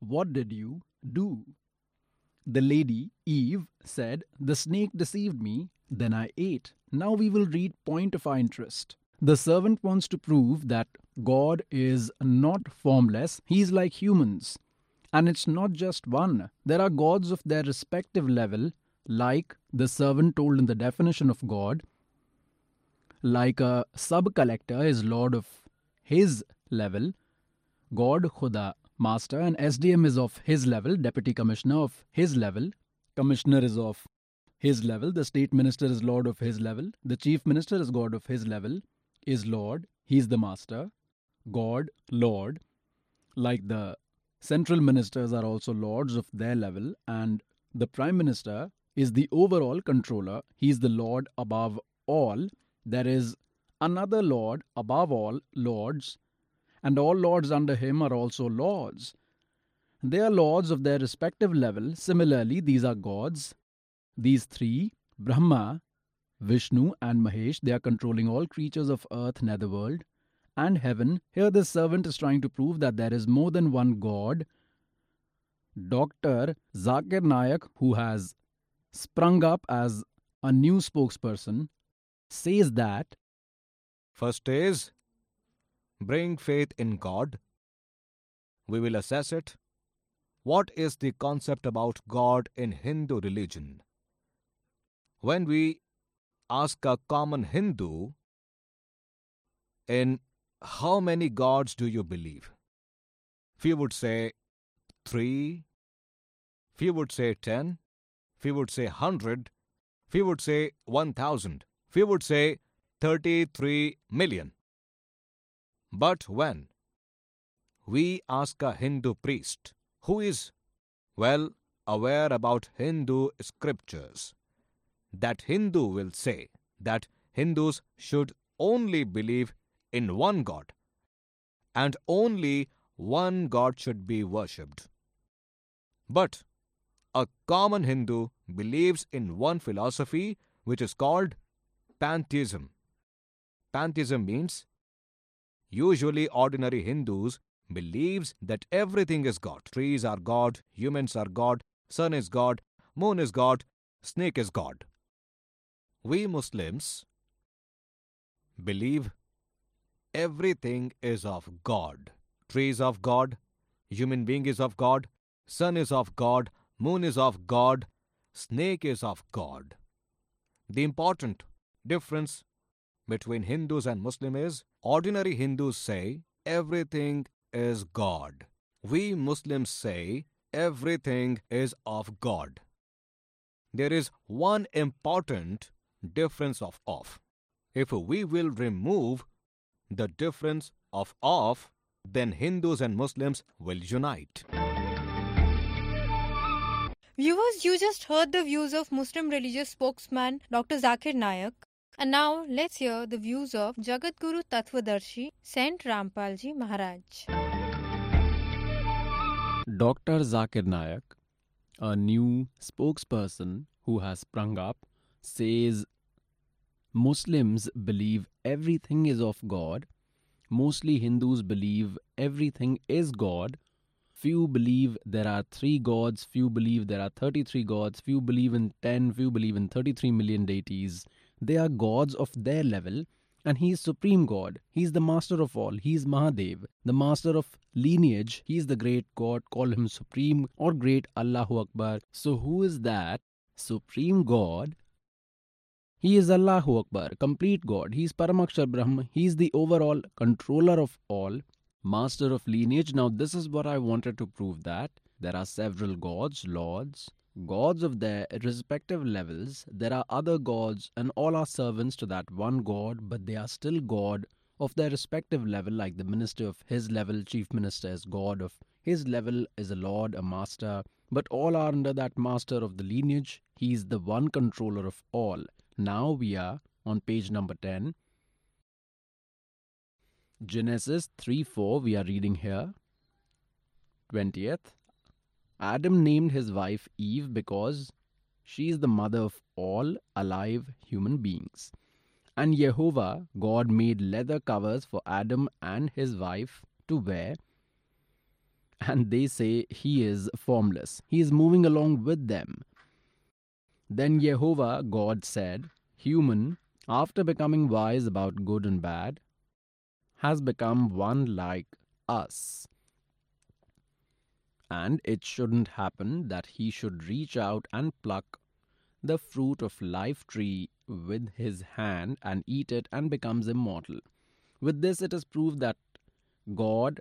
What did you do? The lady, Eve, said, The snake deceived me, then I ate. Now we will read point of our interest. The servant wants to prove that God is not formless, he is like humans. And it's not just one, there are gods of their respective level, like the servant told in the definition of God, like a sub collector is lord of his level, God Khuda, master, and SDM is of his level, deputy commissioner of his level, commissioner is of his level, the state minister is lord of his level, the chief minister is god of his level, is lord, he is the master, God, Lord, like the central ministers are also lords of their level, and the prime minister is the overall controller. He is the lord above all. There is another lord above all lords, and all lords under him are also lords. They are lords of their respective level. Similarly, these are gods. These three, Brahma, Vishnu, and Mahesh, they are controlling all creatures of earth, netherworld, and heaven. Here, this servant is trying to prove that there is more than one God. Dr. Zakir Naik, who has sprung up as a new spokesperson, says that First is bring faith in God. We will assess it. What is the concept about God in Hindu religion? When we ask a common Hindu, in how many gods do you believe? Few would say three, few would say ten, few would say hundred, few would say one thousand, few would say 33 million. But when we ask a Hindu priest who is well aware about Hindu scriptures, that Hindu will say that Hindus should only believe in one God and only one God should be worshipped. But a common Hindu believes in one philosophy which is called pantheism. Pantheism means Usually, ordinary Hindus believes that everything is God. Trees are God, humans are God, sun is God, moon is God, snake is God. We Muslims believe everything is of God. Trees of God, human being is of God, sun is of God, moon is of God, snake is of God. The important difference between Hindus and Muslim is ordinary Hindus say everything is God. We Muslims say everything is of God. There is one important difference of off. If we will remove the difference of off, then Hindus and Muslims will unite. Viewers, you just heard the views of Muslim religious spokesman Dr. Zakir Naik. And now let's hear the views of Jagat Guru Tattvadarshi Saint Rampalji Maharaj. Dr. Zakir Naik, a new spokesperson who has sprung up, says Muslims believe everything is of God. Mostly Hindus believe everything is God. Few believe there are three gods, few believe there are 33 gods, few believe in 10, few believe in 33 million deities. They are gods of their level, and he is supreme god. He is the master of all. He is mahadev the master of lineage. He is the great god call him supreme or great allahu akbar. So who is that supreme god? He is allahu akbar complete god. He is paramakshar brahma. He is the overall controller of all master of lineage now this is what i wanted to prove that there are several gods lords gods of their respective levels. There are other gods, and all are servants to that one god, but they are still god of their respective level, like the minister of his level, chief minister is god of his level, is a lord, a master, but all are under that master of the lineage. He is the one controller of all. Now we are on page number 10. Genesis 3 4, we are reading here. 20th. Adam named his wife Eve because she is the mother of all alive human beings. And Jehovah, God, made leather covers for Adam and his wife to wear. And they say he is formless. He is moving along with them. Then Jehovah, God said, Human, after becoming wise about good and bad, has become one like us and it shouldn't happen that he should reach out and pluck the fruit of life tree with his hand and eat it and becomes immortal. With this, it is proved that God,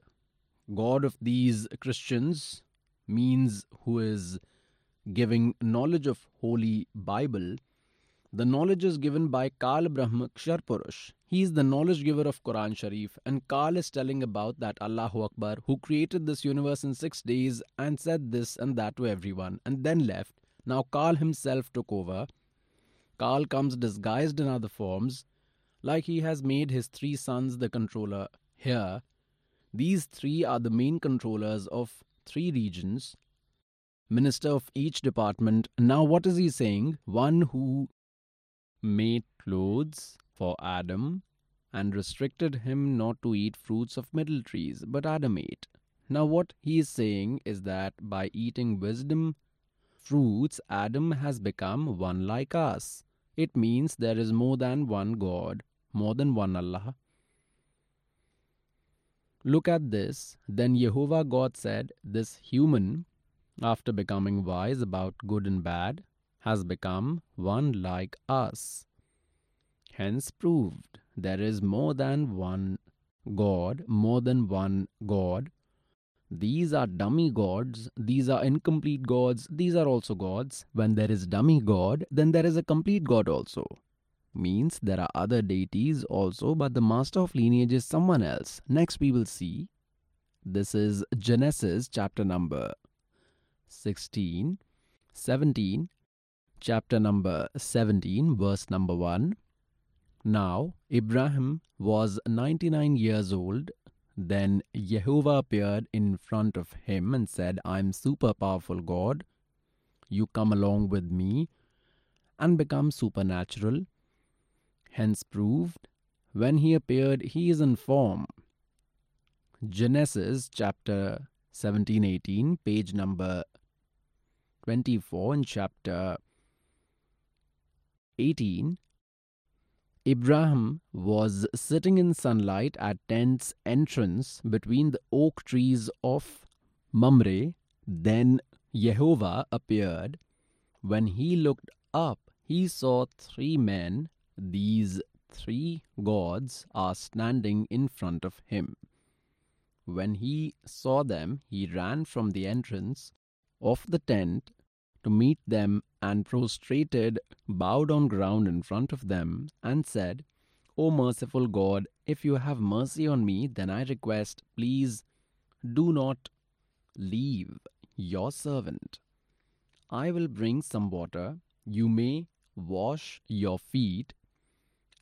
God of these Christians, means who is giving knowledge of Holy Bible the knowledge is given by Kal Brahma Kshar Purush. He is the knowledge giver of Quran Sharif, and Kal is telling about that Allahu Akbar who created this universe in six days and said this and that to everyone and then left. Now Kal himself took over. Kal comes disguised in other forms, like he has made his three sons the controller here. These three are the main controllers of three regions, minister of each department. Now, what is he saying? One who made clothes for Adam and restricted him not to eat fruits of middle trees, but Adam ate. Now, what he is saying is that by eating wisdom fruits, Adam has become one like us. It means there is more than one God, more than one Allah. Look at this. Then Jehovah God said, This human, after becoming wise about good and bad, has become one like us. Hence proved there is more than one God, more than one God. These are dummy gods, these are incomplete gods, these are also gods. When there is dummy God, then there is a complete God also. Means there are other deities also, but the master of lineage is someone else. Next we will see. This is Genesis chapter number 16, 17, chapter number 17, verse number 1. Now Abraham was 99 years old. Then Jehovah appeared in front of him and said, I am super powerful God. You come along with me and become supernatural. Hence proved, when he appeared, he is in form. Genesis chapter 17 18, page number 24, in chapter 18, Abraham was sitting in sunlight at tent's entrance between the oak trees of Mamre. Then Jehovah appeared. When he looked up, he saw three men. These three gods are standing in front of him. When he saw them, he ran from the entrance of the tent to meet them and prostrated, bowed on ground in front of them, and said, O merciful God, if you have mercy on me, then I request, please do not leave your servant. I will bring some water. You may wash your feet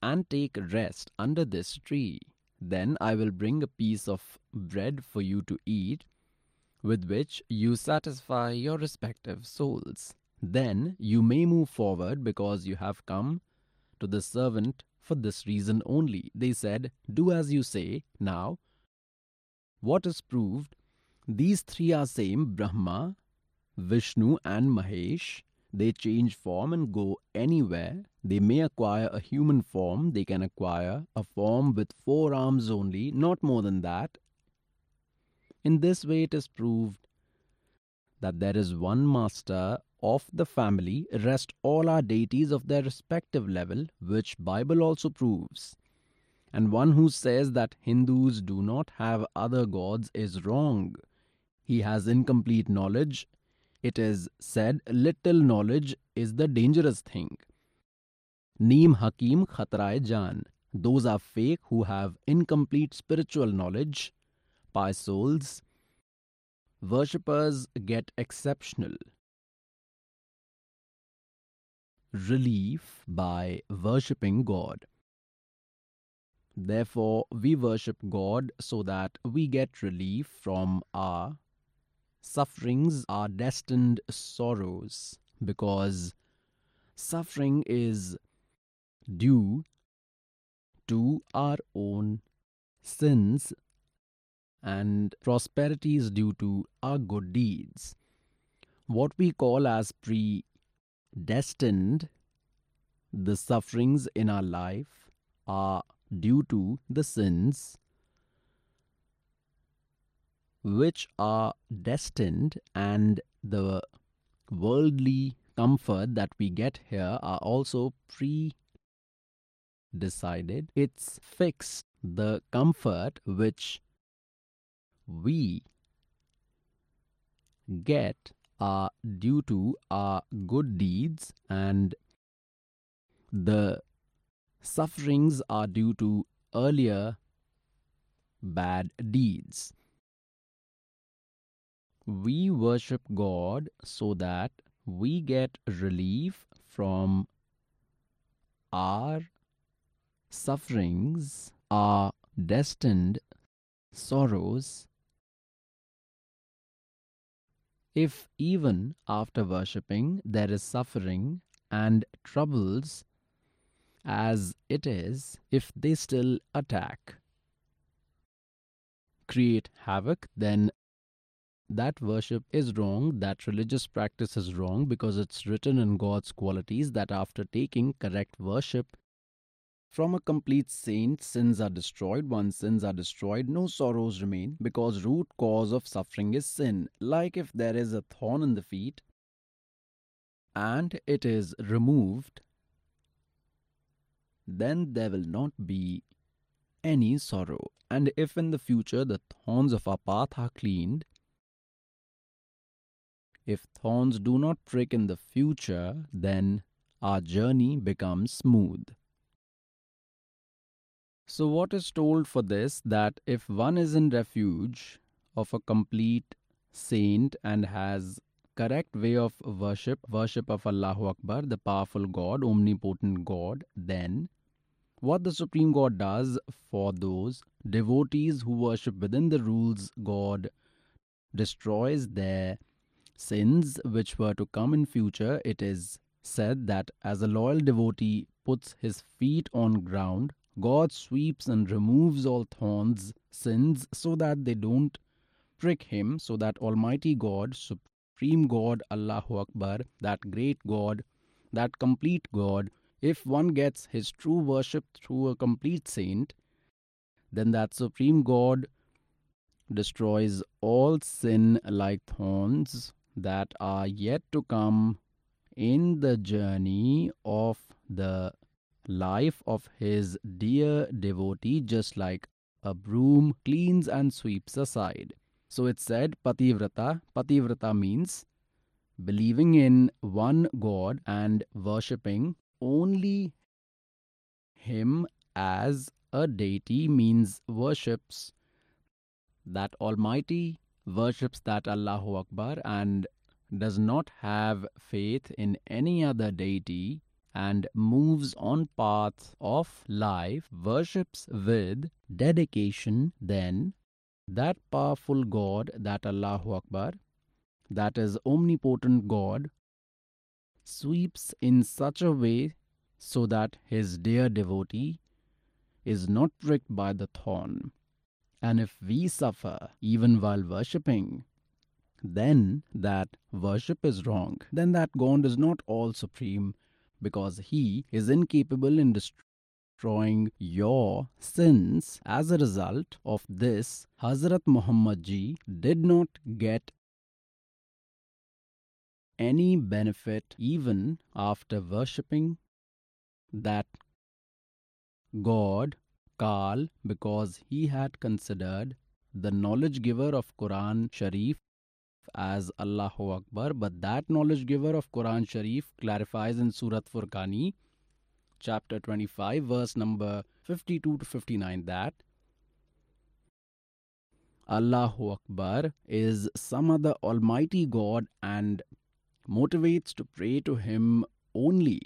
and take rest under this tree. Then I will bring a piece of bread for you to eat with which you satisfy your respective souls. Then you may move forward because you have come to the servant for this reason only. They said, Do as you say. Now, what is proved? These three are same Brahma, Vishnu, and Mahesh. They change form and go anywhere. They may acquire a human form. They can acquire a form with four arms only, not more than that. In this way, it is proved that there is one master of the family, rest all our deities of their respective level, which Bible also proves. And one who says that Hindus do not have other gods is wrong. He has incomplete knowledge. It is said little knowledge is the dangerous thing. Neem Hakim Khatrai Jan. Those are fake who have incomplete spiritual knowledge by souls, worshippers get exceptional relief by worshipping God. Therefore, we worship God so that we get relief from our sufferings, our destined sorrows, because suffering is due to our own sins and prosperity is due to our good deeds. What we call as predestined, the sufferings in our life are due to the sins which are destined, and the worldly comfort that we get here are also pre decided. It's fixed. The comfort which we get are due to our good deeds and the sufferings are due to earlier bad deeds. We worship God so that we get relief from our sufferings, our destined sorrows, if even after worshipping there is suffering and troubles, as it is, if they still attack, create havoc, then that worship is wrong, that religious practice is wrong because it's written in God's qualities that after taking correct worship, from a complete saint, sins are destroyed. Once sins are destroyed, no sorrows remain, because root cause of suffering is sin. Like if there is a thorn in the feet, and it is removed, then there will not be any sorrow. And if in the future the thorns of our path are cleaned, if thorns do not prick in the future, then our journey becomes smooth. So, what is told for this that if one is in refuge of a complete saint and has correct way of worship, worship of Allahu Akbar, the powerful God, omnipotent God, then what the Supreme God does for those devotees who worship within the rules, God destroys their sins which were to come in future. It is said that as a loyal devotee puts his feet on ground God sweeps and removes all thorns, sins, so that they don't prick him, so that Almighty God, Supreme God, Allahu Akbar, that great God, that complete God, if one gets his true worship through a complete saint, then that Supreme God destroys all sin like thorns that are yet to come in the journey of the life of his dear devotee, just like a broom cleans and sweeps aside. So it said Pativrata. Pativrata means believing in one God and worshipping only Him as a deity means worships that Almighty, worships that Allahu Akbar, and does not have faith in any other deity and moves on path of life, worships with dedication, then that powerful God, that Allahu Akbar, that is omnipotent God, sweeps in such a way so that his dear devotee is not pricked by the thorn. And if we suffer even while worshipping, then that worship is wrong. Then that God is not all supreme because he is incapable in destroying your sins. As a result of this, Hazrat Muhammad ji did not get any benefit even after worshipping that God, Kal, because he had considered the knowledge giver of Quran Sharif as Allahu Akbar, but that knowledge giver of Quran Sharif clarifies in Surat Furqani, chapter 25, verse number 52 to 59 that Allahu Akbar is some other Almighty God and motivates to pray to Him only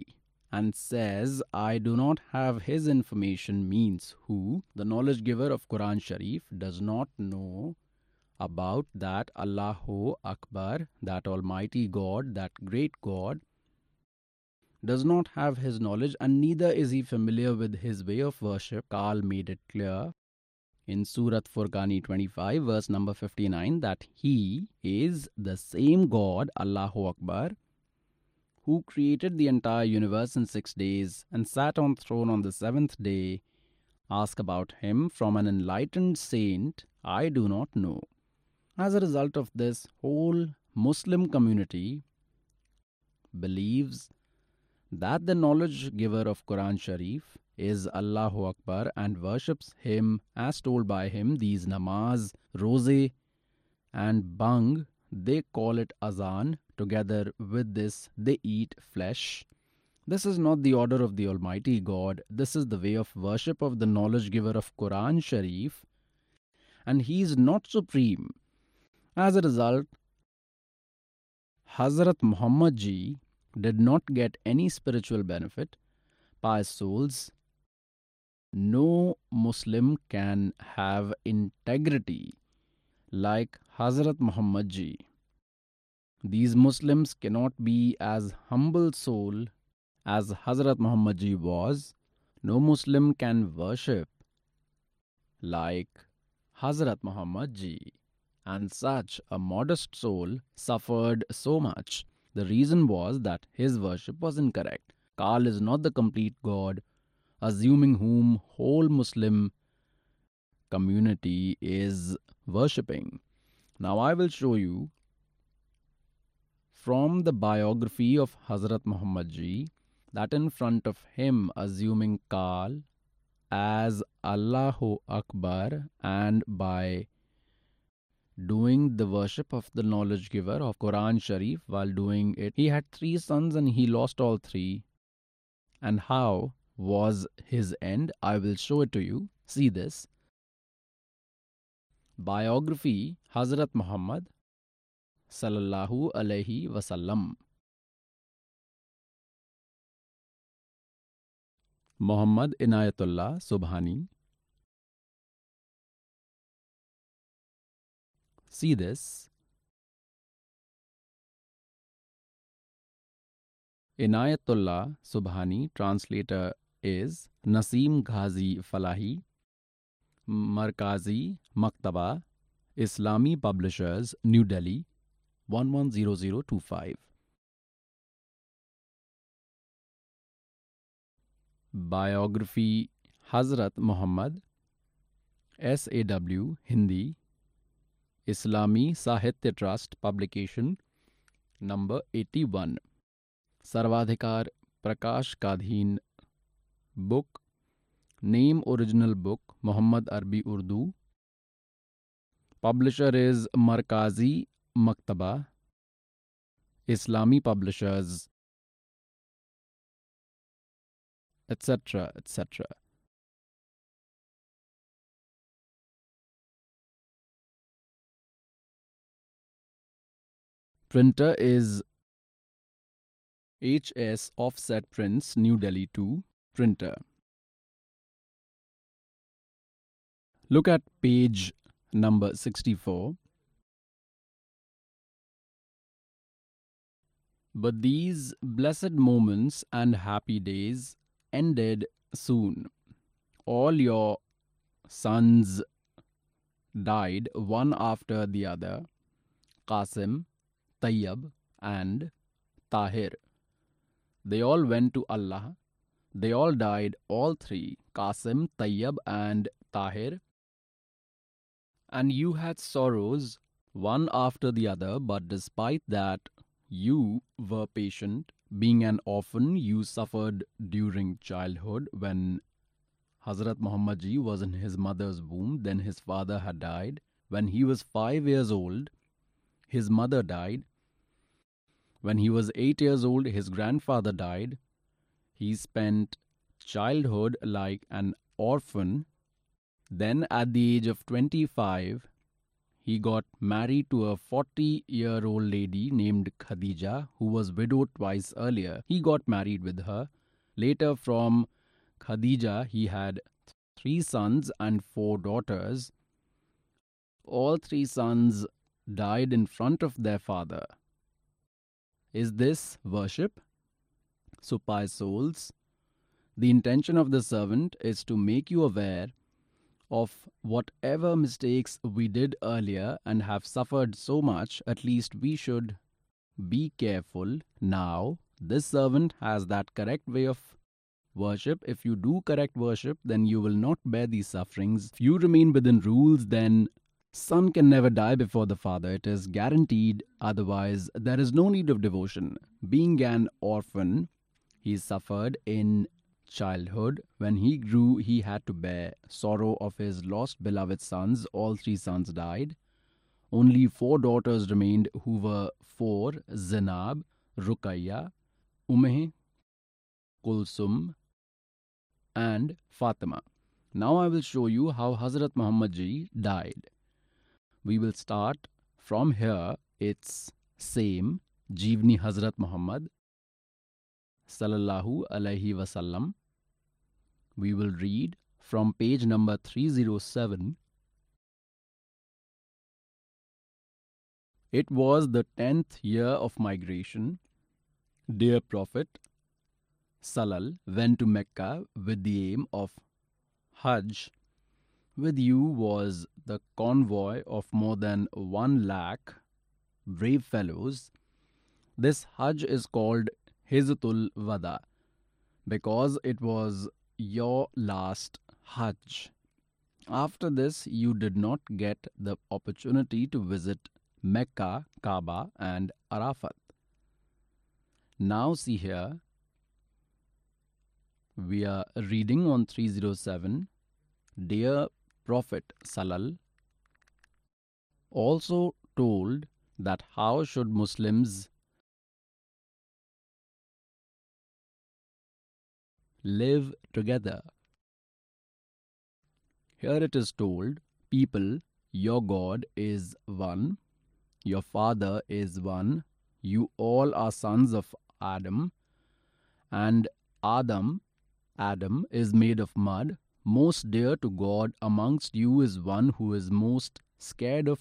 and says, I do not have his information means who, the knowledge giver of Quran Sharif, does not know about that Allahu Akbar, that Almighty God, that great God, does not have his knowledge and neither is he familiar with his way of worship. Kal made it clear in Surat Furqani 25, verse number 59, that he is the same God, Allahu Akbar, who created the entire universe in six days and sat on throne on the seventh day, ask about him from an enlightened saint, I do not know. As a result of this, whole Muslim community believes that the knowledge giver of Quran Sharif is Allahu Akbar and worships him as told by him these namaz, roza and bang they call it azan Together with this, they eat flesh. This is not the order of the Almighty God. This is the way of worship of the knowledge giver of Quran Sharif. And he is not supreme. As a result, Hazrat Muhammad ji did not get any spiritual benefit. Pious souls, no Muslim can have integrity like Hazrat Muhammad ji. These Muslims cannot be as humble soul as Hazrat Muhammad ji was. No Muslim can worship like Hazrat Muhammad ji. And such a modest soul suffered so much. The reason was that his worship was incorrect. Kal is not the complete God, assuming whom whole Muslim community is worshipping. Now I will show you from the biography of Hazrat Muhammad ji that in front of him, assuming Kal as Allahu Akbar and by doing the worship of the knowledge giver of Quran Sharif while doing it. He had three sons and he lost all three. And how was his end? I will show it to you. See this. Biography Hazrat Muhammad Sallallahu Alaihi Wasallam. Muhammad Inayatullah Subhani See this. Inayatullah Subhani, translator is Naseem Ghazi Falahi, Markazi Maktaba, Islami Publishers, New Delhi 110025. Biography Hazrat Muhammad SAW Hindi Islami Sahitya Trust Publication Number 81 Sarvadhikar Prakash Kadhin Book Name Original Book Muhammad Arbi Urdu. Publisher is Markazi Maktaba. Islami Publishers etc etc Printer is HS Offset Prints, New Delhi 2 printer. Look at page number 64. But these blessed moments and happy days ended soon. All your sons died one after the other Qasim, Tayyab, and Tahir. They all went to Allah. They all died, all three Qasim, Tayyab, and Tahir. And you had sorrows one after the other, but despite that, you were patient. Being an orphan, you suffered during childhood when Hazrat Muhammad Ji was in his mother's womb. Then his father had died. When he was five years old, his mother died. When he was eight years old, his grandfather died. He spent childhood like an orphan. Then, at the age of 25, he got married to a 40 year old lady named Khadija, who was widowed twice earlier. He got married with her. Later, from Khadija, he had three sons and four daughters. All three sons died in front of their father. Is this worship? Pious souls, the intention of the servant is to make you aware of whatever mistakes we did earlier and have suffered so much, at least we should be careful now. This servant has that correct way of worship. If you do correct worship, then you will not bear these sufferings. If you remain within rules, then son can never die before the father. It is guaranteed. Otherwise, there is no need of devotion. Being an orphan, he suffered in childhood. When he grew, he had to bear sorrow of his lost beloved sons. All three sons died. Only four daughters remained, who were four Zainab, Ruqayya, Umeh, Kulsum, and Fatima. Now I will show you how Hazrat Muhammad Ji died. We will start from here. It's same Jeevni Hazrat Muhammad Sallallahu Alaihi Wasallam. We will read from page number 307. It was the tenth year of migration. Dear Prophet Salal went to Mecca with the aim of Hajj. With you was the convoy of more than one lakh brave fellows. This Hajj is called Hijjatul Wada because it was your last Hajj. After this, you did not get the opportunity to visit Mecca, Kaaba, and Arafat. Now, see here, we are reading on 307 Dear Prophet Salal also told that how should Muslims live together. Here it is told, people, your God is one, your Father is one, you all are sons of Adam, and Adam, Adam is made of mud. Most dear to God amongst you is one who is most scared of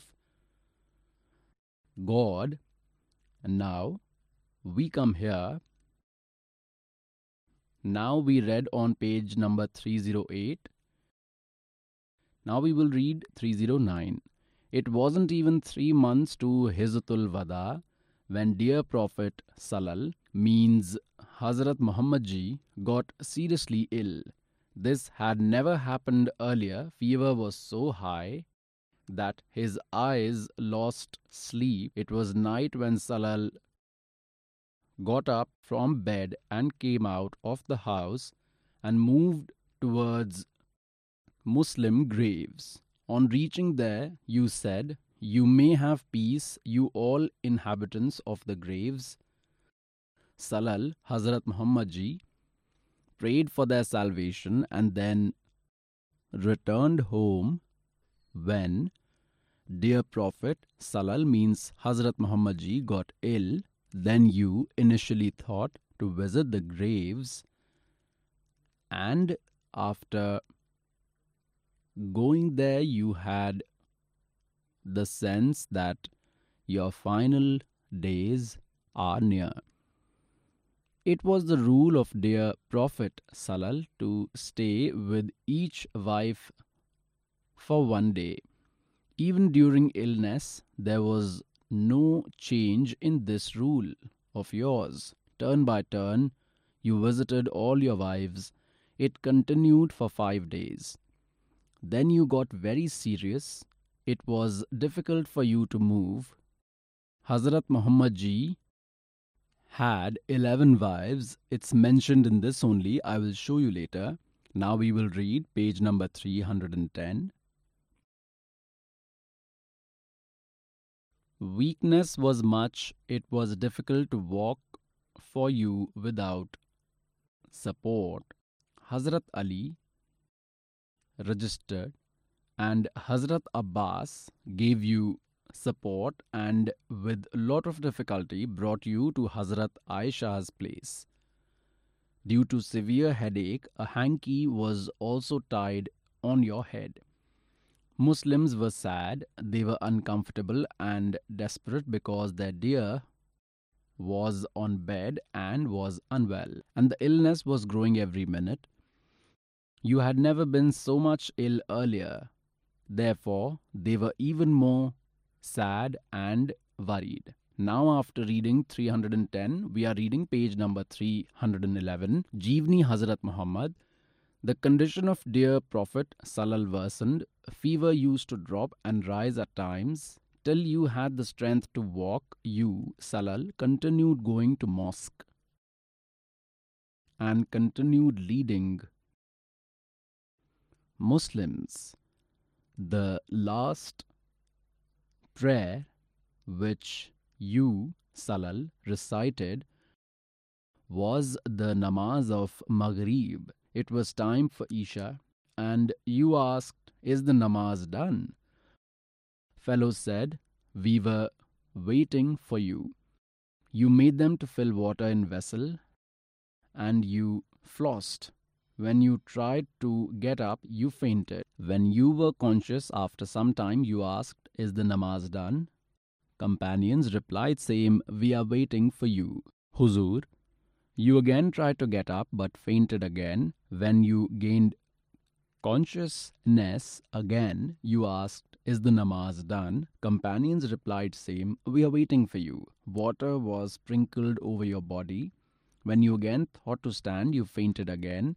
God. And now we come here Now we read on page number 308. Now we will read 309. It wasn't even three months to Hijjatul Wada when dear Prophet Salal means Hazrat Muhammad ji got seriously ill. This had never happened earlier. Fever was so high that his eyes lost sleep. It was night when Salal got up from bed and came out of the house and moved towards Muslim graves. On reaching there, you said, You may have peace, you all inhabitants of the graves. Salal, Hazrat Muhammad ji, prayed for their salvation and then returned home when dear prophet salal means hazrat muhammad ji got ill then you initially thought to visit the graves and after going there you had the sense that your final days are near it was the rule of dear Prophet Salal to stay with each wife for one day. Even during illness, there was no change in this rule of yours. Turn by turn, you visited all your wives. It continued for five days. Then you got very serious. It was difficult for you to move. Hazrat Muhammad ji had 11 wives. It's mentioned in this only. I will show you later. Now we will read page number 310. Weakness was much. It was difficult to walk for you without support. Hazrat Ali registered and Hazrat Abbas gave you support and with lot of difficulty brought you to Hazrat Aisha's place. Due to severe headache, a hanky was also tied on your head. Muslims were sad, they were uncomfortable and desperate because their dear was on bed and was unwell, and the illness was growing every minute. You had never been so much ill earlier. Therefore, they were even more sad, and worried. Now, after reading 310, we are reading page number 311, Jeevni Hazrat Muhammad. The condition of dear Prophet Salal worsened. Fever used to drop and rise at times. Till you had the strength to walk, you, Salal, continued going to mosque and continued leading Muslims. The last prayer which you, Salal, recited was the namaz of Maghrib. It was time for Isha, and you asked, Is the namaz done? Fellows said, We were waiting for you. You made them to fill water in vessel, and you flossed. When you tried to get up, you fainted. When you were conscious after some time, you asked, Is the namaz done? Companions replied, Same, we are waiting for you. Huzur, you again tried to get up but fainted again. When you gained consciousness again, you asked, Is the namaz done? Companions replied, Same, we are waiting for you. Water was sprinkled over your body. When you again thought to stand, you fainted again.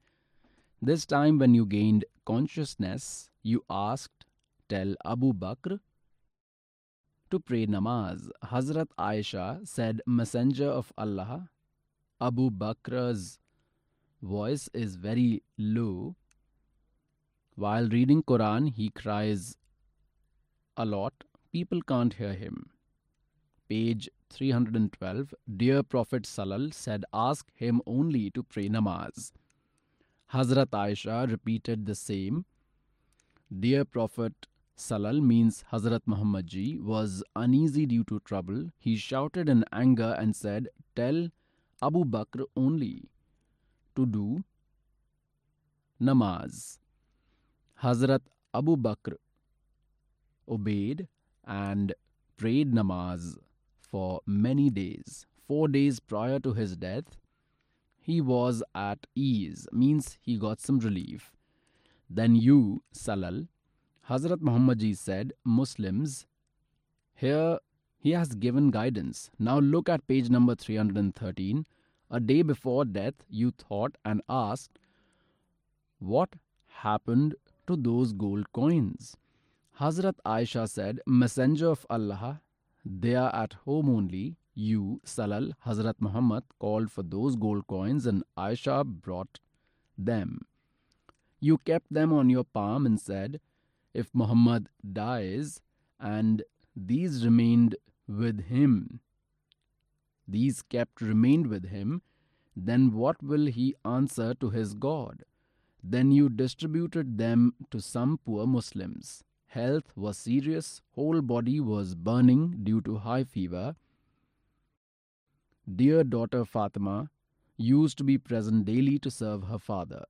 This time, when you gained consciousness, you asked, Tell Abu Bakr to pray namaz. Hazrat Aisha said, Messenger of Allah, Abu Bakr's voice is very low. While reading Quran, he cries a lot. People can't hear him. Page 312 Dear Prophet Salal said, Ask him only to pray namaz. Hazrat Aisha repeated the same. Dear Prophet Salal means Hazrat Muhammad ji was uneasy due to trouble. He shouted in anger and said, Tell Abu Bakr only to do namaz. Hazrat Abu Bakr obeyed and prayed namaz for many days. Four days prior to his death, he was at ease, means he got some relief. Then you, Salal, Hazrat Muhammad ji said, Muslims, here he has given guidance. Now look at page number 313. A day before death, you thought and asked, What happened to those gold coins? Hazrat Aisha said, Messenger of Allah, they are at home only. You, Salal, Hazrat Muhammad called for those gold coins and Aisha brought them. You kept them on your palm and said, If Muhammad dies and these remained with him, these kept remained with him, then what will he answer to his God? Then you distributed them to some poor Muslims. Health was serious, whole body was burning due to high fever. Dear daughter Fatima used to be present daily to serve her father.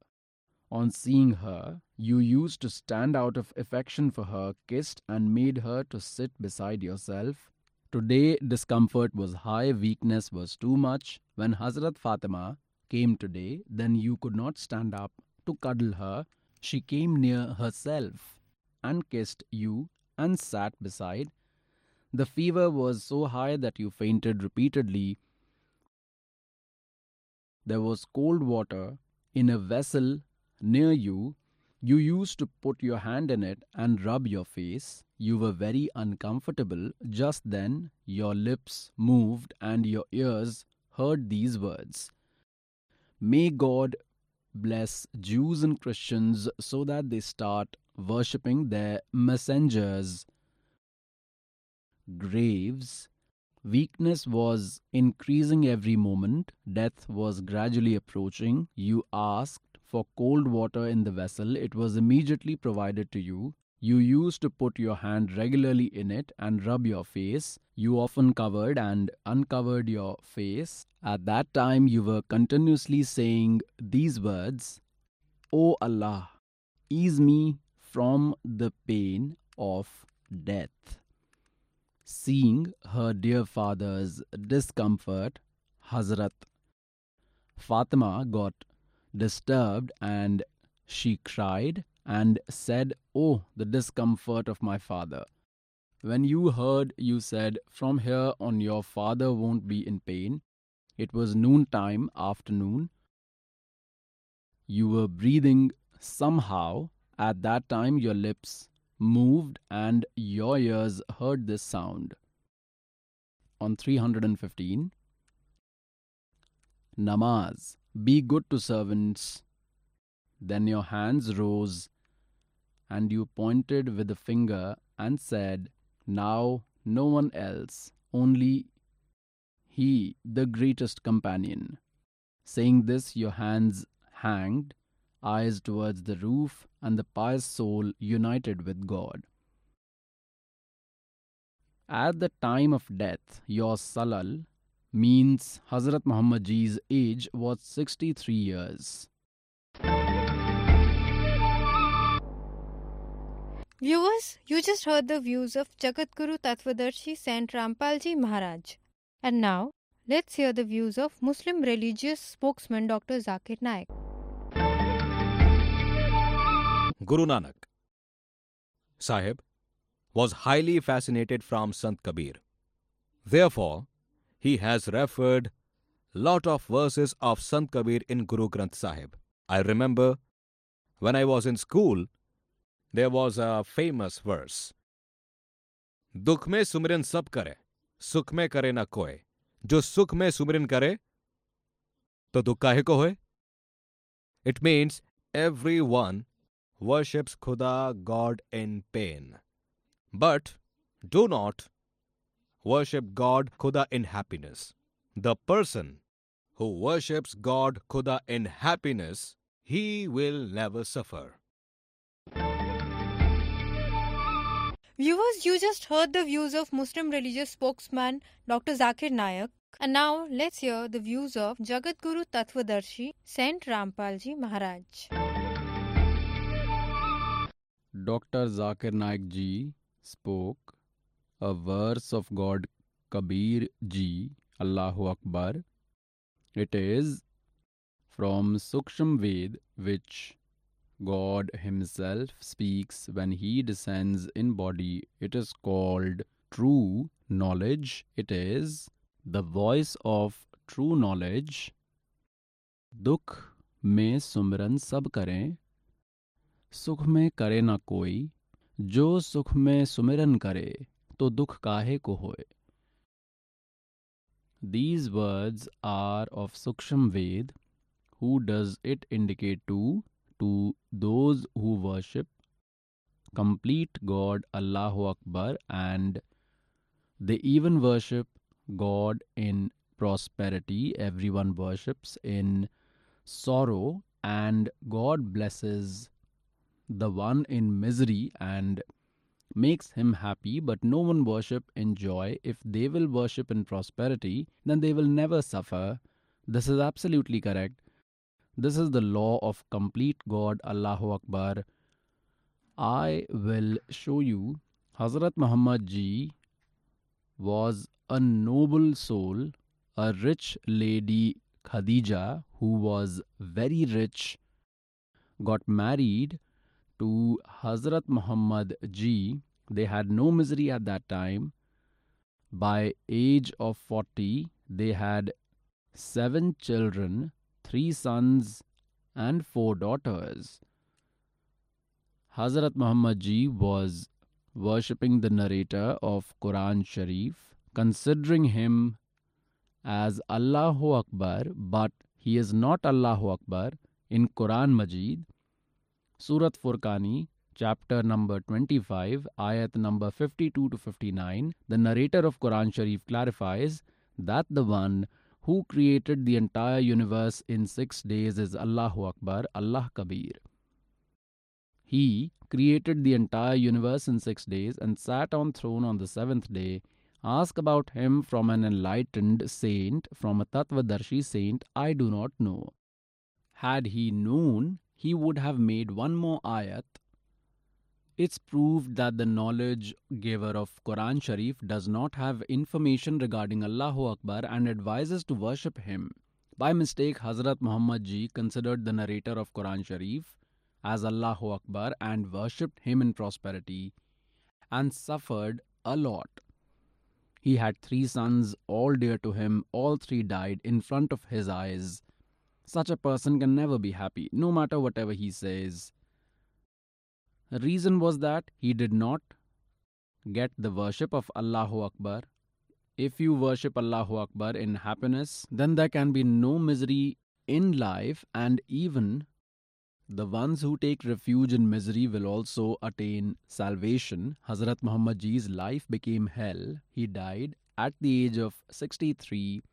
On seeing her, you used to stand out of affection for her, kissed and made her to sit beside yourself. Today, discomfort was high, weakness was too much. When Hazrat Fatima came today, then you could not stand up to cuddle her. She came near herself and kissed you and sat beside. The fever was so high that you fainted repeatedly. There was cold water in a vessel near you. You used to put your hand in it and rub your face. You were very uncomfortable. Just then, your lips moved and your ears heard these words May God bless Jews and Christians so that they start worshipping their messengers' graves. Weakness was increasing every moment. Death was gradually approaching. You asked for cold water in the vessel. It was immediately provided to you. You used to put your hand regularly in it and rub your face. You often covered and uncovered your face. At that time, you were continuously saying these words O Allah, ease me from the pain of death. Seeing her dear father's discomfort, Hazrat Fatima got disturbed and she cried and said, Oh, the discomfort of my father. When you heard, you said, From here on, your father won't be in pain. It was noontime, afternoon. You were breathing somehow. At that time, your lips moved and your ears heard this sound. On 315, Namaz. Be good to servants. Then your hands rose and you pointed with the finger and said, Now no one else, only he, the greatest companion. Saying this, your hands hanged, eyes towards the roof, and the pious soul united with God. At the time of death, your salal means Hazrat Muhammad Ji's age was 63 years. Viewers, you just heard the views of Jagatguru Tattvadarshi Sant Rampalji Maharaj. And now, let's hear the views of Muslim religious spokesman Dr. Zakir Naik. Guru Nanak Sahib was highly fascinated from Sant Kabir. Therefore, he has referred lot of verses of Sant Kabir in Guru Granth Sahib. I remember when I was in school, there was a famous verse. दुख में सुमिरन सब करे सुख में करे ना कोय जो सुख में सुमिरन करे तो दुख काहे को होए It means everyone worships Khuda, God in pain. But do not worship God, Khuda in happiness. The person who worships God, Khuda in happiness, he will never suffer. Viewers, you just heard the views of Muslim religious spokesman Dr. Zakir Naik. And now let's hear the views of Jagatguru Tattvadarshi Sant Rampalji Maharaj. Dr. Zakir Naik ji spoke a verse of God Kabir ji Allah Akbar it is from Sukshma Ved which God himself speaks when he descends in body it is called true knowledge it is the voice of true knowledge दुख में सुमरन सब करें। सुख में करे ना कोई। जो सुख में सुमिरन करे तो दुख काहे को होए These words are of Suksham Ved. Who does it indicate to? To those who worship complete God Allahu Akbar and they even worship God in prosperity. Everyone worships in sorrow and God blesses the one in misery and makes him happy, but no one worship in joy. If they will worship in prosperity, then they will never suffer. This is absolutely correct. This is the law of complete God, Allahu Akbar. I will show you Hazrat Muhammad ji was a noble soul, a rich lady Khadija, who was very rich, got married to Hazrat Muhammad ji. They had no misery at that time. By age of 40, they had seven children, three sons and four daughters. Hazrat Muhammad ji was worshipping the narrator of Quran Sharif, considering him as Allahu Akbar, but he is not Allahu Akbar. In Quran Majid, Surat Furqani, chapter number 25, ayat number 52 to 59, the narrator of Quran Sharif clarifies that the one who created the entire universe in six days is Allahu Akbar, Allah Kabir. He created the entire universe in six days and sat on throne on the seventh day. Ask about him from an enlightened saint, from a Tattvadarshi saint, I do not know. Had he known, he would have made one more ayat. It's proved that the knowledge giver of Quran Sharif does not have information regarding Allahu Akbar and advises to worship him. By mistake, Hazrat Muhammad ji considered the narrator of Quran Sharif as Allahu Akbar and worshipped him in prosperity and suffered a lot. He had three sons, all dear to him, all three died in front of his eyes. Such a person can never be happy, no matter whatever he says. The reason was that he did not get the worship of Allahu Akbar. If you worship Allahu Akbar in happiness, then there can be no misery in life, and even the ones who take refuge in misery will also attain salvation. Hazrat Muhammad Ji's life became hell. He died at the age of 63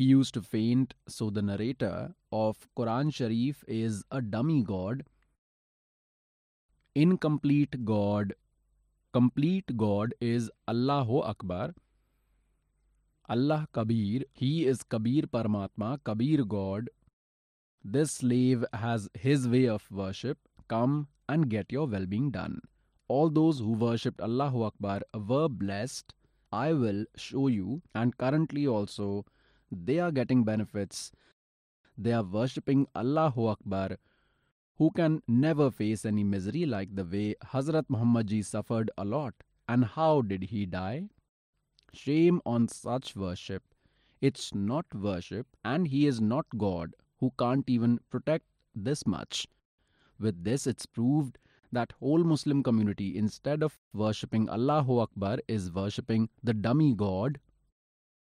he used to faint, so the narrator of Quran Sharif is a dummy god. Incomplete God. Complete God is Allahu Akbar. Allah Kabir, He is Kabir Paramatma, Kabir God. This slave has his way of worship. Come and get your well being done. All those who worshipped Allahu Akbar were blessed. I will show you, and currently also they are getting benefits. They are worshipping Allahu Akbar, who can never face any misery like the way Hazrat Muhammad ji suffered a lot. And how did he die? Shame on such worship. It's not worship, and he is not God who can't even protect this much. With this, it's proved that whole Muslim community, instead of worshipping Allahu Akbar, is worshipping the dummy God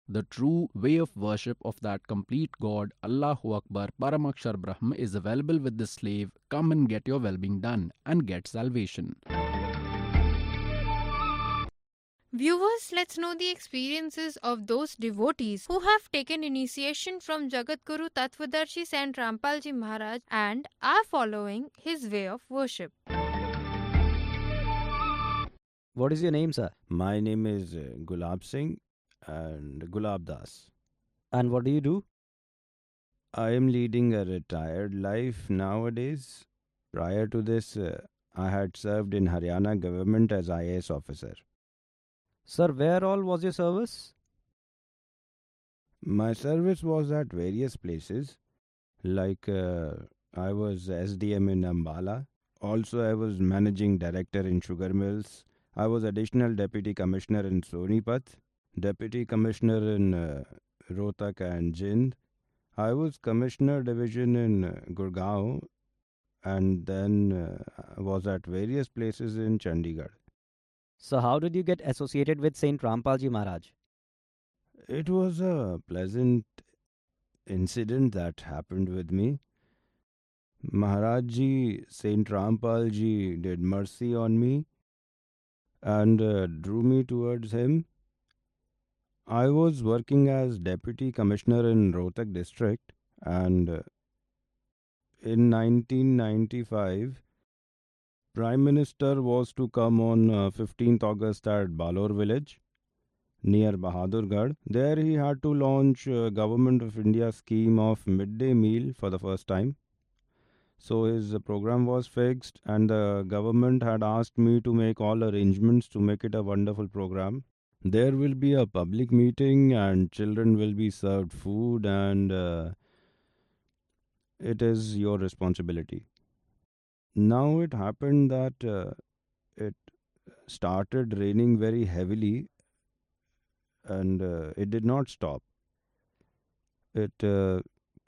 the true way of worship of that complete God, Allahu Akbar, Paramakshar Brahm, is available with the slave. Come and get your well being done and get salvation. Viewers, let's know the experiences of those devotees who have taken initiation from Jagadguru Tattvadarshi Sant Rampalji Maharaj and are following his way of worship. What is your name, sir? My name is uh, Gulab Singh and Gulab Das. And what do you do? I am leading a retired life nowadays. Prior to this, uh, I had served in Haryana government as IAS officer. Sir, where all was your service? My service was at various places. Like uh, I was SDM in Ambala. Also, I was managing director in Sugar Mills. I was additional deputy commissioner in Sonipat, deputy commissioner in uh, Rohtak and Jind. I was commissioner division in uh, Gurgaon and then uh, was at various places in Chandigarh. So, how did you get associated with Saint Rampalji Maharaj? It was a pleasant incident that happened with me. Maharajji, Saint Rampalji did mercy on me and uh, drew me towards him. I was working as deputy commissioner in Rohtak district and uh, in 1995 Prime Minister was to come on uh, 15th August at Balor village near Bahadurgarh. There he had to launch uh, Government of India scheme of midday meal for the first time. So his program was fixed and the government had asked me to make all arrangements to make it a wonderful program. There will be a public meeting and children will be served food and uh, it is your responsibility. Now it happened that uh, it started raining very heavily and uh, it did not stop. It uh,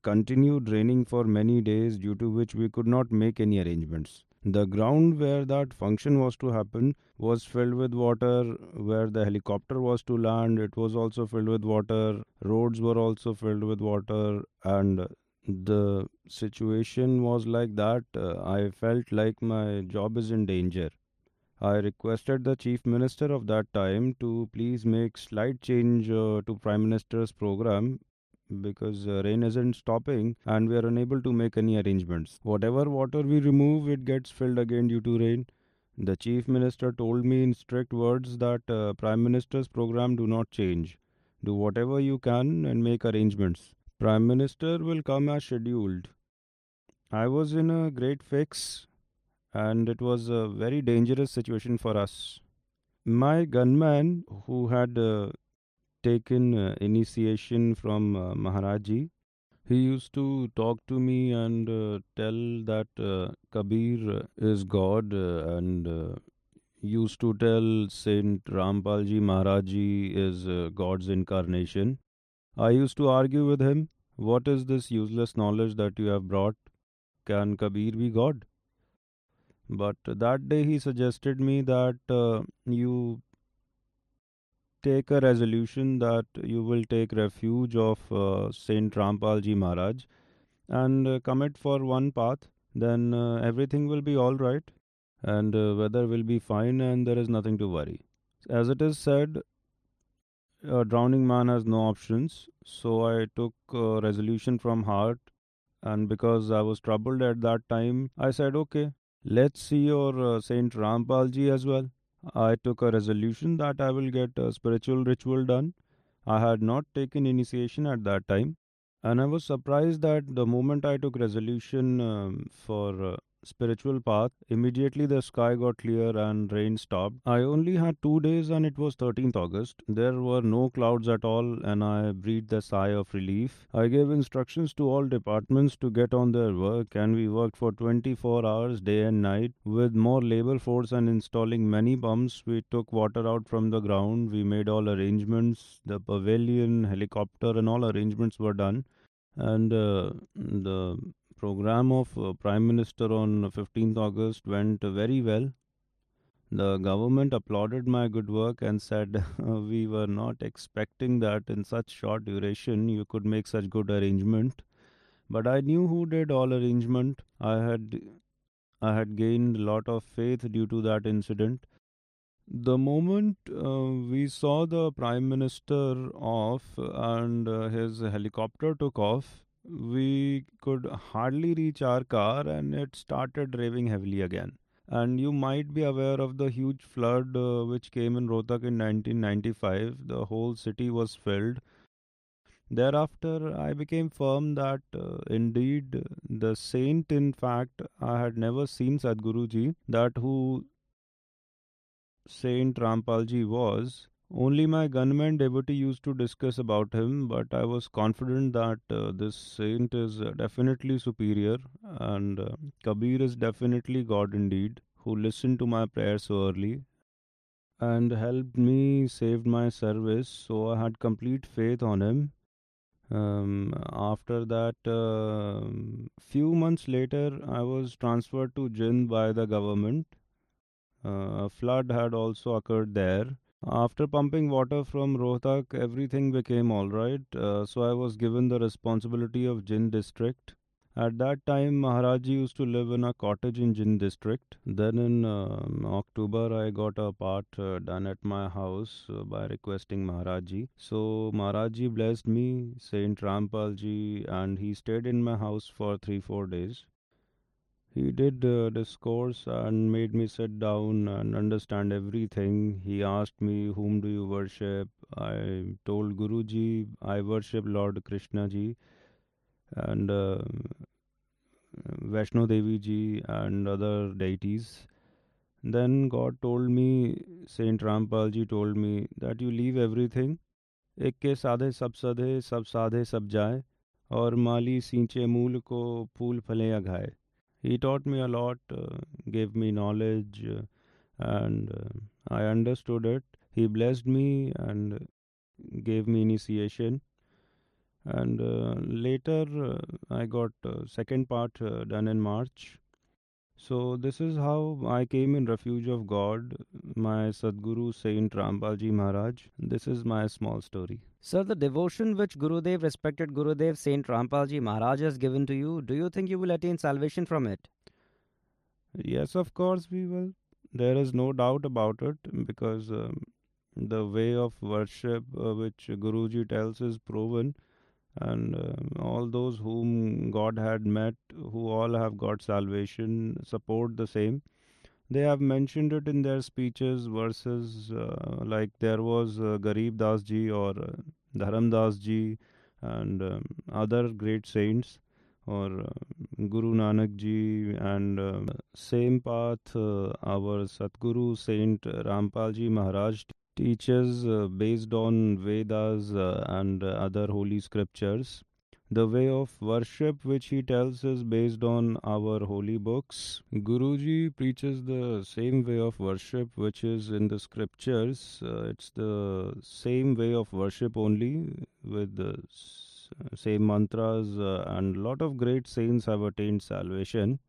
continued raining for many days, due to which we could not make any arrangements. The ground where that function was to happen was filled with water, where the helicopter was to land, it was also filled with water, roads were also filled with water, and the situation was like that. Uh, I felt like my job is in danger. I requested the chief minister of that time to please make slight change uh, to prime minister's program because uh, rain isn't stopping and we are unable to make any arrangements. Whatever water we remove, it gets filled again due to rain. The chief minister told me in strict words that uh, prime minister's program do not change. Do whatever you can and make arrangements. Prime minister will come as scheduled. I was in a great fix and it was a very dangerous situation for us. My gunman, who had uh, taken uh, initiation from uh, Maharaji. He used to talk to me and uh, tell that uh, Kabir is God uh, and uh, used to tell Saint Rampalji Maharaji is God's incarnation. I used to argue with him, what is this useless knowledge that you have brought? Can Kabir be God? But that day he suggested me that you take a resolution that you will take refuge of uh, Saint Rampalji Maharaj and uh, commit for one path, then uh, everything will be all right and uh, weather will be fine and there is nothing to worry. As it is said, a drowning man has no options. So I took a resolution from heart, and because I was troubled at that time, I said, okay, let's see your uh, Saint Rampalji as well. I took a resolution that I will get a spiritual ritual done. I had not taken initiation at that time, and I was surprised that the moment I took resolution um, for uh, spiritual path, immediately the sky got clear and rain stopped. I only had two days and it was 13th August. There were no clouds at all and I breathed a sigh of relief. I gave instructions to all departments to get on their work and we worked for 24 hours day and night with more labor force and installing many pumps. We took water out from the ground. We made all arrangements. The pavilion, helicopter and all arrangements were done and uh, the program of uh, Prime Minister on 15th August went very well. The government applauded my good work and said *laughs* we were not expecting that in such short duration you could make such good arrangement. But I knew who did all arrangement. I had I had gained a lot of faith due to that incident. The moment uh, we saw the Prime Minister off and uh, his helicopter took off, we could hardly reach our car and it started raining heavily again. And you might be aware of the huge flood uh, which came in Rohtak in 1995. The whole city was filled. Thereafter, I became firm that uh, indeed the saint, in fact, I had never seen Sadhguruji, that who Saint Rampalji was, Only my gunman devotee used to discuss about him, but I was confident that uh, this saint is uh, definitely superior and uh, Kabir is definitely God indeed, who listened to my prayers so early and helped me saved my service. So I had complete faith on him. Um, after that, uh, few months later, I was transferred to Jind by the government. Uh, a flood had also occurred there after pumping water from Rohtak, everything became alright, uh, so I was given the responsibility of Jind district. At that time, Maharaji used to live in a cottage in Jind district. Then in uh, October, I got a part uh, done at my house uh, by requesting Maharaji. So Maharaji blessed me, Saint Rampalji, and he stayed in my house for three four days. He did uh, discourse and made me sit down and understand everything. He asked me, Whom do you worship? I told Guruji, I worship Lord Krishna ji and uh, Vaishno Devi ji and other deities. Then God told me, Saint Rampal ji told me that you leave everything. एक के साधे सब सधे सब साधे सब जाए और माली सींचे मूल को फूल फले या he taught me a lot, uh, gave me knowledge, uh, and uh, I understood it. He blessed me and gave me initiation. And later, I got second part done in March. So this is how I came in refuge of God, my Sadguru Saint Rampalji Maharaj. This is my small story. Sir, the devotion which Gurudev, respected Gurudev Saint Rampalji Maharaj has given to you, do you think you will attain salvation from it? Yes, of course we will. There is no doubt about it because um, the way of worship uh, which Guruji tells is proven and uh, all those whom God had met, who all have got salvation, support the same. They have mentioned it in their speeches, verses uh, like there was uh, Garib Das ji or uh, Dharam Das ji and um, other great saints or uh, Guru Nanak ji and uh, same path uh, our Satguru Saint Rampal ji Maharaj teaches based on Vedas and other holy scriptures. The way of worship which he tells is based on our holy books. Guruji preaches the same way of worship which is in the scriptures. Uh, it's the same way of worship only with the same mantras uh, and lot of great saints have attained salvation.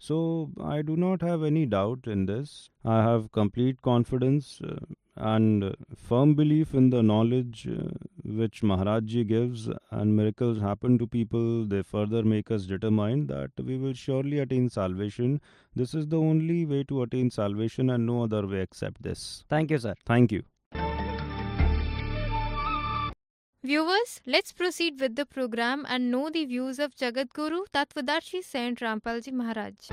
So I do not have any doubt in this. I have complete confidence uh, and firm belief in the knowledge uh, which Maharajji gives, and miracles happen to people. They further make us determined that we will surely attain salvation. This is the only way to attain salvation, and no other way except this. Thank you, sir. Thank you. Viewers, let's proceed with the program and know the views of Jagat Guru Tattvadarshi Saint Rampalji Maharaj.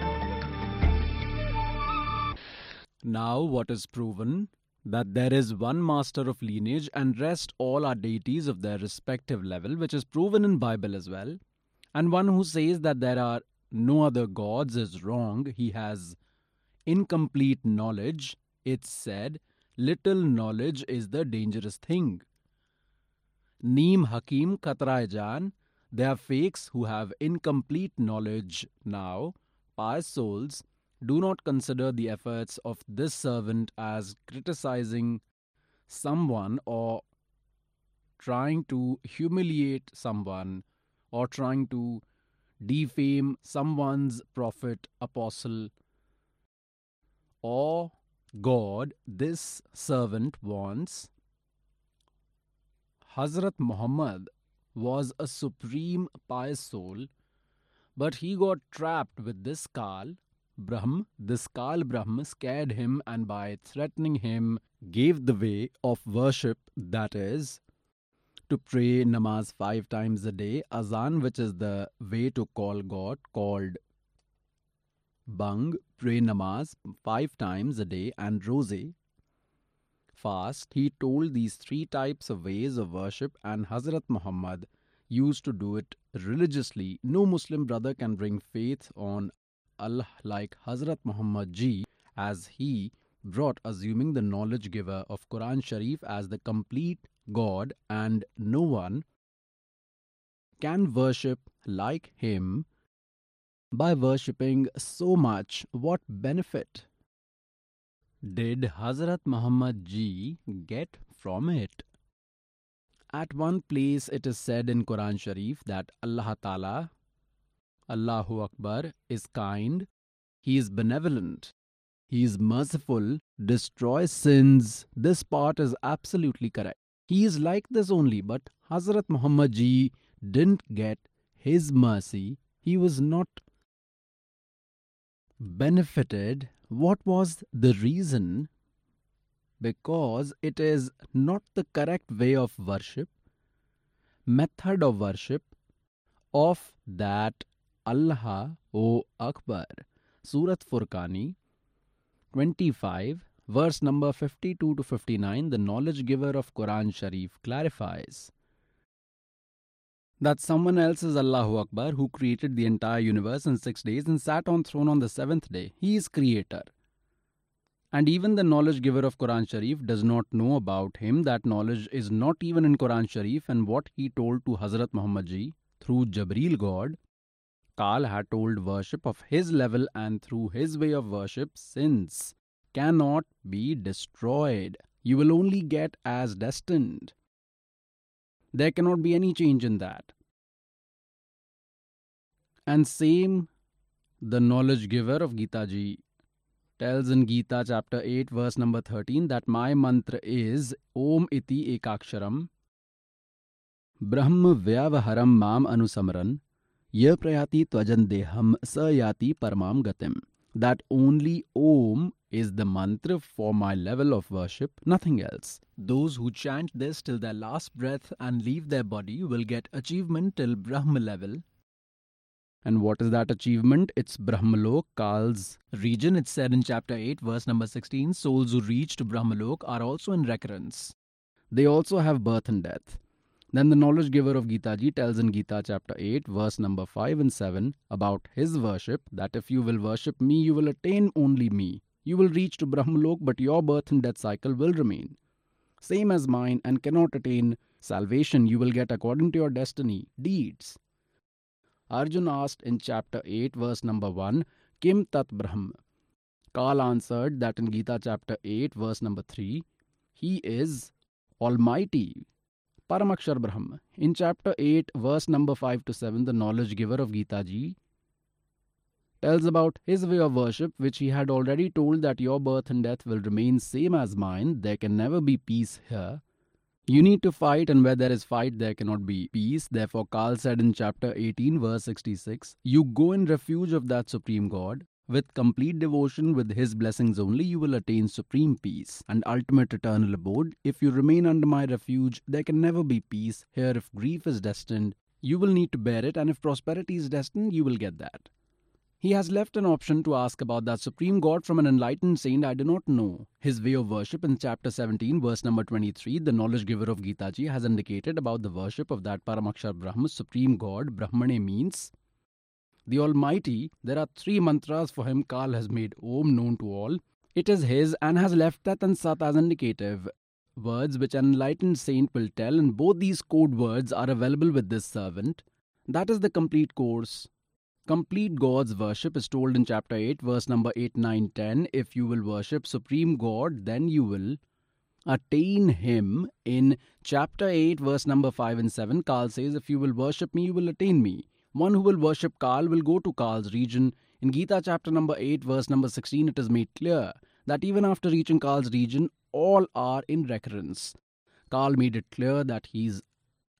Now, what is proven that there is one master of lineage and rest all are deities of their respective level, which is proven in Bible as well. And one who says that there are no other gods is wrong. He has incomplete knowledge. It's said, little knowledge is the dangerous thing. Neem Hakim Katrai they are fakes who have incomplete knowledge now, pious souls do not consider the efforts of this servant as criticizing someone or trying to humiliate someone or trying to defame someone's prophet, apostle, or God, this servant wants. Hazrat Muhammad was a supreme pious soul, but he got trapped with this Kal Brahm, this Kal Brahm scared him and by threatening him gave the way of worship, that is, to pray namaz five times a day, azan, which is the way to call God, called bang, pray namaz five times a day, and roza, fast. He told these three types of ways of worship, and Hazrat Muhammad used to do it religiously. No Muslim brother can bring faith on Allah like Hazrat Muhammad ji as he brought assuming the knowledge giver of Quran Sharif as the complete God and no one can worship like him by worshipping so much what benefit did Hazrat Muhammad ji get from it? At one place it is said in Quran Sharif that Allah Ta'ala, Allahu Akbar, is kind, He is benevolent, He is merciful, destroys sins. This part is absolutely correct. He is like this only, but Hazrat Muhammad ji didn't get His mercy. He was not benefited. What was the reason? Because it is not the correct way of worship, method of worship of that Allah O Akbar. Surat Furqani 25 verse number 52 to 59 the knowledge giver of Quran Sharif clarifies that someone else is Allahu Akbar who created the entire universe in 6 days and sat on throne on the 7th day he is creator and even the knowledge giver of Quran Sharif does not know about him that knowledge is not even in Quran Sharif and what he told to Hazrat Muhammad ji through Jabril God Kal had told worship of his level and through his way of worship sins cannot be destroyed. You will only get as destined. There cannot be any change in that. And same, the knowledge giver of Gita Ji tells in Gita chapter 8, verse number 13, that my mantra is Om iti ekaksharam Brahma vyavaharam mam anusamran Ye prayati tvajan deham sayati paramam gatim. That only Om is the mantra for my level of worship, nothing else. Those who chant this till their last breath and leave their body will get achievement till Brahma level. And what is that achievement? It's Brahmalok, Kal's region. It's said in chapter 8, verse number 16 souls who reach to Brahmalok are also in recurrence. They also have birth and death. Then the knowledge giver of Gita Ji tells in Gita chapter 8, verse number 5 and 7 about his worship that if you will worship me, you will attain only me. You will reach to Brahmalok, but your birth and death cycle will remain. Same as mine and cannot attain salvation, you will get according to your destiny, deeds. Arjun asked in chapter 8, verse number 1, Kim Tat Brahm? Kal answered that in Gita chapter 8, verse number 3, He is Almighty, Paramakshar Brahm. In chapter 8, verse number 5 to 7, the knowledge giver of Gita Ji tells about his way of worship, which he had already told that your birth and death will remain same as mine. There can never be peace here. You need to fight, and where there is fight, there cannot be peace. Therefore, Kal said in chapter 18, verse 66, You go in refuge of that supreme God. With complete devotion, with His blessings only, you will attain supreme peace and ultimate eternal abode. If you remain under my refuge, there can never be peace. Here, if grief is destined, you will need to bear it, and if prosperity is destined, you will get that. He has left an option to ask about that supreme God from an enlightened saint I do not know. His way of worship in chapter 17, verse number 23, the knowledge giver of Gita Ji has indicated about the worship of that Paramakshar Brahma, supreme God. Brahmane means the Almighty. There are three mantras for him. Kal has made Om known to all. It is his and has left Tat and Sat as indicative words which an enlightened saint will tell, and both these code words are available with this servant. That is the complete course Complete God's worship is told in chapter 8, verse number 8, 9, 10. If you will worship Supreme God, then you will attain Him. In chapter 8, verse number 5 and 7, Kal says, If you will worship me, you will attain me. One who will worship Kal will go to Kal's region. In Gita chapter number 8, verse number 16, it is made clear that even after reaching Kal's region, all are in recurrence. Kal made it clear that he is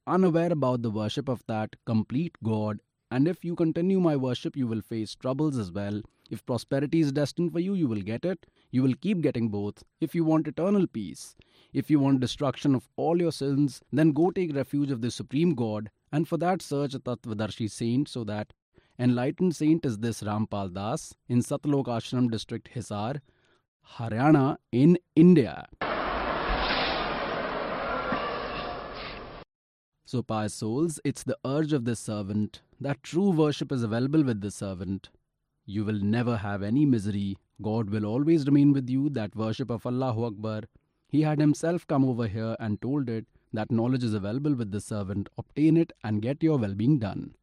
unaware about the worship of that complete God and if you continue my worship, you will face troubles as well. If prosperity is destined for you, you will get it. You will keep getting both. If you want eternal peace, if you want destruction of all your sins, then go take refuge of the Supreme God, and for that search a Tattvadarshi saint so that enlightened saint is this Rampal Das in Satlok Ashram district Hisar, Haryana in India. So, pious souls, it's the urge of this servant that true worship is available with this servant. You will never have any misery God will always remain with you, that worship of Allahu Akbar. He had himself come over here and told it that knowledge is available with the servant, obtain it and get your well being done.